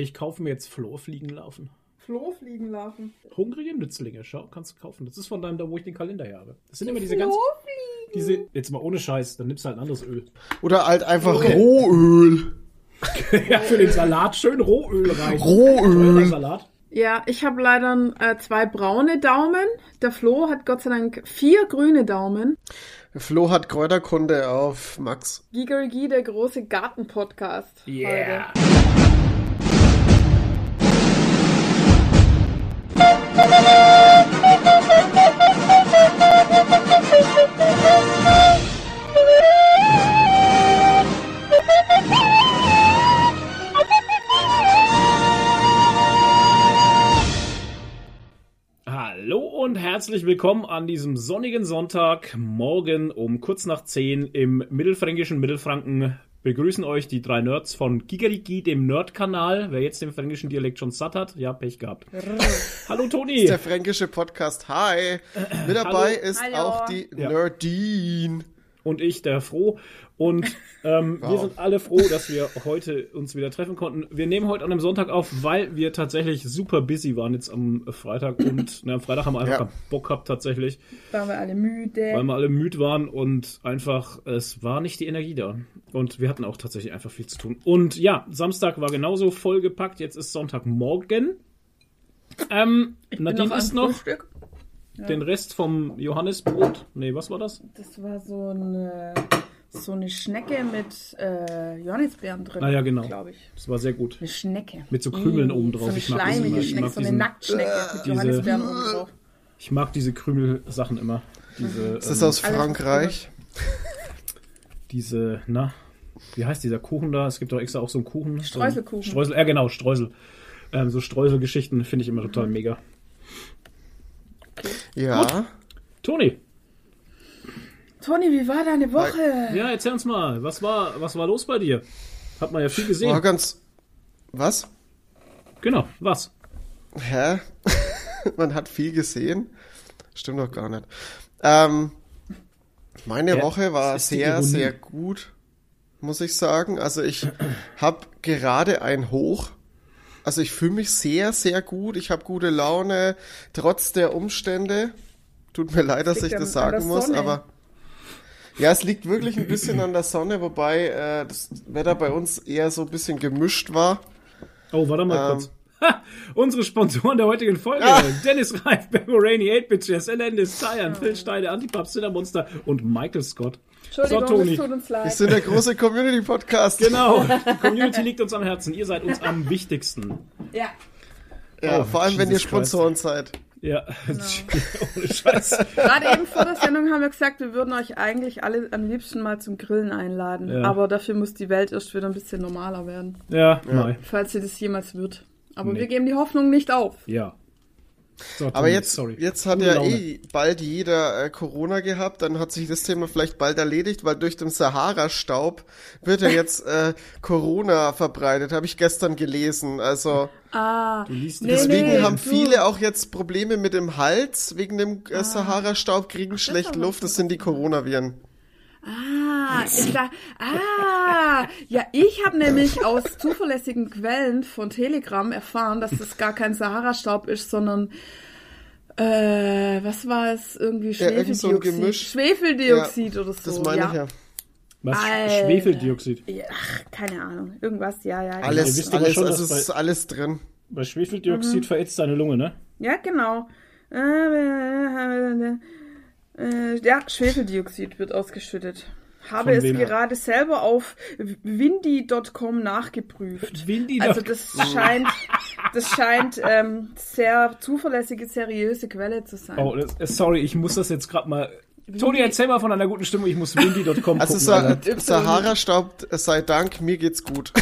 Ich kaufe mir jetzt Florfliegenlarven. Flohfliegenlarven. Hungrige Nützlinge, schau, kannst du kaufen. Das ist von deinem, da wo ich den Kalender her habe. Das sind immer diese ganz. Diese, jetzt mal ohne Scheiß, dann nimmst du halt ein anderes Öl. Oder halt einfach Rohöl. ja, für den Salat schön Rohöl rein. Rohöl. Salat. Ja, ich habe leider äh, zwei braune Daumen. Der Flo hat Gott sei Dank vier grüne Daumen. Flo hat Kräuterkunde auf Max. Gigerigi, der große Garten-Podcast. Yeah. heute. Herzlich willkommen an diesem sonnigen Sonntag, morgen um kurz nach 10 im mittelfränkischen Mittelfranken. Begrüßen euch die drei Nerds von Gigeriki, dem Nerd-Kanal. Wer jetzt den fränkischen Dialekt schon satt hat, ja, Pech gehabt. Hallo Toni. Der fränkische Podcast. Hi. Mit dabei ist Hallo. auch die Ja. Nerdine. Und ich, der Froh. Und ähm, wir Wow. sind alle froh, dass wir heute uns wieder treffen konnten. Wir nehmen heute an einem Sonntag auf, weil wir tatsächlich super busy waren jetzt am Freitag. Und na, am Freitag haben wir einfach Ja. keinen Bock gehabt tatsächlich, Waren wir alle müde. weil wir alle müde waren und einfach, es war nicht die Energie da. Und wir hatten auch tatsächlich einfach viel zu tun. Und ja, Samstag war genauso vollgepackt. Jetzt ist Sonntagmorgen. Ähm, Nadine am isst noch Frühstück. Den Rest vom Johannesbrot. Nee, was war das? Das war so eine, so eine Schnecke mit äh, Johannisbeeren drin. Ah ja, genau. Glaube ich. Das war sehr gut. Eine Schnecke. Mit so Krümeln Mm, oben drauf. So eine Ich mag schleimige Ich Schnecke, so eine diesen- Nacktschnecke mit diese- Johannisbeeren oben drauf. Ich mag diese Krümel-Sachen immer. Diese, Ist das ähm, aus Frankreich? diese, na, wie heißt dieser Kuchen da? Es gibt doch extra auch so einen Kuchen. Streuselkuchen. So Streusel, ja genau, Streusel. Ähm, so Streuselgeschichten finde ich immer total mega. Ja. Toni, Toni, wie war deine Woche? ja, erzähl uns mal, was war, was war los bei dir? Hat man ja viel gesehen. War ganz. Was? Genau, was? Hä? Man hat viel gesehen. Stimmt doch gar nicht. Ähm, meine Ja, Woche war sehr, sehr gut, muss ich sagen. Also ich habe gerade ein Hoch. Also ich fühle mich sehr, sehr gut. Ich habe gute Laune, trotz der Umstände. Tut mir leid, dass ich das sagen muss, Sonne. aber ja, es liegt wirklich ein bisschen an der Sonne, wobei äh, das Wetter bei uns eher so ein bisschen gemischt war. Oh, warte mal Ähm. kurz. Ha, unsere Sponsoren der heutigen Folge. Ah. Dennis Reif, Bebo Rainy, 8-Bit Elendis, Cyan, Phil Steine, Antipop, Cinnamonster und Michael Scott. Entschuldigung, So, Toni. es tut uns Wir leid. sind der große Community-Podcast. Genau, die Community liegt uns am Herzen. Ihr seid uns am wichtigsten. Ja. Ja, Oh, vor allem, wenn ihr Jesus Christ. Sponsoren seid. Ja, ohne Scheiß. Gerade eben vor der Sendung haben wir gesagt, wir würden euch eigentlich alle am liebsten mal zum Grillen einladen. Ja. Aber dafür muss die Welt erst wieder ein bisschen normaler werden. Ja, nein. Falls sie das jemals wird. Aber Nee. wir geben die Hoffnung nicht auf. Ja. So, Aber jetzt, sorry. jetzt hat Gute ja Laune. eh bald jeder äh, Corona gehabt, dann hat sich das Thema vielleicht bald erledigt, weil durch den Sahara-Staub wird ja jetzt äh, Corona verbreitet, habe ich gestern gelesen. Also Ah, Du liest Nee, deswegen nee, haben du- viele auch jetzt Probleme mit dem Hals wegen dem äh, Sahara-Staub, kriegen schlecht aber Luft, das sind die Coronaviren. Ah, ist da, ah, ja, ich habe nämlich aus zuverlässigen Quellen von Telegram erfahren, dass das gar kein Sahara-Staub ist, sondern äh, was war es? Irgendwie Ja, irgend so Schwefeldioxid. Schwefeldioxid oder so. Das meine ja. ich ja. Was? Alter. Schwefeldioxid. Ja, Ach, keine Ahnung. Irgendwas, ja, ja. Alles, aber alles, schon, also ist alles drin. Bei Schwefeldioxid verätzt deine Lunge, ne? Ja, genau. Äh, ja, Schwefeldioxid wird ausgeschüttet. Habe Von es wem? gerade selber auf windy.com nachgeprüft. Windy Also das scheint, das scheint ähm, sehr zuverlässige, seriöse Quelle zu sein. Oh, das, äh, sorry, ich muss das jetzt gerade mal. Toni, erzähl mal von einer guten Stimmung. Ich muss windy.com Also gucken. Sa Alter. Sahara-Staub, äh, sei Dank, mir geht's gut.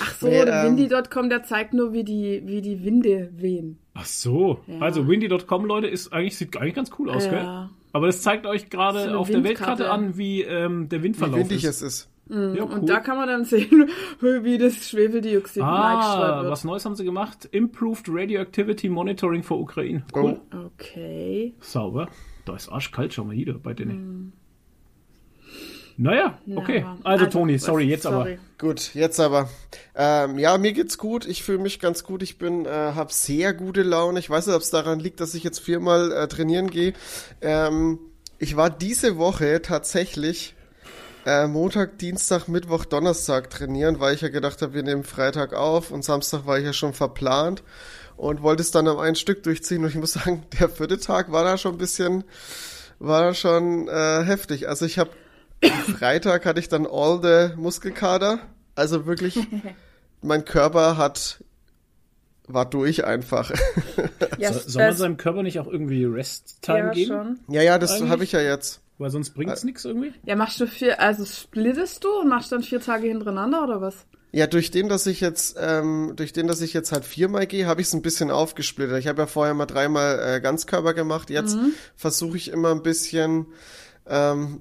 Ach so, Nee, der ähm, windy.com, der zeigt nur, wie die, wie die Winde wehen. Ach so. Ja. Also windy.com, Leute, ist eigentlich, sieht eigentlich ganz cool aus, Ja. gell? Aber das zeigt euch gerade auf der Windkarte. Weltkarte an, wie ähm, der Wie Windverlauf windig ist. es ist. Ja, Und cool. da kann man dann sehen, wie das Schwefeldioxid Ah, wird. was Neues haben sie gemacht. Improved Radioactivity Monitoring for Ukraine. Cool. Okay. Sauber. Da ist arschkalt, schau mal hier bei denen. Naja, okay. Ja, also, Toni, sorry, jetzt aber. sorry. Gut, jetzt aber. Ähm, ja, mir geht's gut. Ich fühle mich ganz gut. Ich bin, äh, habe sehr gute Laune. Ich weiß nicht, ob es daran liegt, dass ich jetzt viermal äh, trainieren gehe. Ähm, ich war diese Woche tatsächlich äh, Montag, Dienstag, Mittwoch, Donnerstag trainieren, weil ich ja gedacht habe, wir nehmen Freitag auf und Samstag war ich ja schon verplant und wollte es dann am einen Stück durchziehen. Und ich muss sagen, der vierte Tag war da schon ein bisschen, war da schon äh, heftig. Also ich habe Freitag hatte ich dann all the Muskelkater. Also wirklich, mein Körper hat war durch einfach. Ja, So, soll man seinem Körper nicht auch irgendwie Rest-Time ja, geben? schon. ja, ja, das habe ich ja jetzt. Weil sonst bringt's Äh, nichts irgendwie? Ja, machst du vier, also splittest du und machst dann vier Tage hintereinander oder was? Ja, durch den, dass ich jetzt, ähm, durch den, dass ich jetzt halt viermal gehe, habe ich es ein bisschen aufgesplittert. Ich habe ja vorher mal dreimal äh, Ganzkörper gemacht. Jetzt versuche ich immer ein bisschen ähm,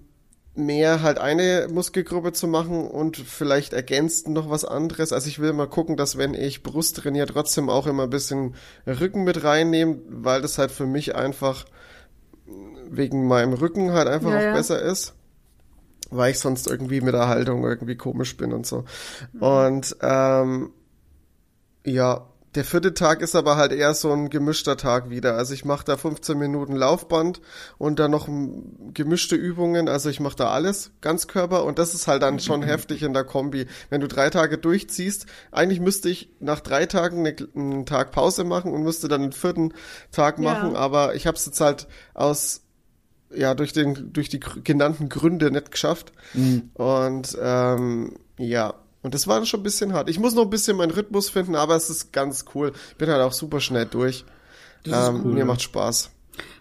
mehr halt eine Muskelgruppe zu machen und vielleicht ergänzt noch was anderes. Also ich will mal gucken, dass wenn ich Brust trainiere, trotzdem auch immer ein bisschen Rücken mit reinnehmen, weil das halt für mich einfach wegen meinem Rücken halt einfach Ja, auch ja. besser ist. Weil ich sonst irgendwie mit der Haltung irgendwie komisch bin und so. Und ähm, ja, der vierte Tag ist aber halt eher so ein gemischter Tag wieder. Also ich mache da 15 Minuten Laufband und dann noch gemischte Übungen. Also ich mache da alles, Ganzkörper und das ist halt dann schon heftig in der Kombi. Wenn du drei Tage durchziehst, eigentlich müsste ich nach drei Tagen eine, einen Tag Pause machen und müsste dann den vierten Tag Ja. machen. Aber ich habe es jetzt halt aus ja durch den durch die genannten Gründe nicht geschafft. Und ähm, ja, und das war dann schon ein bisschen hart. Ich muss noch ein bisschen meinen Rhythmus finden, aber es ist ganz cool. Ich bin halt auch super schnell durch. Das ist Ähm, cool, mir macht Spaß.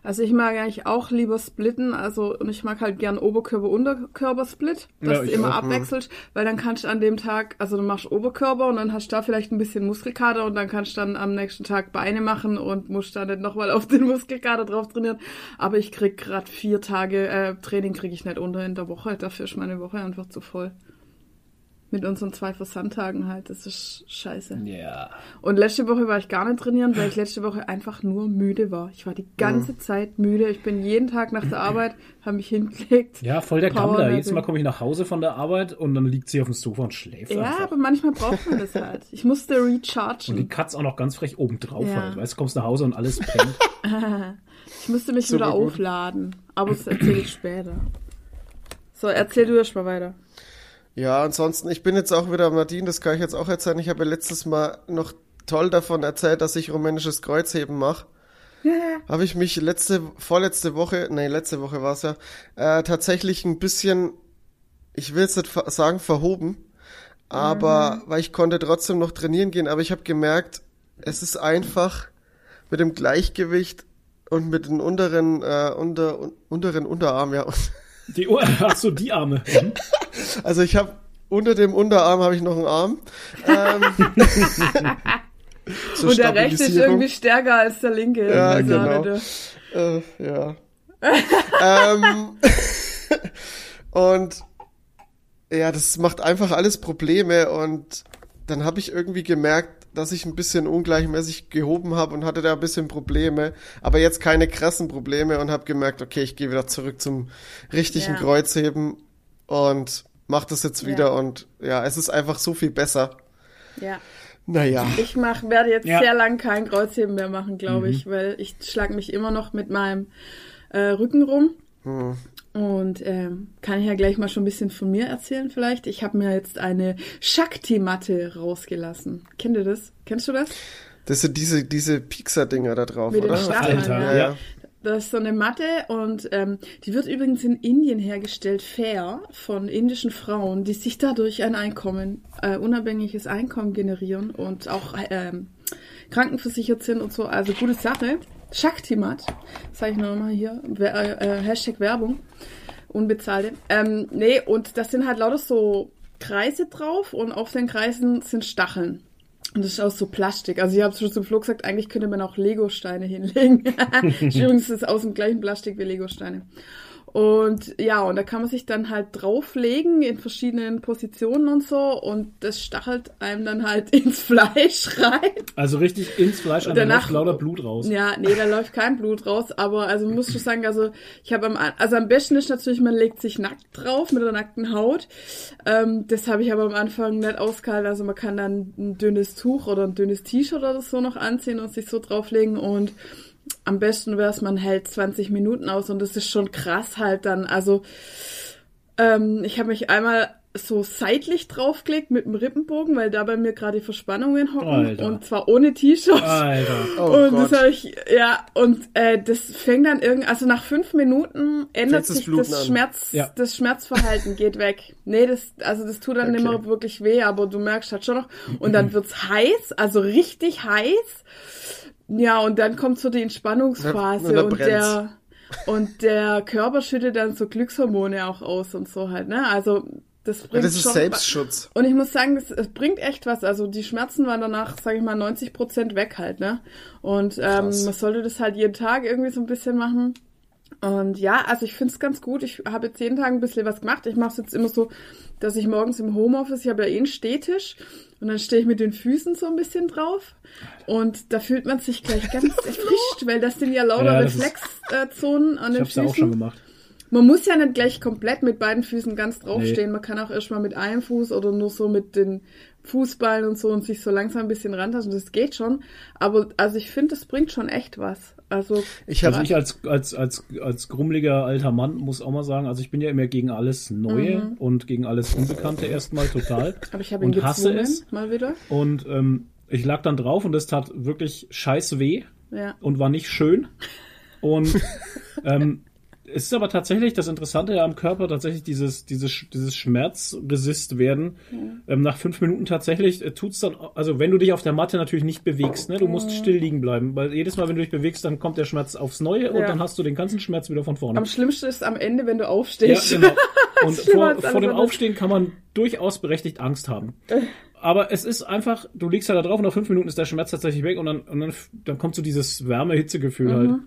Also ich mag eigentlich auch lieber splitten, also und ich mag halt gern Oberkörper-Unterkörper-Split, dass Ja, du ich immer auch, abwechselst, weil dann kannst du an dem Tag, also du machst Oberkörper und dann hast du da vielleicht ein bisschen Muskelkater und dann kannst du dann am nächsten Tag Beine machen und musst dann nicht nochmal auf den Muskelkater drauf trainieren. Aber ich krieg grad vier Tage äh, Training kriege ich nicht unter in der Woche, dafür ist meine Woche einfach zu voll. Mit unseren zwei Versandtagen halt, das ist scheiße. Ja. Und letzte Woche war ich gar nicht trainieren, weil ich letzte Woche einfach nur müde war. Ich war die ganze Zeit müde. Ich bin jeden Tag nach der Arbeit, habe mich hingelegt. Ja, voll der Gammler. Jedes. Mal komme ich nach Hause von der Arbeit und dann liegt sie auf dem Sofa und schläft Ja, einfach. aber manchmal braucht man das halt. Ich musste Und die rechargen. Katz auch noch ganz frech oben drauf Ja. halt. Weißt du, kommst nach Hause und alles pennt. Ich musste mich Super wieder gut. aufladen. Aber das erzähle ich später. So, erzähl du erst mal weiter. Ja, ansonsten, ich bin jetzt auch wieder, Martin, das kann ich jetzt auch erzählen. Ich habe ja letztes Mal noch toll davon erzählt, dass ich rumänisches Kreuzheben mache. Habe ich mich letzte, vorletzte Woche, nee, letzte Woche war es ja, äh, tatsächlich ein bisschen, ich will jetzt nicht sagen verhoben, aber weil ich konnte trotzdem noch trainieren gehen, aber ich habe gemerkt, es ist einfach mit dem Gleichgewicht und mit den unteren, äh, unter, un, unteren Unterarm, ja, Die Ohr, ach so, die Arme. Mhm. Also ich habe unter dem Unterarm habe ich noch einen Arm. Ähm, Und der rechte ist irgendwie stärker als der linke. Ja, Also, genau. Äh, ja. ähm, und ja, das macht einfach alles Probleme und dann habe ich irgendwie gemerkt, dass ich ein bisschen ungleichmäßig gehoben habe und hatte da ein bisschen Probleme, aber jetzt keine krassen Probleme und habe gemerkt, okay, ich gehe wieder zurück zum richtigen Ja. Kreuzheben und mach das jetzt Ja. wieder und ja, es ist einfach so viel besser. Ja. Naja. Ich mach, werde jetzt Ja. sehr lang kein Kreuzheben mehr machen, glaube ich, weil ich schlag mich immer noch mit meinem äh, Rücken rum. Und ähm, kann ich ja gleich mal schon ein bisschen von mir erzählen vielleicht. Ich habe mir jetzt eine Shakti-Matte rausgelassen. Kennt ihr das? Kennst du das? Das sind diese, diese Pixar-Dinger da drauf, Mit den oder? Alter, ja. ja. ja. Das ist so eine Matte und ähm, die wird übrigens in Indien hergestellt, fair, von indischen Frauen, die sich dadurch ein Einkommen, äh, unabhängiges Einkommen generieren und auch ähm, krankenversichert sind und so. Also gute Sache. Shaktimat, sage ich nochmal hier, äh, äh, Hashtag Werbung, unbezahlte. Ähm, nee, und das sind halt lauter so Kreise drauf und auf den Kreisen sind Stacheln. Und das ist aus so Plastik. Also ich habe schon zum Flo gesagt, eigentlich könnte man auch Lego-Steine hinlegen. Übrigens ist es aus dem gleichen Plastik wie Lego-Steine. Und ja, und da kann man sich dann halt drauflegen in verschiedenen Positionen und so und das stachelt einem dann halt ins Fleisch rein. Also richtig ins Fleisch, und danach lauter Blut raus. Ja, nee, da läuft kein Blut raus, aber also muss ich sagen, also ich habe am also am besten ist natürlich, man legt sich nackt drauf mit der nackten Haut. Ähm, das habe ich aber am Anfang nicht ausgehalten. Also man kann dann ein dünnes Tuch oder ein dünnes T-Shirt oder so noch anziehen und sich so drauflegen und am besten wäre es, man hält 20 Minuten aus und das ist schon krass halt dann. Also ähm, ich habe mich einmal so seitlich draufgelegt mit dem Rippenbogen, weil da bei mir gerade die Verspannungen hocken Alter. und zwar ohne T-Shirt. Alter. Oh und Gott. das habe ich, ja, und äh, das fängt dann irgendwie, also nach fünf Minuten ändert sich das, das Schmerz, ja. das Schmerzverhalten geht weg. Nee, das, also das tut dann okay. nicht mehr wirklich weh, aber du merkst halt schon noch. Und dann wird's heiß, also richtig heiß. Ja, und dann kommt so die Entspannungsphase und, und der und der Körper schüttet dann so Glückshormone auch aus und so halt, ne? Also das bringt ja, das ist Selbstschutz. Und ich muss sagen, das, das bringt echt was. Also die Schmerzen waren danach, sage ich mal, 90 Prozent weg halt, ne? Und ähm, man sollte das halt jeden Tag irgendwie so ein bisschen machen. Und ja, also ich finde es ganz gut. Ich habe jetzt jeden Tag ein bisschen was gemacht. Ich mache es jetzt immer so, dass ich morgens im Homeoffice, ich habe ja eh einen Stehtisch und dann stehe ich mit den Füßen so ein bisschen drauf. Und da fühlt man sich gleich ganz erfrischt, weil das sind ja lauter ja, Reflexzonen an den Füßen. Ich habe auch schon gemacht. Man muss ja nicht gleich komplett mit beiden Füßen ganz draufstehen. Nee. Man kann auch erstmal mit einem Fuß oder nur so mit den Fußballen und so und sich so langsam ein bisschen rantasten. Das geht schon. Aber also ich finde, das bringt schon echt was. Also ich habe mich als als als als grummeliger alter Mann muss auch mal sagen, also ich bin ja immer gegen alles Neue mhm. und gegen alles Unbekannte erstmal total. Aber ich habe ihn und hasse es mal wieder. Und ähm, ich lag dann drauf und das tat wirklich scheiß weh ja. und war nicht schön. Und ähm, es ist aber tatsächlich das Interessante am Körper tatsächlich dieses, dieses, dieses Schmerzresist werden. Ja. Ähm, nach fünf Minuten tatsächlich äh, tut's dann, also wenn du dich auf der Matte natürlich nicht bewegst, ne, du musst ja. still liegen bleiben, weil jedes Mal, wenn du dich bewegst, dann kommt der Schmerz aufs Neue ja. und dann hast du den ganzen Schmerz wieder von vorne. Am schlimmsten ist am Ende, wenn du aufstehst. Ja, genau. Und vor, vor dem Aufstehen kann man durchaus berechtigt Angst haben. Äh. Aber es ist einfach, du liegst halt da drauf und nach fünf Minuten ist der Schmerz tatsächlich weg und dann, und dann, dann kommt so dieses Wärme-Hitze-Gefühl mhm. halt.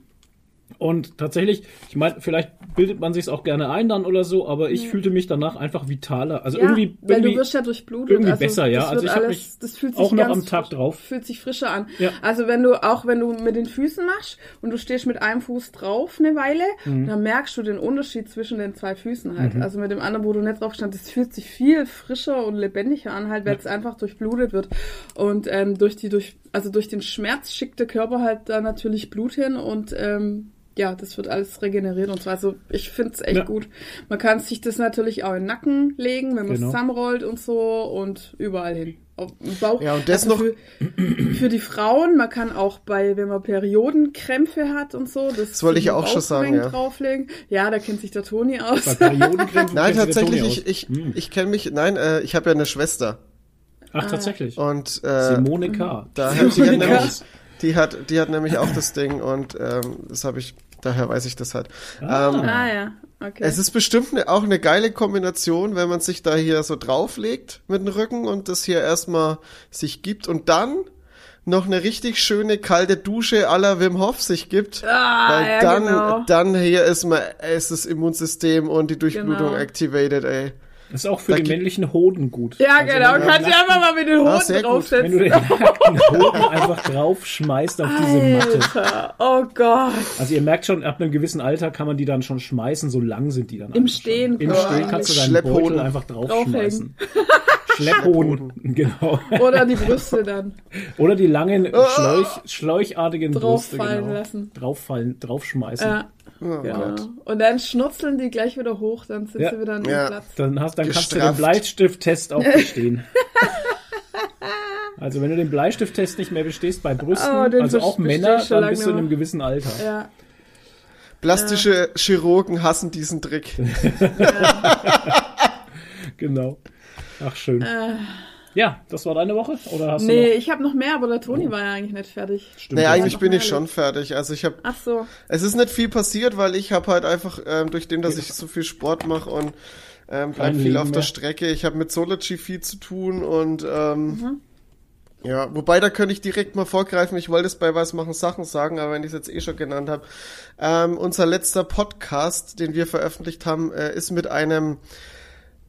Und tatsächlich, ich meine, vielleicht bildet man sich auch gerne ein dann oder so, aber ich ja. fühlte mich danach einfach vitaler. Also ja, irgendwie, weil irgendwie, du wirst ja durchblutet. Irgendwie also besser, ja. Also ich habe mich das fühlt sich auch noch am Tag drauf. Fühlt sich frischer an. Ja. Also wenn du auch wenn du mit den Füßen machst und du stehst mit einem Fuß drauf eine Weile, mhm. dann merkst du den Unterschied zwischen den zwei Füßen halt. Mhm. Also mit dem anderen, wo du nicht drauf standst, das fühlt sich viel frischer und lebendiger an halt, weil ja. es einfach durchblutet wird und ähm, durch die durch also durch den Schmerz schickt der Körper halt da natürlich Blut hin und ähm, ja, das wird alles regeneriert und zwar, also ich finde es echt ja. gut. Man kann sich das natürlich auch in den Nacken legen, wenn man es genau. zusammenrollt und so und überall hin. Auf Bauch. Ja, und das also noch für, für, die Frauen, man kann auch bei, wenn man Periodenkrämpfe hat und so, das, das wollte ich auch schon sagen, ja. drauflegen. Ja, da kennt sich der Toni aus. nein, tatsächlich, ich, ich, hm. ich kenne mich, nein, äh, ich habe ja eine Schwester. Ach, ah. tatsächlich. Und äh, Simone K. Da Simone K. Die hat, die hat nämlich auch das Ding und ähm, das habe ich Daher weiß ich das halt. Ah, ähm, ah ja. Okay. Es ist bestimmt ne, auch eine geile Kombination, wenn man sich da hier so drauflegt mit dem Rücken und das hier erstmal sich gibt und dann noch eine richtig schöne kalte Dusche aller Wim Hof sich gibt, ah, weil ja, dann genau. dann hier ist mal ist das Immunsystem und die Durchblutung genau. activated, ey. Das ist auch für da die männlichen Hoden gut. Ja, also genau. Kannst du einfach mal mit den ah, Hoden ah, draufsetzen. Wenn du den nackten Hoden einfach draufschmeißt auf diese Matte. Oh Gott. Also ihr merkt schon, ab einem gewissen Alter kann man die dann schon schmeißen, so lang sind die dann. Im Stehen. Schon. Im Stehen kannst du deinen Beutel einfach draufschmeißen. Schlepphoden, genau. Oder die Brüste dann. Oder die langen, oh. Schläuch, schläuchartigen Brüste. Drauffallen genau. lassen. Drauffallen, draufschmeißen. Ja. Oh genau. Und dann schnurzeln die gleich wieder hoch, dann sind ja. sie wieder an ihrem ja. Platz. Dann, hast, dann kannst du den Bleistifttest auch bestehen. also wenn du den Bleistifttest nicht mehr bestehst bei Brüsten, oh, also auch Männer, dann bist du in einem gewissen Alter. Ja. Plastische ja. Chirurgen hassen diesen Trick. genau. Ach schön. Äh. Ja, das war deine Woche? Oder hast nee, du ich habe noch mehr, aber der Toni oh. war ja eigentlich nicht fertig. Stimmt. Nee, eigentlich bin ich schon fertig. Also ich habe. Ach so. Es ist nicht viel passiert, weil ich habe halt einfach ähm, durch den, dass ich so viel Sport mache und ähm, bleib viel auf der Strecke. Ich habe mit Sology viel zu tun und ähm, mhm. Ja, wobei da könnte ich direkt mal vorgreifen. Ich wollte es bei Was machen Sachen sagen, aber wenn ich es jetzt eh schon genannt habe. Ähm, unser letzter Podcast, den wir veröffentlicht haben, äh, ist mit einem,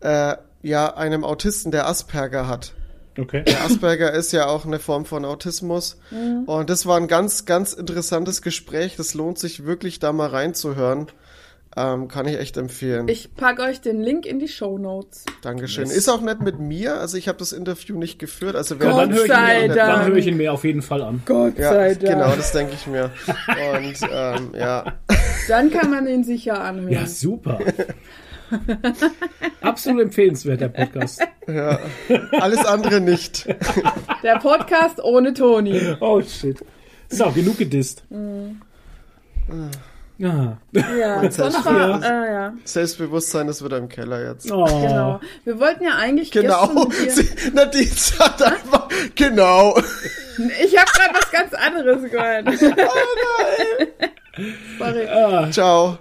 äh, ja, einem Autisten, der Asperger hat. Okay. Der Asperger ist ja auch eine Form von Autismus. Und das war ein ganz, ganz interessantes Gespräch. Das lohnt sich wirklich, da mal reinzuhören. Ähm, kann ich echt empfehlen. Ich packe euch den Link in die Show Notes. Dankeschön. Yes. Ist auch nicht mit mir, also ich habe das Interview nicht geführt. Also wer dann höre ich, ihn dann höre ich ihn mir auf jeden Fall an. Gott ja, sei Dank. genau, das denke ich mir. Und ähm, ja, Dann kann man ihn sicher anhören. Ja, super. Absolut empfehlenswert, der Podcast. ja, alles andere nicht. Der Podcast ohne Toni. Oh, shit. So, genug gedisst. Ja. Ja, sonst war, ja. äh, ja, Selbstbewusstsein ist wieder im Keller jetzt. Oh. genau. Wir wollten ja eigentlich Genau. Sie- Nadine sagt einfach, genau. Ich habe gerade was ganz anderes gehört. Sorry. Ah, Ciao.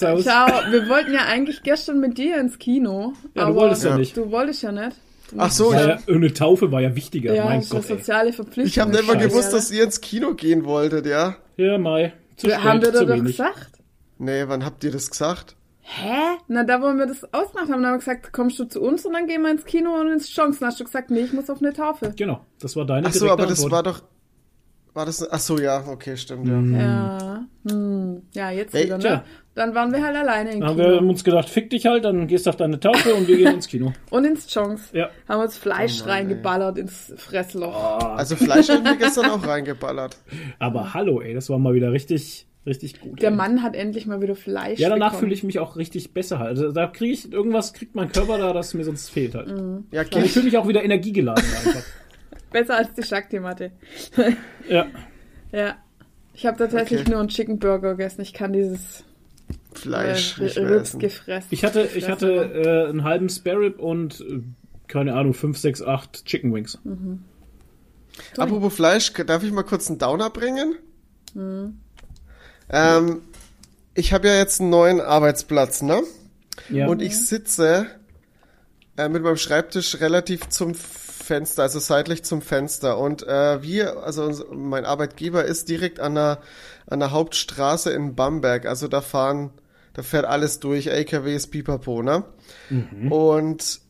Servus. Ciao. Wir wollten ja eigentlich gestern mit dir ins Kino. Ja, du aber wolltest ja nicht. Du wolltest ja nicht. Ach so, ja, eine Taufe war ja wichtiger. Ja, mein das Gott. Soziale Verpflichtung. ich habe nicht mal Scheiße. gewusst, dass ihr ins Kino gehen wolltet, ja? Ja, Mai. Zu Wir spät, haben wir zu dir doch wenig. gesagt. Nee, wann habt ihr das gesagt? Hä? Na, da wo wir das ausgemacht haben, wir gesagt, kommst du zu uns und dann gehen wir ins Kino und ins Chancen. Hast du gesagt, nee, ich muss auf eine Taufe. Genau, das war deine Ach so, aber das Antwort. war doch, war das, ach so, ja, okay, stimmt, ja. Ja. Hm. Ja, jetzt Ey, wieder, ne? tja. Dann waren wir halt alleine im Dann haben Kino. wir uns gedacht, fick dich halt, dann gehst du auf deine Taufe und wir gehen ins Kino. Und ins Chance. Ja. Haben uns Fleisch Oh Mann, reingeballert ins Fressloch. Also Fleisch haben wir gestern auch reingeballert. Aber hallo, ey, das war mal wieder richtig, richtig gut. Der ey. Mann hat endlich mal wieder Fleisch Ja, danach bekommen. fühle ich mich auch richtig besser halt. Also da kriege ich, irgendwas kriegt mein Körper da, das mir sonst fehlt halt. Ja, Und ich fühle mich auch wieder energiegeladen einfach. Besser als die Shakti-Matte. Ja. Ja. Ich habe tatsächlich Okay. nur einen Chicken Burger gegessen. Ich kann dieses Fleisch äh, nicht mehr essen. gefressen. Ich hatte, ich hatte äh, einen halben Spare Rib und, äh, keine Ahnung, 5, 6, 8 Chicken Wings. Apropos Fleisch, darf ich mal kurz einen Downer bringen? Ähm, ich habe ja jetzt einen neuen Arbeitsplatz, ne? Ja. Und ich sitze äh, mit meinem Schreibtisch relativ zum Fenster, also seitlich zum Fenster. Und äh, wir, also uns- mein Arbeitgeber ist direkt an der, an der Hauptstraße in Bamberg. Also da fahren, da fährt alles durch, LKWs, Pipapo, ne? Und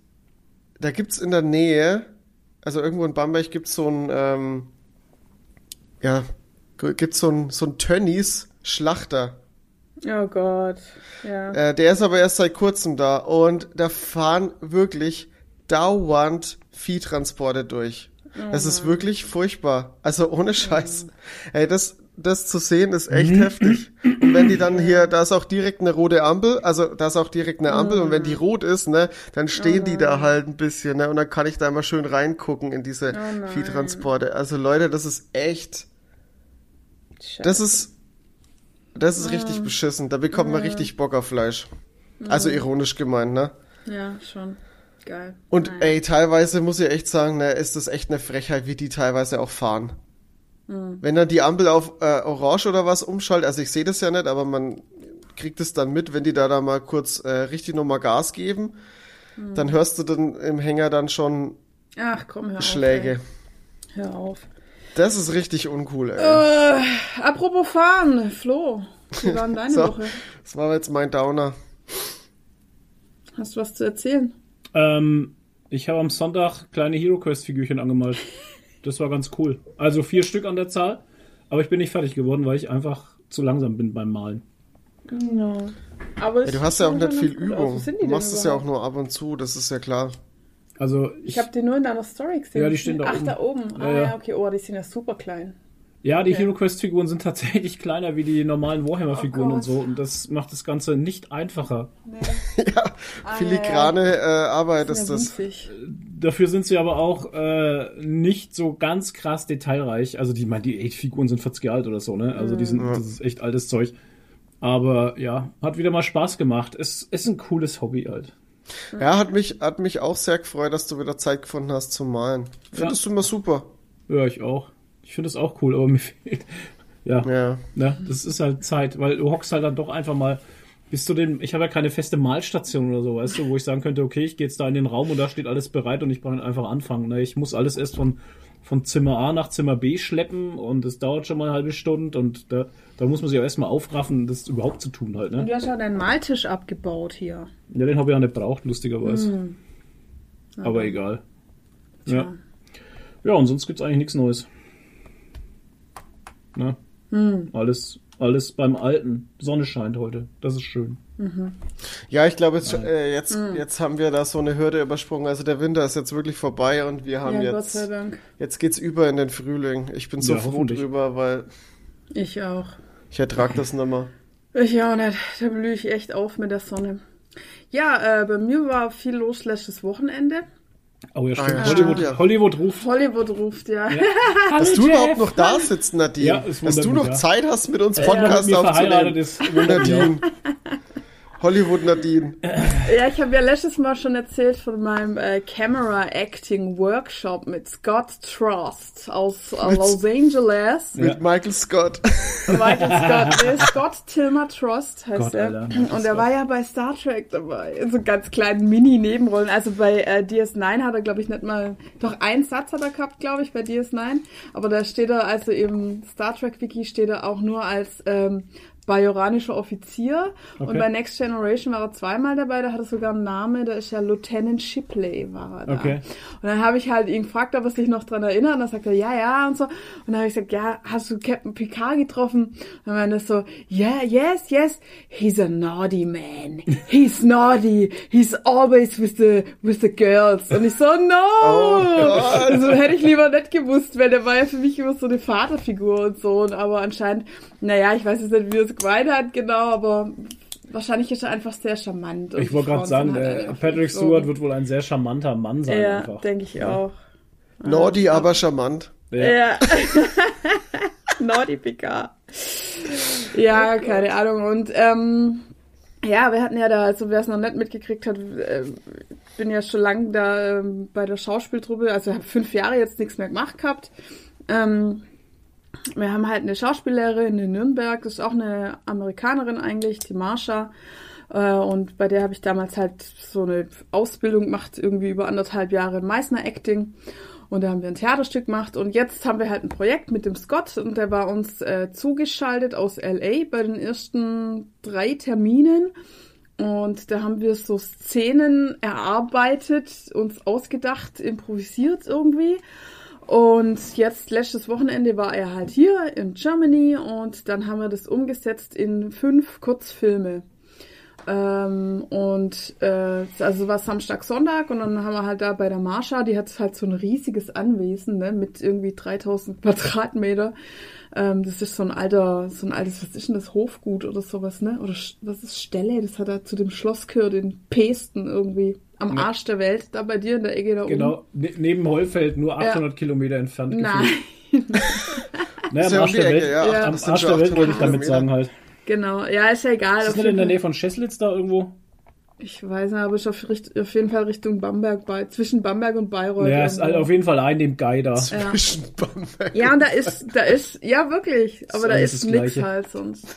da gibt's in der Nähe, also irgendwo in Bamberg gibt's so ein, ähm, ja, gibt's so ein, so ein Tönnies Schlachter. Oh Gott. Ja. Äh, der ist aber erst seit kurzem da und da fahren wirklich dauernd Viehtransporte durch. Das ist wirklich furchtbar. Also ohne Scheiß. Ey, das, das zu sehen ist echt heftig. Und wenn die dann hier, da ist auch direkt eine rote Ampel, also da ist auch direkt eine Ampel und wenn die rot ist, ne, dann stehen die da halt ein bisschen, ne, und dann kann ich da immer schön reingucken in diese nein. Viehtransporte. Also Leute, das ist echt, Scheiße. das ist, das ist richtig beschissen. Da bekommt man richtig Bock auf Fleisch. Also ironisch gemeint, ne? ja, schon. Geil. Und Nein. ey, teilweise muss ich echt sagen, ne, ist das echt eine Frechheit, wie die teilweise auch fahren. Hm. Wenn dann die Ampel auf äh, Orange oder was umschaltet, also ich sehe das ja nicht, aber man kriegt es dann mit, wenn die da da mal kurz äh, richtig nochmal Gas geben, Hm. dann hörst du dann im Hänger dann schon Ach komm, hör Schläge. auf. Hör auf. Das ist richtig uncool, ey. Äh, apropos fahren, Flo. Wie war denn deine So. Woche? Das war jetzt mein Downer. Hast du was zu erzählen? Ähm, ich habe am Sonntag kleine Hero Quest Figürchen angemalt. Das war ganz cool. Also vier Stück an der Zahl. Aber ich bin nicht fertig geworden, weil ich einfach zu langsam bin beim Malen. Ja. Aber Ey, du hast ja auch nicht viel. Übung. Wo sind die Du machst es ja auch nur ab und zu, das ist ja klar. Also Ich habe die nur in deiner Story gesehen. Ja, die stehen da Ach, oben. da oben. Ah Ja, ja. ja, okay. Oh, die sind ja super klein. Ja, die Okay. Hero Quest Figuren sind tatsächlich kleiner wie die normalen Warhammer Figuren Oh und so und das macht das Ganze nicht einfacher. Nee, ja, filigrane äh, Arbeit das ist ist ja das. winzig. Dafür sind sie aber auch äh, nicht so ganz krass detailreich. Also die, mein, die Figuren sind 40 Jahre alt oder so, ne? Also die sind, Ja. das ist echt altes Zeug. Aber ja, hat wieder mal Spaß gemacht. Es ist ein cooles Hobby halt. Ja, hat mich, hat mich auch sehr gefreut, dass du wieder Zeit gefunden hast zum Malen. Findest du immer super. Ja, ich auch. Ich finde es auch cool, aber mir fehlt. Ja, Ja. ne? Das ist halt Zeit, weil du hockst halt dann doch einfach mal bis zu den. Ich habe ja keine feste Malstation oder so, weißt du, wo ich sagen könnte, okay, ich gehe jetzt da in den Raum und da steht alles bereit und ich brauche einfach anfangen. Ne? Ich muss alles erst von von Zimmer A nach Zimmer B schleppen und das dauert schon mal eine halbe Stunde und da, da muss man sich auch erstmal aufraffen, das überhaupt zu tun halt. Und Ne? du hast ja deinen Maltisch abgebaut hier. Ja, den habe ich auch nicht braucht, lustigerweise. Hm. Aber egal. Ja. ja, und sonst gibt's eigentlich nichts Neues. Ne? Hm. Alles, alles beim Alten. Sonne scheint heute. Das ist schön. Ja, ich glaube, jetzt, äh, jetzt, jetzt haben wir da so eine Hürde übersprungen. Also der Winter ist jetzt wirklich vorbei und wir haben Ja, Gott jetzt, sei Dank. jetzt geht's über in den Frühling. Ich bin so Ja, froh drüber, weil Ich auch. ich ertrag das nicht mehr. Ich auch nicht. Da blühe ich echt auf mit der Sonne. Ja, äh, bei mir war viel los letztes Wochenende. Oh ja, stimmt. ja, Hollywood, stimmt, ja. Hollywood ruft. Hollywood ruft, ja. Dass du überhaupt noch da sitzt, Nadine. Ja, Dass du noch ja. Zeit hast, mit uns Mit Podcast mir verheiratet aufzunehmen. ist. Nadine. Hollywood Nadine. Ja, ich habe ja letztes Mal schon erzählt von meinem äh, Camera Acting Workshop mit Scott Trust aus äh, Los Angeles. Ja. Mit Michael Scott. Michael Scott, nee, Scott Tilmer Trust heißt Gott, er. Alter, Und er war ja bei Star Trek dabei. In so ganz kleinen Mini-Nebenrollen. Also bei äh, DS9 hat er, glaube ich, nicht mal, doch einen Satz hat er gehabt, glaube ich, bei DS9. Aber da steht er, also im Star Trek Wiki steht er auch nur als ähm, bajoranischer Offizier. Und Okay. bei Next Generation war er zweimal dabei, da hat er sogar einen Namen, da ist ja Lieutenant Shipley war er da. Okay. Und dann habe ich halt ihn gefragt, ob er sich noch dran erinnert. Und dann sagt er, ja, ja, und so. Und dann habe ich gesagt, ja, hast du Captain Picard getroffen? Und dann meinte er so, yeah, yes, yes, he's a naughty man. He's naughty. He's always with the, with the girls. Und ich so, no! Oh also hätte ich lieber nicht gewusst, weil der war ja für mich immer so eine Vaterfigur und so. Und aber anscheinend, naja, ich weiß jetzt nicht, wie er es gemeint hat, genau, aber wahrscheinlich ist er einfach sehr charmant. Ich wollte gerade sagen, halt Patrick so. Stewart wird wohl ein sehr charmanter Mann sein Ja, denke ich auch. Naughty, aber charmant. Ja. Ja. Naughty Picard. Ja, keine Ahnung. Und ähm, ja, wir hatten ja da, also wer es noch nicht mitgekriegt hat, äh, bin ja schon lange da ähm, bei der Schauspieltruppe, also habe fünf Jahre jetzt nichts mehr gemacht gehabt. Ähm, wir haben halt eine Schauspiellehrerin in Nürnberg, das ist auch eine Amerikanerin eigentlich, die Marsha. Äh, Und bei der habe ich damals halt so eine Ausbildung gemacht, irgendwie über anderthalb Jahre Meißner Acting. Und da haben wir ein Theaterstück gemacht. Und jetzt haben wir halt ein Projekt mit dem Scott und der war uns äh, zugeschaltet aus LA bei den ersten drei Terminen. Und da haben wir so Szenen erarbeitet, uns ausgedacht, improvisiert irgendwie. Und jetzt, letztes Wochenende war er halt hier in Germany und dann haben wir das umgesetzt in fünf Kurzfilme. Ähm, und äh, also war Samstag, Sonntag und dann haben wir halt da bei der Marsha, die hat halt so ein riesiges Anwesen ne, mit irgendwie 3000 Quadratmeter. Ähm, das ist so ein alter, so ein altes, was ist denn das, Hofgut oder sowas, ne? Oder was ist Stelle? Das hat er zu dem Schloss gehört in Pesten irgendwie. Am Ja. Arsch der Welt, da bei dir in der Ecke da oben. Genau, ne neben Heufeld, nur 800 Kilometer entfernt. Nein, Naja, Ist am ja Arsch der Ecke, Welt, ja. Ja. am Arsch der Welt wollte ich 800 damit sagen halt. genau. Ja, ist ja egal. Ist das nicht in der. Nähe von Scheslitz da irgendwo? Ich weiß nicht, aber ist auf, auf jeden Fall Richtung Bamberg, bei, zwischen Bamberg und Bayreuth. Ja, ist halt auf jeden Fall ein dem Guy da. Ja. Zwischen Bamberg. Ja, und da ist, da ist, ja wirklich, aber da alles ist Gleiche. halt sonst.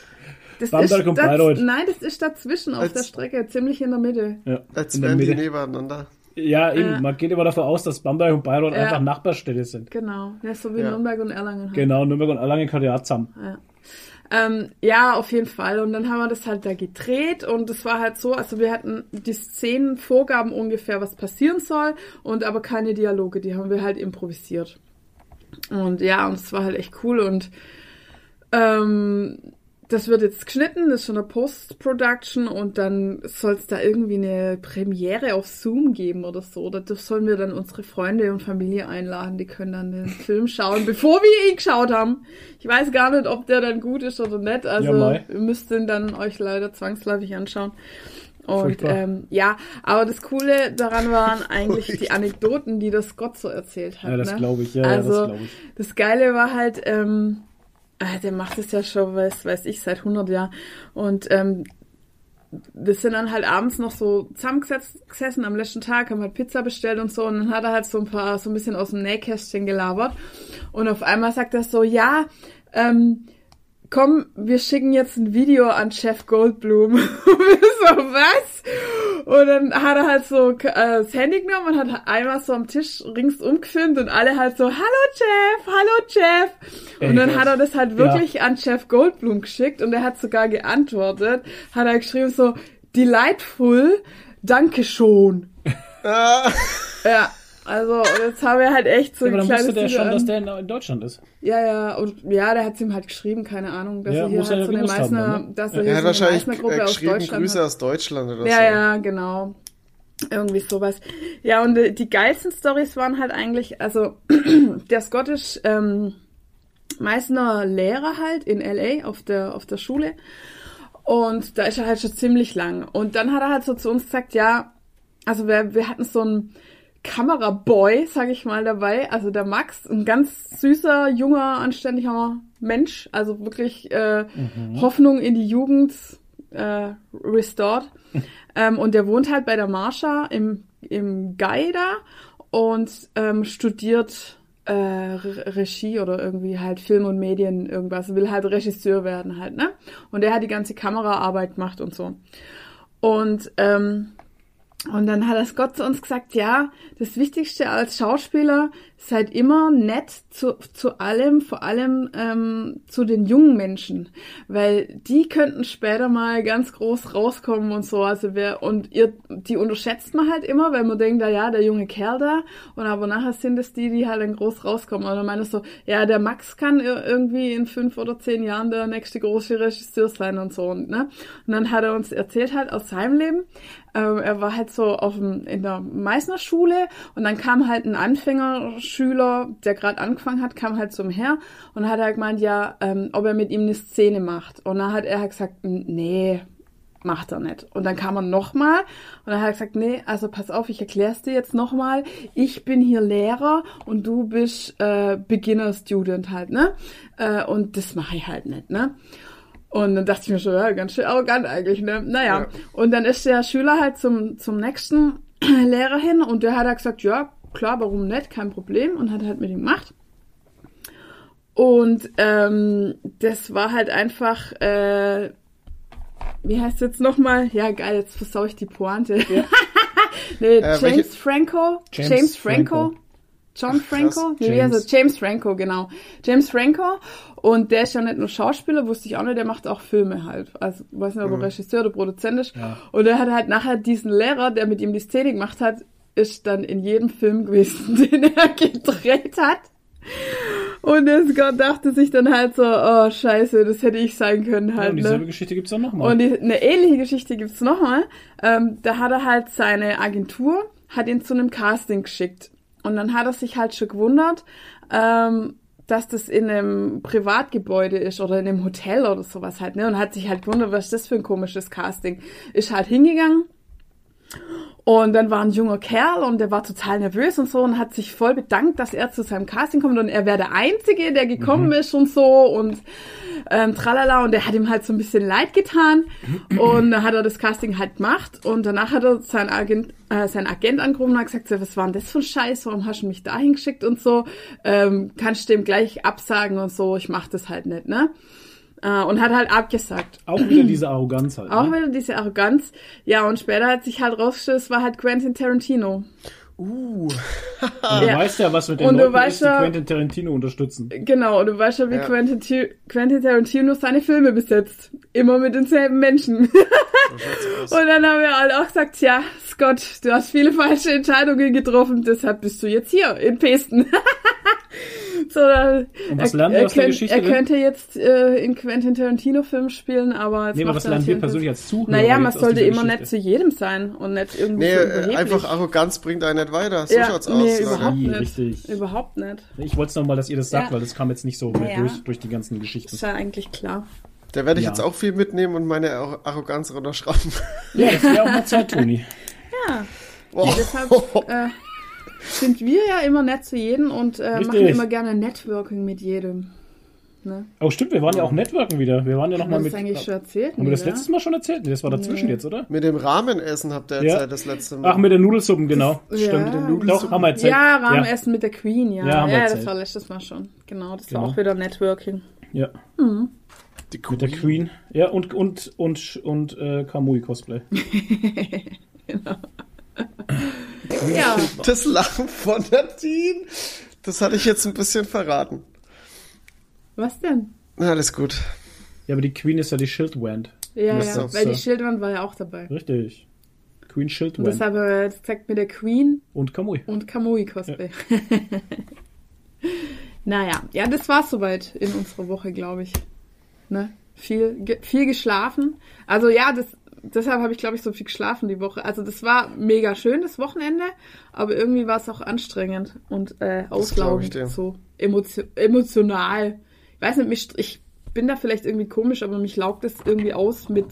Das Bamberg ist und Bayreuth. Nein, das ist dazwischen auf Als- der Strecke, ziemlich in der Mitte. Ja, Als in der wären die Mitte. nebeneinander. Ja, eben. Ja. Man geht immer davon aus, dass Bamberg und Bayreuth Ja. einfach Nachbarstädte sind. Genau, ja, so wie Ja. Nürnberg und Erlangen. Halt. Genau, Nürnberg und Erlangen können ja zusammen. Ja. Ähm, ja, auf jeden Fall. Und dann haben wir das halt da gedreht und es war halt so, also wir hatten die Szenen, Vorgaben ungefähr, was passieren soll und aber keine Dialoge, die haben wir halt improvisiert. Und ja, und es war halt echt cool und ähm, das wird jetzt geschnitten, das ist schon eine Post-Production und dann soll es da irgendwie eine Premiere auf Zoom geben oder so. Da sollen wir dann unsere Freunde und Familie einladen, die können dann den Film schauen, bevor wir ihn geschaut haben. Ich weiß gar nicht, ob der dann gut ist oder nicht, also Ja, ihr müsst ihn dann euch leider zwangsläufig anschauen. Und ähm, ja, aber das Coole daran waren eigentlich die Anekdoten, die der Scott so erzählt hat. Ja, das ne? glaube ich. Ja, ja, also, das glaube ich. das Geile war halt, ähm, ah, der macht es ja schon, weiß, weiß ich, seit 100 Jahren. Und ähm, wir sind dann halt abends noch so zusammengesetzt gesessen am letzten Tag, haben halt Pizza bestellt und so. Und dann hat er halt so ein paar, so ein bisschen aus dem Nähkästchen gelabert. Und auf einmal sagt er so, ja, ähm, komm, wir schicken jetzt ein Video an Chef Goldblum. Und wir so, was? Und dann hat er halt so äh, das Handy genommen und hat einmal so am Tisch ringsum gefilmt und alle halt so, hallo Jeff, hallo Jeff. Und Ey, dann hat er das halt wirklich an Chef Goldblum geschickt und er hat sogar geantwortet, hat er geschrieben so, delightful, danke schon. Ja, also und jetzt haben wir halt echt so Ja, aber ein dann kleines wusste der Video schon, an- dass der in, Deutschland ist. Ja, ja, und ja, der hat ihm halt geschrieben, keine Ahnung, dass Ja, er hier er halt ja so eine haben Meißner, dann, ne? dass Ja. er er hier hat so eine wahrscheinlich Gruppe äh, aus Deutschland Grüße hat. aus Deutschland oder Ja, so. ja, genau. Irgendwie sowas. Ja, und äh, die geilsten Stories waren halt eigentlich, also der Scottish ähm, Meißner Lehrer halt in LA auf der, auf der Schule. Und da ist er halt schon ziemlich lang. Und dann hat er halt so zu uns gesagt, ja, also wir, wir hatten so einen Kameraboy, sag ich mal, dabei. Also der Max, ein ganz süßer, junger, anständiger Mensch. Also wirklich äh, Hoffnung in die Jugend äh, restored. ähm, und der wohnt halt bei der Marsha im, im da und ähm, studiert äh, Re Regie oder irgendwie halt Film und Medien irgendwas, will halt Regisseur werden halt, ne? Und der hat die ganze Kameraarbeit gemacht und so. Und ähm, und dann hat der Scott zu uns gesagt, ja, das Wichtigste als Schauspieler seid immer nett zu, zu allem, vor allem ähm, zu den jungen Menschen, weil die könnten später mal ganz groß rauskommen und so. Also wer und ihr, die unterschätzt man halt immer, weil man denkt, da ja, der junge Kerl da, und aber nachher sind es die, die halt dann groß rauskommen. Und dann meine ich so, ja, der Max kann ir- irgendwie in fünf oder zehn Jahren der nächste große Regisseur sein und so. Und, ne? und dann hat er uns erzählt halt aus seinem Leben, ähm, er war halt so auf dem, in der Meißner Schule und dann kam halt ein Anfängerschüler, der gerade angefangen hat, kam halt zum Herr und hat halt gemeint, ja, ähm, ob er mit ihm eine Szene macht. Und dann hat er halt gesagt, "N- nee, macht er nicht. Und dann kam er nochmal und dann hat er gesagt, nee, also pass auf, ich erklär's dir jetzt nochmal. Ich bin hier Lehrer und du bist äh, Beginner-Student halt, ne? Äh, und das mache ich halt nicht, ne? Und dann dachte ich mir schon, ja, ganz schön arrogant eigentlich, ne? Naja. Ja. Und dann ist der Schüler halt zum, zum nächsten Lehrer hin und der hat halt gesagt, ja, klar, warum nicht, kein Problem und hat halt mit ihm gemacht. Und ähm, das war halt einfach, äh, wie heißt jetzt nochmal? Ja, geil, jetzt versau ich die Pointe. nee, James welche- Franco. James, James Franco. Franco. John Franco? Nee, wie James. er? James Franco, genau. James Franco. Und der ist ja nicht nur Schauspieler, wusste ich auch nicht, der macht auch Filme halt. Also, weiß nicht, ob er Regisseur oder Produzent ist. Ja. Und er hat halt nachher diesen Lehrer, der mit ihm die Szene gemacht hat, ist dann in jedem Film gewesen, den er gedreht hat. Und der Scott dachte sich dann halt so, oh scheiße, das hätte ich sein können Ja, halt. und ne? dieselbe Geschichte gibt's dann nochmal. Und die, eine ähnliche Geschichte gibt's nochmal. Ähm, da hat er halt seine Agentur, hat ihn zu einem Casting geschickt. Und dann hat er sich halt schon gewundert, ähm, dass das in einem Privatgebäude ist oder in einem Hotel oder sowas halt, ne? Und hat sich halt gewundert, was ist das für ein komisches Casting. Ist halt hingegangen und dann war ein junger Kerl und der war total nervös und so und hat sich voll bedankt, dass er zu seinem Casting kommt. Und er wäre der Einzige, der gekommen ist und so und ähm, tralala. Und der hat ihm halt so ein bisschen leid getan. Und dann hat er das Casting halt gemacht. Und danach hat er seinen Agent, äh, seinen Agent angerufen und hat gesagt, so, was war denn das für ein Scheiß, warum hast du mich dahin geschickt und so, ähm, kannst du dem gleich absagen und so, ich mach das halt nicht, ne? Äh, und hat halt abgesagt. Auch wieder diese Arroganz halt. Auch ne? wieder diese Arroganz. Ja, und später hat sich halt rausgestellt, es war halt Quentin Tarantino. Uh, Und du Ja. weißt ja, was mit den Und du Leuten weißt ist, die ja- Quentin Tarantino unterstützen. Genau, und du weißt ja, wie Ja. Quentin, Ti- Quentin Tarantino seine Filme besetzt. Immer mit denselben Menschen. Und dann haben wir alle auch gesagt, ja, Scott, du hast viele falsche Entscheidungen getroffen, deshalb bist du jetzt hier in Pesten. so, dann, Und was er, lernen wir er, aus der Geschichte er könnte jetzt äh, in Quentin Tarantino Filmen spielen, aber jetzt Nee, aber macht was er lernen wir persönlich als Zuhörer? Naja, man sollte immer nett zu jedem sein und nicht irgendwie Nee, so einfach Arroganz bringt einen nicht weiter. So Ja, schaut's nee, aus, überhaupt Leute. nicht. Richtig. Überhaupt nicht. Ich wollte es nochmal, dass ihr das sagt, Ja. weil das kam jetzt nicht so mehr Ja. durch, durch die ganzen Geschichten. Ist ja eigentlich klar. Da werde ich Ja. jetzt auch viel mitnehmen und meine Ar- Arroganz runterschrauben. Ja, das wäre auch mal Zeit, Toni. Ja, Boah. deshalb äh, sind wir ja immer nett zu jedem und äh, machen immer gerne Networking mit jedem. Ne? Oh, stimmt, wir waren ja auch Networken wieder. Wir waren ja Haben nochmal wir mit. das eigentlich schon erzählt? haben wir das Nee, ne? letztes Mal schon erzählt? Nee, das war dazwischen jetzt, oder? Mit dem Rahmenessen habt ihr Ja. erzählt das letzte Mal. Ach, mit den Nudelsuppen, genau. Ja. Stimmt. Mit den Doch, Nudelsuppen. haben wir erzählt. Ja, Rahmenessen mit der Queen, ja. Ja, haben wir Ja, das war letztes Mal schon. Genau, das Genau. war auch wieder Networking. Ja. Die Mit der Queen. Ja, und, und, und, und äh, Kamui-Cosplay. Ja, Das Lachen von Nadine, das hatte ich jetzt ein bisschen verraten. was denn? Na, alles gut. Ja, aber die Queen ist ja die Schildwand. Ja, Das ja, weil so. die Schildwand war ja auch dabei. Richtig. Queen Und Schildwand. deshalb äh, das zeigt mir der Queen Und Kamui. und Kamui-Cosplay. naja, ja, das war's soweit in unserer Woche, glaube ich. Ne? Viel, ge viel geschlafen. Also ja, das, deshalb habe ich, glaube ich, so viel geschlafen die Woche. Also das war mega schön, das Wochenende, aber irgendwie war es auch anstrengend und äh, auslaugend, so emotio emotional. Ich weiß nicht, mich, ich bin da vielleicht irgendwie komisch, aber mich laugt es irgendwie aus, mit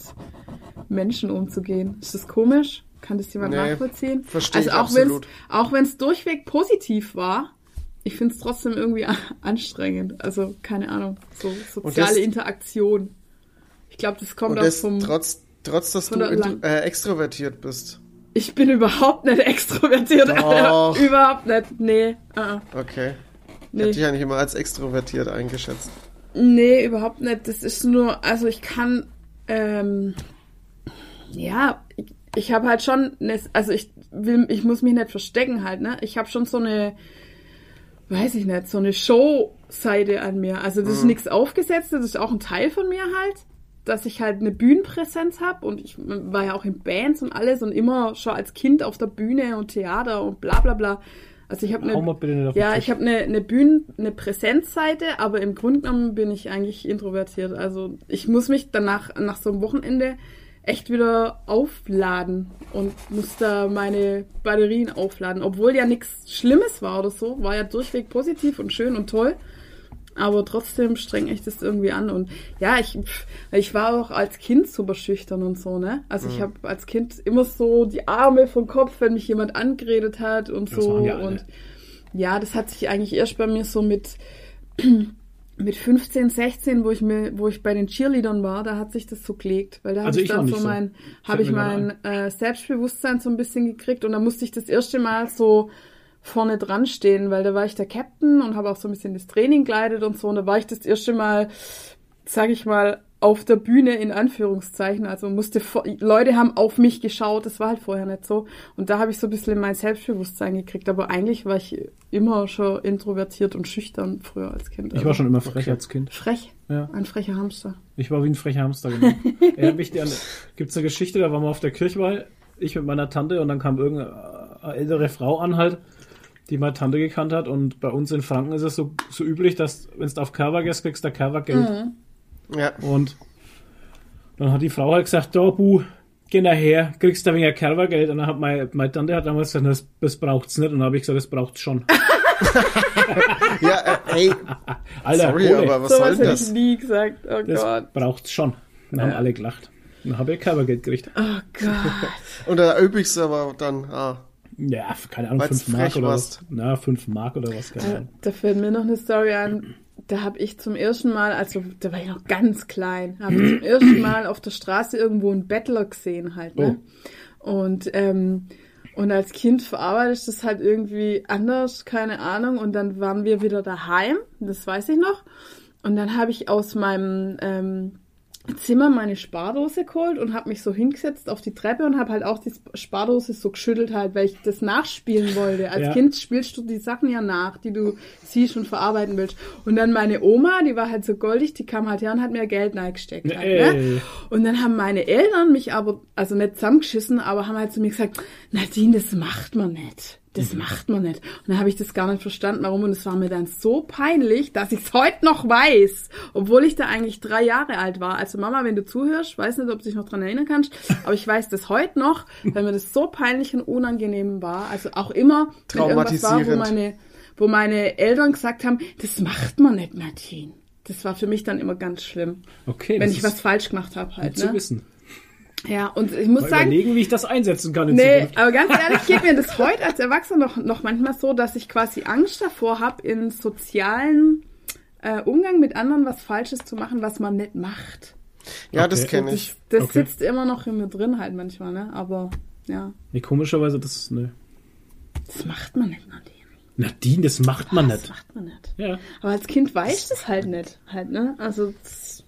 Menschen umzugehen. Ist das komisch? Kann das jemand Nee, nachvollziehen? versteh also ich auch wenn es durchweg positiv war, ich finde es trotzdem irgendwie anstrengend. Also keine Ahnung, so soziale das- Interaktion. Ich glaube, das kommt auch vom. trotz, trotz, dass du äh, extrovertiert bist. Ich bin überhaupt nicht extrovertiert. Doch. Alter. Überhaupt nicht. Nee. Uh Okay. Ich Nee. hätte dich eigentlich immer als extrovertiert eingeschätzt. Nee, überhaupt nicht. Das ist nur, also ich kann, ähm, ja, ich, ich habe halt schon, ne, also ich will, ich muss mich nicht verstecken halt, ne? Ich habe schon so eine, weiß ich nicht, so eine Show-Seite an mir. Also das ist nichts aufgesetzt, das ist auch ein Teil von mir halt, dass ich halt eine Bühnenpräsenz habe und ich war ja auch in Bands und alles und immer schon als Kind auf der Bühne und Theater und bla bla bla. Also ich habe eine ja, ich habe eine, eine Bühnen, eine Präsenzseite, aber im Grunde genommen bin ich eigentlich introvertiert. Also ich muss mich danach, nach so einem Wochenende echt wieder aufladen und muss da meine Batterien aufladen. Obwohl ja nichts Schlimmes war oder so, war ja durchweg positiv und schön und toll. Aber trotzdem streng ich das irgendwie an. Und ja, ich, ich war auch als Kind super schüchtern und so, ne? Also ich habe als Kind immer so die Arme vom Kopf, wenn mich jemand angeredet hat und Das so. Und ja, das hat sich eigentlich erst bei mir so mit, mit 15, 16, wo ich mir, wo ich bei den Cheerleadern war, da hat sich das so gelegt. Weil da Also habe ich dann so so. mein, Fällt habe ich mein äh, Selbstbewusstsein so ein bisschen gekriegt und da musste ich das erste Mal so vorne dran stehen, weil da war ich der Captain und habe auch so ein bisschen das Training geleitet und so und da war ich das erste Mal, sag ich mal, auf der Bühne in Anführungszeichen, also musste vor, Leute haben auf mich geschaut, das war halt vorher nicht so und da habe ich so ein bisschen mein Selbstbewusstsein gekriegt, aber eigentlich war ich immer schon introvertiert und schüchtern früher als Kind. Ich Also war schon immer frech als Kind. frech, Ja. ein frecher Hamster. Ich war wie ein frecher Hamster, genau. Erinnert mich an, gibt's eine Geschichte, da waren wir auf der Kirchweih, ich mit meiner Tante und dann kam irgendeine ältere Frau an halt, die meine Tante gekannt hat und bei uns in Franken ist es so, so üblich, dass wenn du auf Kerber gehst, kriegst du Kerber Geld. Ja. Und dann hat die Frau halt gesagt, da, Bu, geh nachher, kriegst da weniger Kerbergeld. Und dann hat meine, meine Tante hat damals gesagt, das, das braucht's nicht. Und dann habe ich gesagt, das braucht's schon. Ja, äh, ey, Alter, sorry, Kohle, aber was so soll hätte ich das? nie gesagt. Oh das Gott. braucht's schon. Dann haben alle gelacht. Dann habe ich Kerbergeld gekriegt. Oh Gott. Und da übigst du aber dann, ah, Ja, keine Ahnung, Weil's 5 Mark oder warst. was. Na, 5 Mark oder was, keine Ahnung. Da fällt mir noch eine Story an. Da habe ich zum ersten Mal, also da war ich noch ganz klein, habe ich zum ersten Mal auf der Straße irgendwo einen Bettler gesehen halt. Ne? Und ähm, und als Kind verarbeitet ich das halt irgendwie anders, keine Ahnung. Und dann waren wir wieder daheim, das weiß ich noch. Und dann habe ich aus meinem ähm, Zimmer meine Spardose geholt und habe mich so hingesetzt auf die Treppe und habe halt auch die Spardose so geschüttelt halt, weil ich das nachspielen wollte. Als Ja. Kind spielst du die Sachen ja nach, die du siehst und verarbeiten willst. Und dann meine Oma, die war halt so goldig, die kam halt her und hat mir Geld reingesteckt. Halt, ne? Und dann haben meine Eltern mich aber, also nicht zusammengeschissen, aber haben halt zu mir gesagt, Nadine, das macht man nicht. Das macht man nicht. Und dann habe ich das gar nicht verstanden, warum. Und es war mir dann so peinlich, dass ich es heute noch weiß, obwohl ich da eigentlich drei Jahre alt war. Also Mama, wenn du zuhörst, weiß nicht, ob du dich noch dran erinnern kannst, aber ich weiß das heute noch, weil mir das so peinlich und unangenehm war. Also auch immer, irgendwas war, wo Traumatisierend. meine, wo meine Eltern gesagt haben, das macht man nicht, Nadine. Das war für mich dann immer ganz schlimm, Okay, wenn ich was falsch gemacht habe halt. zu Ne? wissen. Ja, und ich muss Mal sagen, überlegen, wie ich das einsetzen kann in nee, Zukunft. aber ganz ehrlich, geht mir das heute als Erwachsener noch, noch manchmal so, dass ich quasi Angst davor habe, in sozialen äh, Umgang mit anderen was Falsches zu machen, was man nicht macht. ja, das Okay. kenne Das, ich. das Okay. sitzt immer noch in mir drin halt manchmal, ne? Aber ja, Nee, komischerweise, das, ne. das macht man nicht, Nadine. Nadine, das macht man Das nicht. macht man nicht. Ja. Aber als Kind weiß ich das halt nicht, halt, ne? Also, das,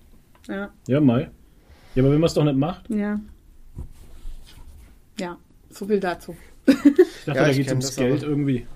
Ja, Ja, Mai. Ja, aber wenn man es doch nicht macht, ja. Ja, so viel dazu. ich dachte, Ja, da geht es ums das Geld aber. irgendwie.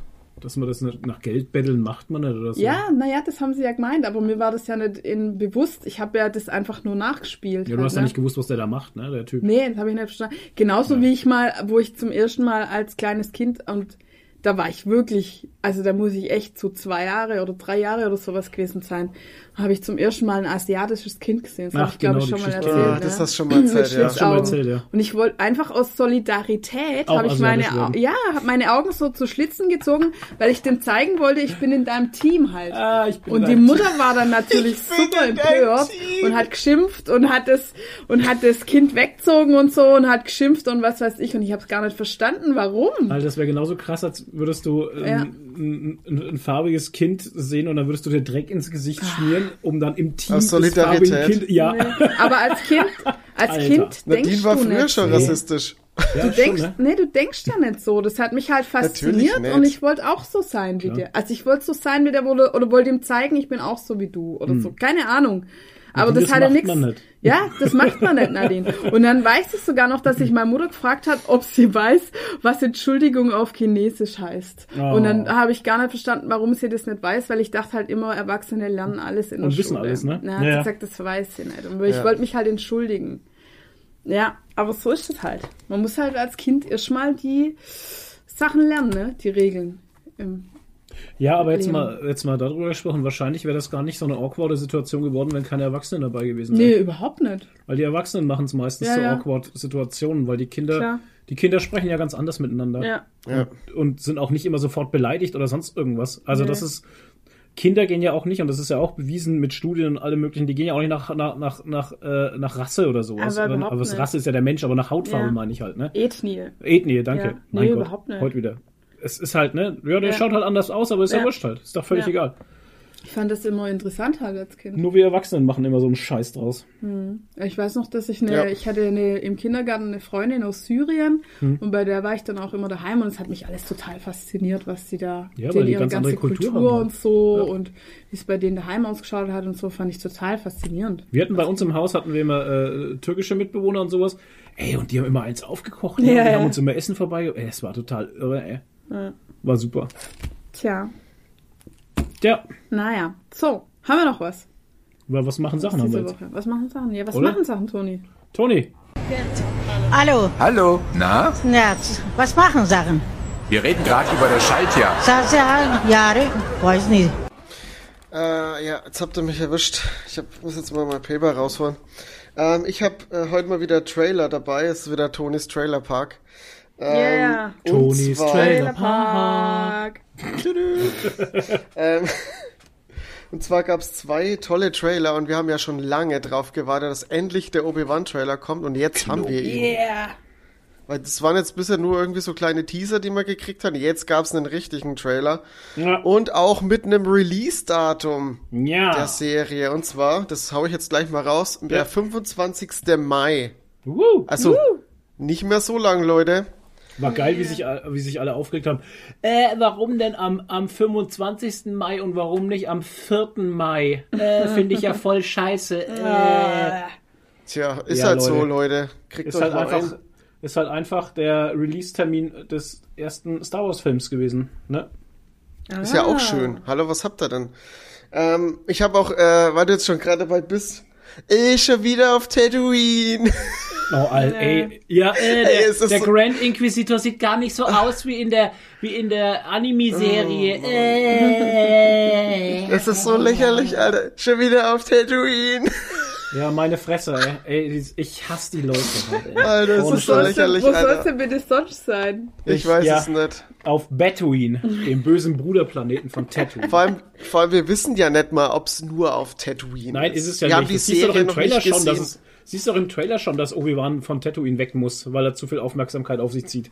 Dass man das nicht nach Geld betteln macht man nicht oder so. Ja, naja, das haben sie ja gemeint, aber mir war das ja nicht in bewusst. Ich habe ja das einfach nur nachgespielt. Ja, du halt, hast ja ne? nicht gewusst, was der da macht, ne, der Typ. Nee, das habe ich nicht verstanden. Genauso wie ich mal, wo ich zum ersten Mal als kleines Kind und da war ich wirklich, also da muss ich echt so zwei Jahre oder drei Jahre oder sowas gewesen sein, habe ich zum ersten Mal ein asiatisches Kind gesehen. Das habe ich, glaube genau, ich, schon mal erzählt. Ah, ne? das hast du schon mal erzählt, ja. Hast du schon mal erzählt, ja. Und ich wollte einfach aus Solidarität, habe ich meine, werden. Ja, habe meine Augen so zu Schlitzen gezogen, weil ich dem zeigen wollte, ich bin in deinem Team halt. Ah, ich bin und die Mutter war dann natürlich super empört und hat geschimpft und hat das und hat das Kind weggezogen und so und hat geschimpft und was weiß ich und ich habe es gar nicht verstanden, warum. Alter, das wäre genauso krass, als würdest du ähm, Ja. Ein, ein, ein farbiges Kind sehen und dann würdest du dir Dreck ins Gesicht schmieren, um dann im Team Aus des Solidarität. farbigen Kind, ja, Nee. Aber als Kind, als Alter. Kind denkst Nadine war du früher nicht. schon Nee. rassistisch. ja Du denkst, schon, ne? nee, du denkst ja nicht so. Das hat mich halt fasziniert und ich wollte auch so sein wie Klar. der. Also ich wollte so sein wie der oder, oder wollte ihm zeigen, ich bin auch so wie du oder so. Keine Ahnung. Aber das, das hatte macht nichts. man nicht. Ja, das macht man nicht, Nadine. Und dann weiß ich sogar noch, dass sich meine Mutter gefragt hat, ob sie weiß, was Entschuldigung auf Chinesisch heißt. Oh. Und dann habe ich gar nicht verstanden, warum sie das nicht weiß, weil ich dachte halt immer, Erwachsene lernen alles in Und der wissen Schule. alles, ne? Na, Ja, ja. sie gesagt, das weiß sie nicht. Und ich Ja. wollte mich halt entschuldigen. Ja, aber so ist es halt. Man muss halt als Kind erstmal die Sachen lernen, ne? Die Regeln. Ähm, Ja, aber jetzt mal, jetzt mal darüber gesprochen, wahrscheinlich wäre das gar nicht so eine awkwarde Situation geworden, wenn keine Erwachsenen dabei gewesen wären. nee, überhaupt nicht. Weil die Erwachsenen machen es meistens Ja, zu ja. awkward Situationen, weil die Kinder, Klar. die Kinder sprechen ja ganz anders miteinander. Ja. Ja. und sind auch nicht immer sofort beleidigt oder sonst irgendwas. Also Nee. das ist Kinder gehen ja auch nicht und das ist ja auch bewiesen mit Studien und allem möglichen. Die gehen ja auch nicht nach nach nach nach, äh, nach Rasse oder sowas. Aber oder, aber. Rasse ist ja der Mensch, aber nach Hautfarbe Ja. meine ich halt. Ne? Ethnie. Ethnie, danke. Ja. Mein Nee, Gott, überhaupt nicht. heute wieder. Es ist halt ne, ja, der Ja. schaut halt anders aus, aber ist ja, Ja. wurscht halt. Ist doch völlig Ja. egal. Ich fand das immer interessant halt als Kind. Nur wir Erwachsenen machen immer so einen Scheiß draus. Ich weiß noch, dass ich eine, Ja. ich hatte eine, im Kindergarten eine Freundin aus Syrien Hm. und bei der war ich dann auch immer daheim und es hat mich alles total fasziniert, was sie da, Ja, denen weil die ihre ganz ganze andere Kultur Kultur, haben halt. und so Ja. und wie es bei denen daheim ausgeschaut hat und so, fand ich total faszinierend. Wir hatten bei uns im Haus hatten wir immer äh, türkische Mitbewohner und sowas. Ey, und die haben immer eins aufgekocht. Ja, Ja, die ja. haben uns immer Essen vorbei. Ey, es war total irre, ey. Ja. War super. Tja, Ja, naja. So, haben wir noch was? aber was machen Sachen haben wir jetzt? Woche? Was machen Sachen? Ja, was Oder? machen Sachen, Toni? Toni, Hallo, Hallo, na? ja, was machen Sachen? Wir reden gerade über das Schaltjahr. Sasa, Jahre, weiß nicht. Äh, ja, jetzt habt ihr mich erwischt. Ich hab, muss jetzt mal mein Paper rausholen. Ähm, ich habe äh, heute mal wieder Trailer dabei. Es ist wieder Tonys Trailer Park. Ähm, Yeah. und Tonys Trailer. Park. Ähm, und zwar gab es zwei tolle Trailer und wir haben ja schon lange drauf gewartet, dass endlich der Obi-Wan-Trailer kommt und jetzt haben wir ihn. Yeah. Weil das waren jetzt bisher nur irgendwie so kleine Teaser, die wir gekriegt haben. Jetzt gab es einen richtigen Trailer Ja. und auch mit einem Release-Datum Ja. der Serie. Und zwar, das hau ich jetzt gleich mal raus, der Ja. 25. Mai. Woo. Also nicht mehr so lang, Leute. War geil, wie sich, wie sich alle aufgeregt haben. Äh, warum denn am, am 25. Mai und warum nicht am 4. Mai? Äh, finde ich ja voll scheiße. Äh. Tja, ist Ja, halt so, Leute. Leute. Kriegt Ist euch halt mal einfach, ein. ist halt einfach der Release-Termin des ersten Star Wars-Films gewesen. Ne? Ist ja auch schön. Hallo, was habt ihr denn? Ähm, ich habe auch, äh, weil du jetzt schon gerade dabei bist, ich schon wieder auf Tatooine. Oh, Alter, ey. Ja, äh, der, Ey, der so- Grand Inquisitor sieht gar nicht so aus wie in der, wie in der Anime-Serie. Äh. Es ist so lächerlich, Alter. Schon wieder auf Tatooine. Ja, meine Fresse, ey. ey ich hasse die Leute halt, ey. Alter, das ist so lächerlich, Wo soll es Alter. denn bitte sonst sein? Ich weiß ja. es nicht. Auf Tatooine, dem bösen Bruderplaneten von Tatooine. Vor allem, vor allem, wir wissen ja nicht mal, ob es nur auf Tatooine Nein, ist es ja wir nicht. haben die Das siehst du doch Serie im noch Trailer nicht schon, dass es, siehst du doch im Trailer schon, dass Obi-Wan von Tatooine weg muss, weil er zu viel Aufmerksamkeit auf sich zieht.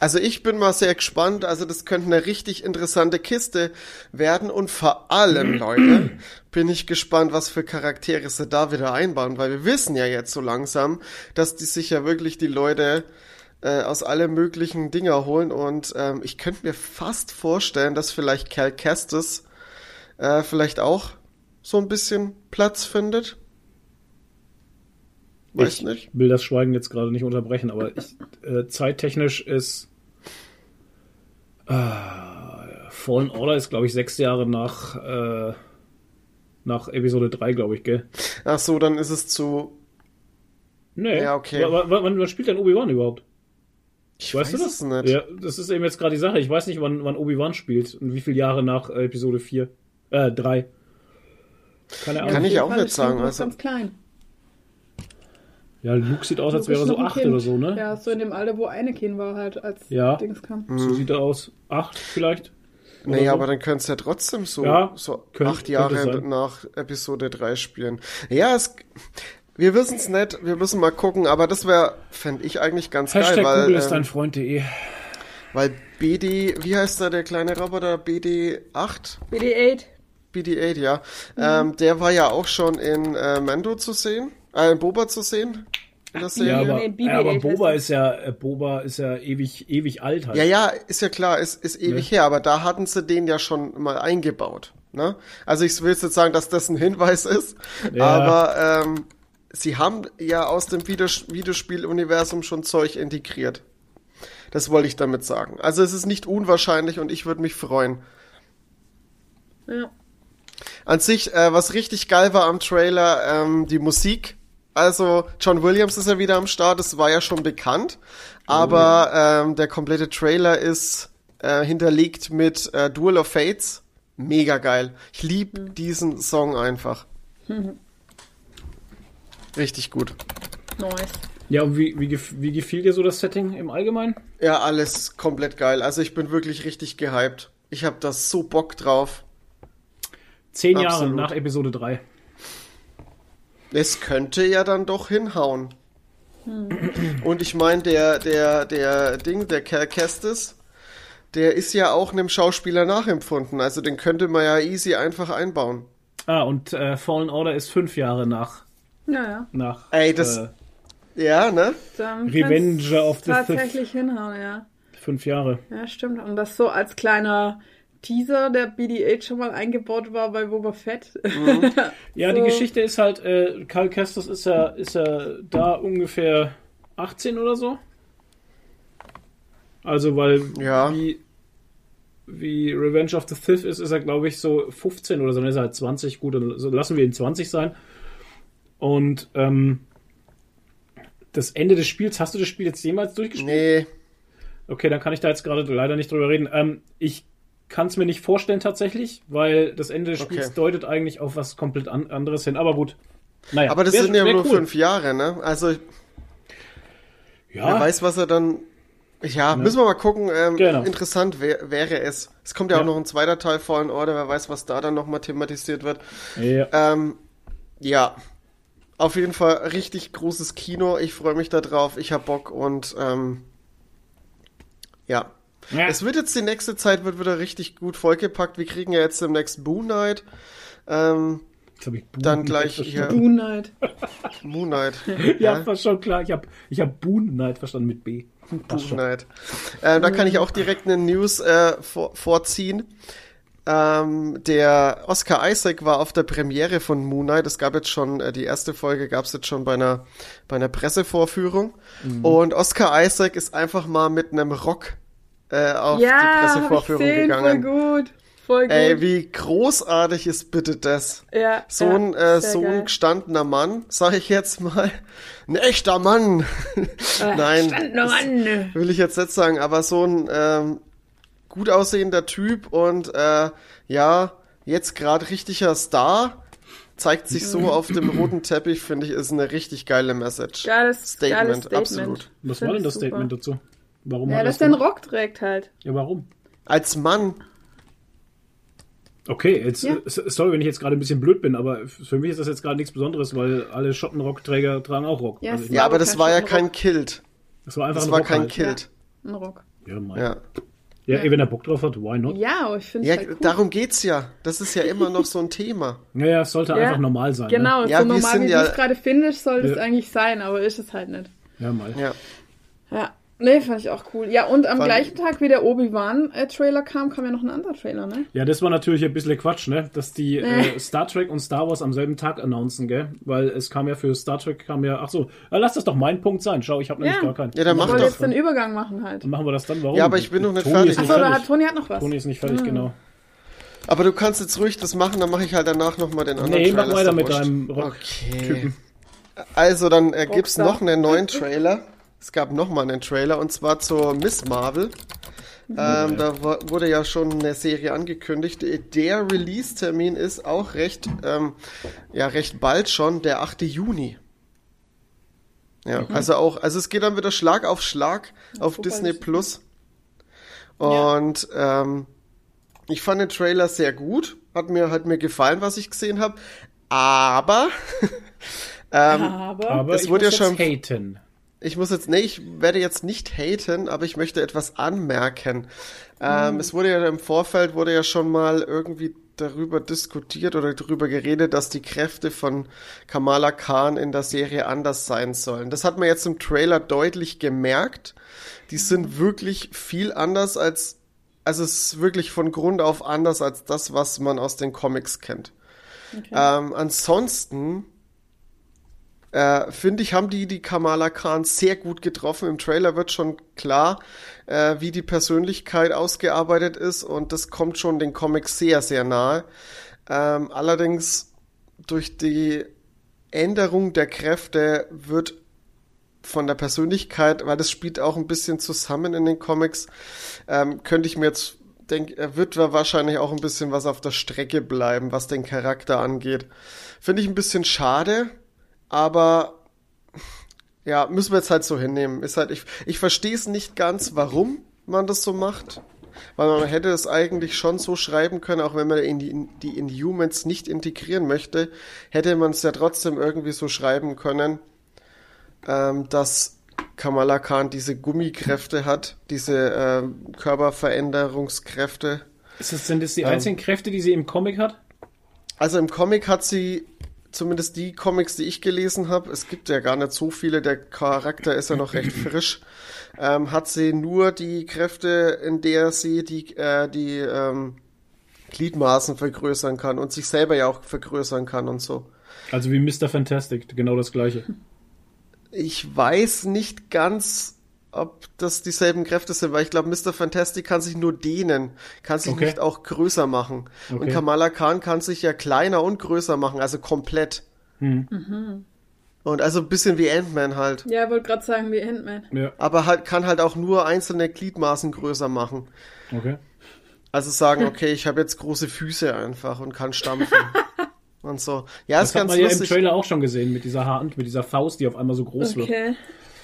Also ich bin mal sehr gespannt. Also das könnte eine richtig interessante Kiste werden. Und vor allem, Leute, bin ich gespannt, was für Charaktere sie da wieder einbauen. Weil wir wissen ja jetzt so langsam, dass die sich ja wirklich die Leute äh, aus alle möglichen Dinger holen. Und ähm, ich könnte mir fast vorstellen, dass vielleicht Cal Kestis äh, vielleicht auch so ein bisschen Platz findet. Weiß ich nicht. will das Schweigen jetzt gerade nicht unterbrechen, aber ich, äh, zeittechnisch ist äh, Fallen Order ist, glaube ich, sechs Jahre nach, äh, nach Episode 3, glaube ich, gell? Ach so, dann ist es zu. Nee. Ja, okay. W wann, wann spielt denn Obi-Wan überhaupt? Ich Weißt weiß du es das? nicht. Ja, das ist eben jetzt gerade die Sache. Ich weiß nicht, wann, wann Obi-Wan spielt und wie viele Jahre nach äh, Episode 4. Äh, 3. Keine Ahnung. Kann ich auch nicht sagen, also- ganz klein. Ja, Luke sieht aus, als Luke wäre er so noch ein 8 Kind. oder so, ne? Ja, so in dem Alter, wo Anakin war halt, als Ja. Dings kam. So sieht er aus. 8 vielleicht? Nee, so. aber dann könnte es ja trotzdem so, Ja, so könnt- acht Jahre nach Episode 3 spielen. Ja, es, wir wissen es nicht, wir müssen mal gucken, aber das wäre, fände ich eigentlich ganz Hashtag geil, weil, Google ist dein ähm, Freund.de. weil BD, wie heißt da der kleine Roboter, BD8? BD-8. BD8, ja. Ähm, der war ja auch schon in äh, Mando zu sehen, äh, Boba zu sehen. In der Serie. Ja, aber, BB-8 ja, aber Boba ist ja, äh, Boba ist ja ewig, ewig alt halt. Ja, ja, ist ja klar, ist, ist ewig her, aber da hatten sie den ja schon mal eingebaut. Ne? Also ich will jetzt nicht sagen, dass das ein Hinweis ist, Ja. aber ähm, sie haben ja aus dem Videos Videospieluniversum schon Zeug integriert. Das wollte ich damit sagen. Also es ist nicht unwahrscheinlich und ich würde mich freuen. Ja. An sich, äh, was richtig geil war am Trailer, ähm, die Musik. Also John Williams ist ja wieder am Start, das war ja schon bekannt. Aber ähm, der komplette Trailer ist äh, hinterlegt mit äh, Duel of Fates. Mega geil. Ich lieb diesen Song einfach. Richtig gut. Nice. Ja, und wie, wie, gef- wie gefiel dir so das Setting im Allgemeinen? Ja, alles komplett geil. Also ich bin wirklich richtig gehypt. Ich habe da so Bock drauf. Zehn Jahre Absolut. nach Episode 3. Es könnte ja dann doch hinhauen. Und ich meine, der, der, der Ding, der Cal Kestis, der ist ja auch einem Schauspieler nachempfunden. Also den könnte man ja easy einfach einbauen. Ah, und äh, Fallen Order ist fünf Jahre nach. Naja, nach Ey, das- äh, Ja, ne? Revenge of the tatsächlich hinhauen, ja. fünf Jahre. Ja, stimmt. Und das so als kleiner Teaser, der BD-8 schon mal eingebaut war bei Boba Fett. Ja, die So. Geschichte ist halt, äh, Karl Kestis ist ja, ist ja da ungefähr 18 oder so. Also, weil Ja. wie, wie Revenge of the Sith ist, ist er, glaube ich, so 15 oder so, dann ist er halt 20. Gut, dann lassen wir ihn 20 sein. Und ähm, das Ende des Spiels, hast du das Spiel jetzt jemals durchgespielt? Nee. Okay, dann kann ich da jetzt gerade leider nicht drüber reden. Ähm, ich kann es mir nicht vorstellen tatsächlich, weil das Ende des Spiels Okay. deutet eigentlich auf was komplett an anderes hin. Aber gut. Naja, Aber das wär- sind ja nur cool. fünf Jahre, ne? Also Ja, wer weiß, was er dann. Ja, müssen wir mal gucken. Ähm, Genau. Interessant wär, wäre es. Es kommt ja, Ja. auch noch ein zweiter Teil Fallen Order. Wer weiß, was da dann nochmal thematisiert wird. ja. Ähm, ja, auf jeden Fall richtig großes Kino. Ich freue mich da drauf. Ich hab Bock und ähm, ja. Ja. Es wird jetzt die nächste Zeit wird wieder richtig gut vollgepackt. Wir kriegen ja jetzt demnächst Moon Knight. Ähm, Jetzt hab ich Boon dann Knight gleich hier Moon Knight. Moon Knight. Ja, war schon klar. Ich habe ich hab Boon Knight verstanden mit B. Schon. Knight. Ähm, da kann ich auch direkt eine News äh, vor, vorziehen. Ähm, der Oscar Isaac war auf der Premiere von Moon Knight. Es gab jetzt schon, äh, die erste Folge gab es jetzt schon bei einer, bei einer Pressevorführung. Mhm. Und Oscar Isaac ist einfach mal mit einem Rock äh, auf die Ja, ich Pressevorführung gesehen, gegangen. voll gut. Voll gut. Ey, wie großartig ist bitte das? ja, So ja, ein, äh, so geil. ein gestandener Mann, sag ich jetzt mal. Ein echter Mann. Nein. Standner Mann. will ich jetzt nicht sagen, aber so ein ähm, gut aussehender Typ und äh, ja, jetzt gerade richtiger Star, zeigt sich so auf dem roten Teppich, finde ich, ist eine richtig geile Message. Geiles Statement, geiles Statement. absolut. Was war denn ich das super. Statement dazu? Warum Ja, hat dass er der das einen Rock trägt halt. Ja, warum? Als Mann, Okay, jetzt, Ja. sorry, wenn ich jetzt gerade ein bisschen blöd bin, aber für mich ist das jetzt gerade nichts Besonderes, weil alle Schottenrockträger tragen auch Rock. Ja, Also, es ja, aber das war ja kein Kilt. das war einfach Das ein war Rock kein halt. Kilt. Ein Rock. Ja, mein. Ja, ja, ey, wenn er Bock drauf hat, why not? Ja, aber ich finde ja halt cool. darum geht's ja. Das ist ja immer noch so ein Thema. Naja, es sollte Ja, einfach normal sein. Genau, Ja, so normal wie ja- du es gerade findest, sollte es Ja. eigentlich sein, aber ist es halt nicht. Ne? Ja, mal. Ja. Ja. Nee, fand ich auch cool. Ja, und am Fand- gleichen Tag, wie der Obi-Wan-Trailer kam, kam ja noch ein anderer Trailer, ne? Ja, das war natürlich ein bisschen Quatsch, ne? Dass die Nee. äh, Star Trek und Star Wars am selben Tag announcen, gell? Weil es kam ja für Star Trek, kam ja, ach so, äh, lass das doch mein Punkt sein. Schau, ich habe nämlich Ja. gar keinen. Ja, dann Ich mach wollte doch. jetzt den Übergang machen halt. Dann machen wir das dann. Warum? Ja, aber ich bin noch nicht Toni fertig. Ist nicht Achso, fertig. hat Toni hat noch was. Toni ist nicht fertig, genau. Aber du kannst jetzt ruhig das machen, dann mache ich halt danach nochmal den anderen Nee, mach Trailer, ist weiter doch mit deinem Rock. Okay. Also, dann äh, gibt's noch einen neuen Trailer. Es gab noch mal einen Trailer und zwar zur Miss Marvel. Ähm, da wurde ja schon eine Serie angekündigt. Der Release-Termin ist auch recht, ähm, ja, recht bald schon, der 8. Juni. Ja, also auch, also es geht dann wieder Schlag auf Schlag auf super, Disney das- Plus. Und ähm, ich fand den Trailer sehr gut. Hat mir, hat mir gefallen, was ich gesehen habe. Aber ähm, Aber, Aber Es ich wurde muss ja schon- haten. Ich muss jetzt, nee, ich werde jetzt nicht haten, aber ich möchte etwas anmerken. Ähm, es wurde ja im Vorfeld, wurde ja schon mal irgendwie darüber diskutiert oder darüber geredet, dass die Kräfte von Kamala Khan in der Serie anders sein sollen. Das hat man jetzt im Trailer deutlich gemerkt. Die sind wirklich viel anders als, also es ist wirklich von Grund auf anders als das, was man aus den Comics kennt. Ähm, ansonsten äh, finde ich, haben die die Kamala Khan sehr gut getroffen. Im Trailer wird schon klar, äh, wie die Persönlichkeit ausgearbeitet ist und das kommt schon den Comics sehr, sehr nahe. Ähm, allerdings durch die Änderung der Kräfte wird von der Persönlichkeit, weil das spielt auch ein bisschen zusammen in den Comics, ähm, könnte ich mir jetzt denken, er wird da wahrscheinlich auch ein bisschen was auf der Strecke bleiben, was den Charakter angeht. Finde ich ein bisschen schade, aber ja, müssen wir jetzt halt so hinnehmen. Ist halt, ich, ich verstehe es nicht ganz, warum man das so macht. Weil man hätte es eigentlich schon so schreiben können, auch wenn man in die, in die Inhumans nicht integrieren möchte, hätte man es ja trotzdem irgendwie so schreiben können, ähm, dass Kamala Khan diese Gummikräfte hat, diese ähm, Körperveränderungskräfte. Das, sind das die Ähm. einzigen Kräfte, die sie im Comic hat? Also im Comic hat sie zumindest die Comics, die ich gelesen habe, es gibt ja gar nicht so viele, der Charakter ist ja noch recht frisch, ähm, hat sie nur die Kräfte, in der sie die, äh, die ähm, Gliedmaßen vergrößern kann und sich selber ja auch vergrößern kann und so. Also wie Mr. Fantastic, genau das gleiche. Ich weiß nicht ganz, ob das dieselben Kräfte sind, weil ich glaube, Mr. Fantastic kann sich nur dehnen, kann sich Okay. nicht auch größer machen. Und Okay. Kamala Khan kann sich ja kleiner und größer machen, also komplett. Hm. Und also ein bisschen wie Ant-Man halt. ja, wollte gerade sagen, wie Ant-Man. Ja, Aber halt kann halt auch nur einzelne Gliedmaßen größer machen. okay. Also sagen, okay, ich habe jetzt große Füße einfach und kann stampfen. und so. Ja, Das ist hat ganz man ja im lustig. Trailer auch schon gesehen, mit dieser Hand, mit dieser Faust, die auf einmal so groß wird.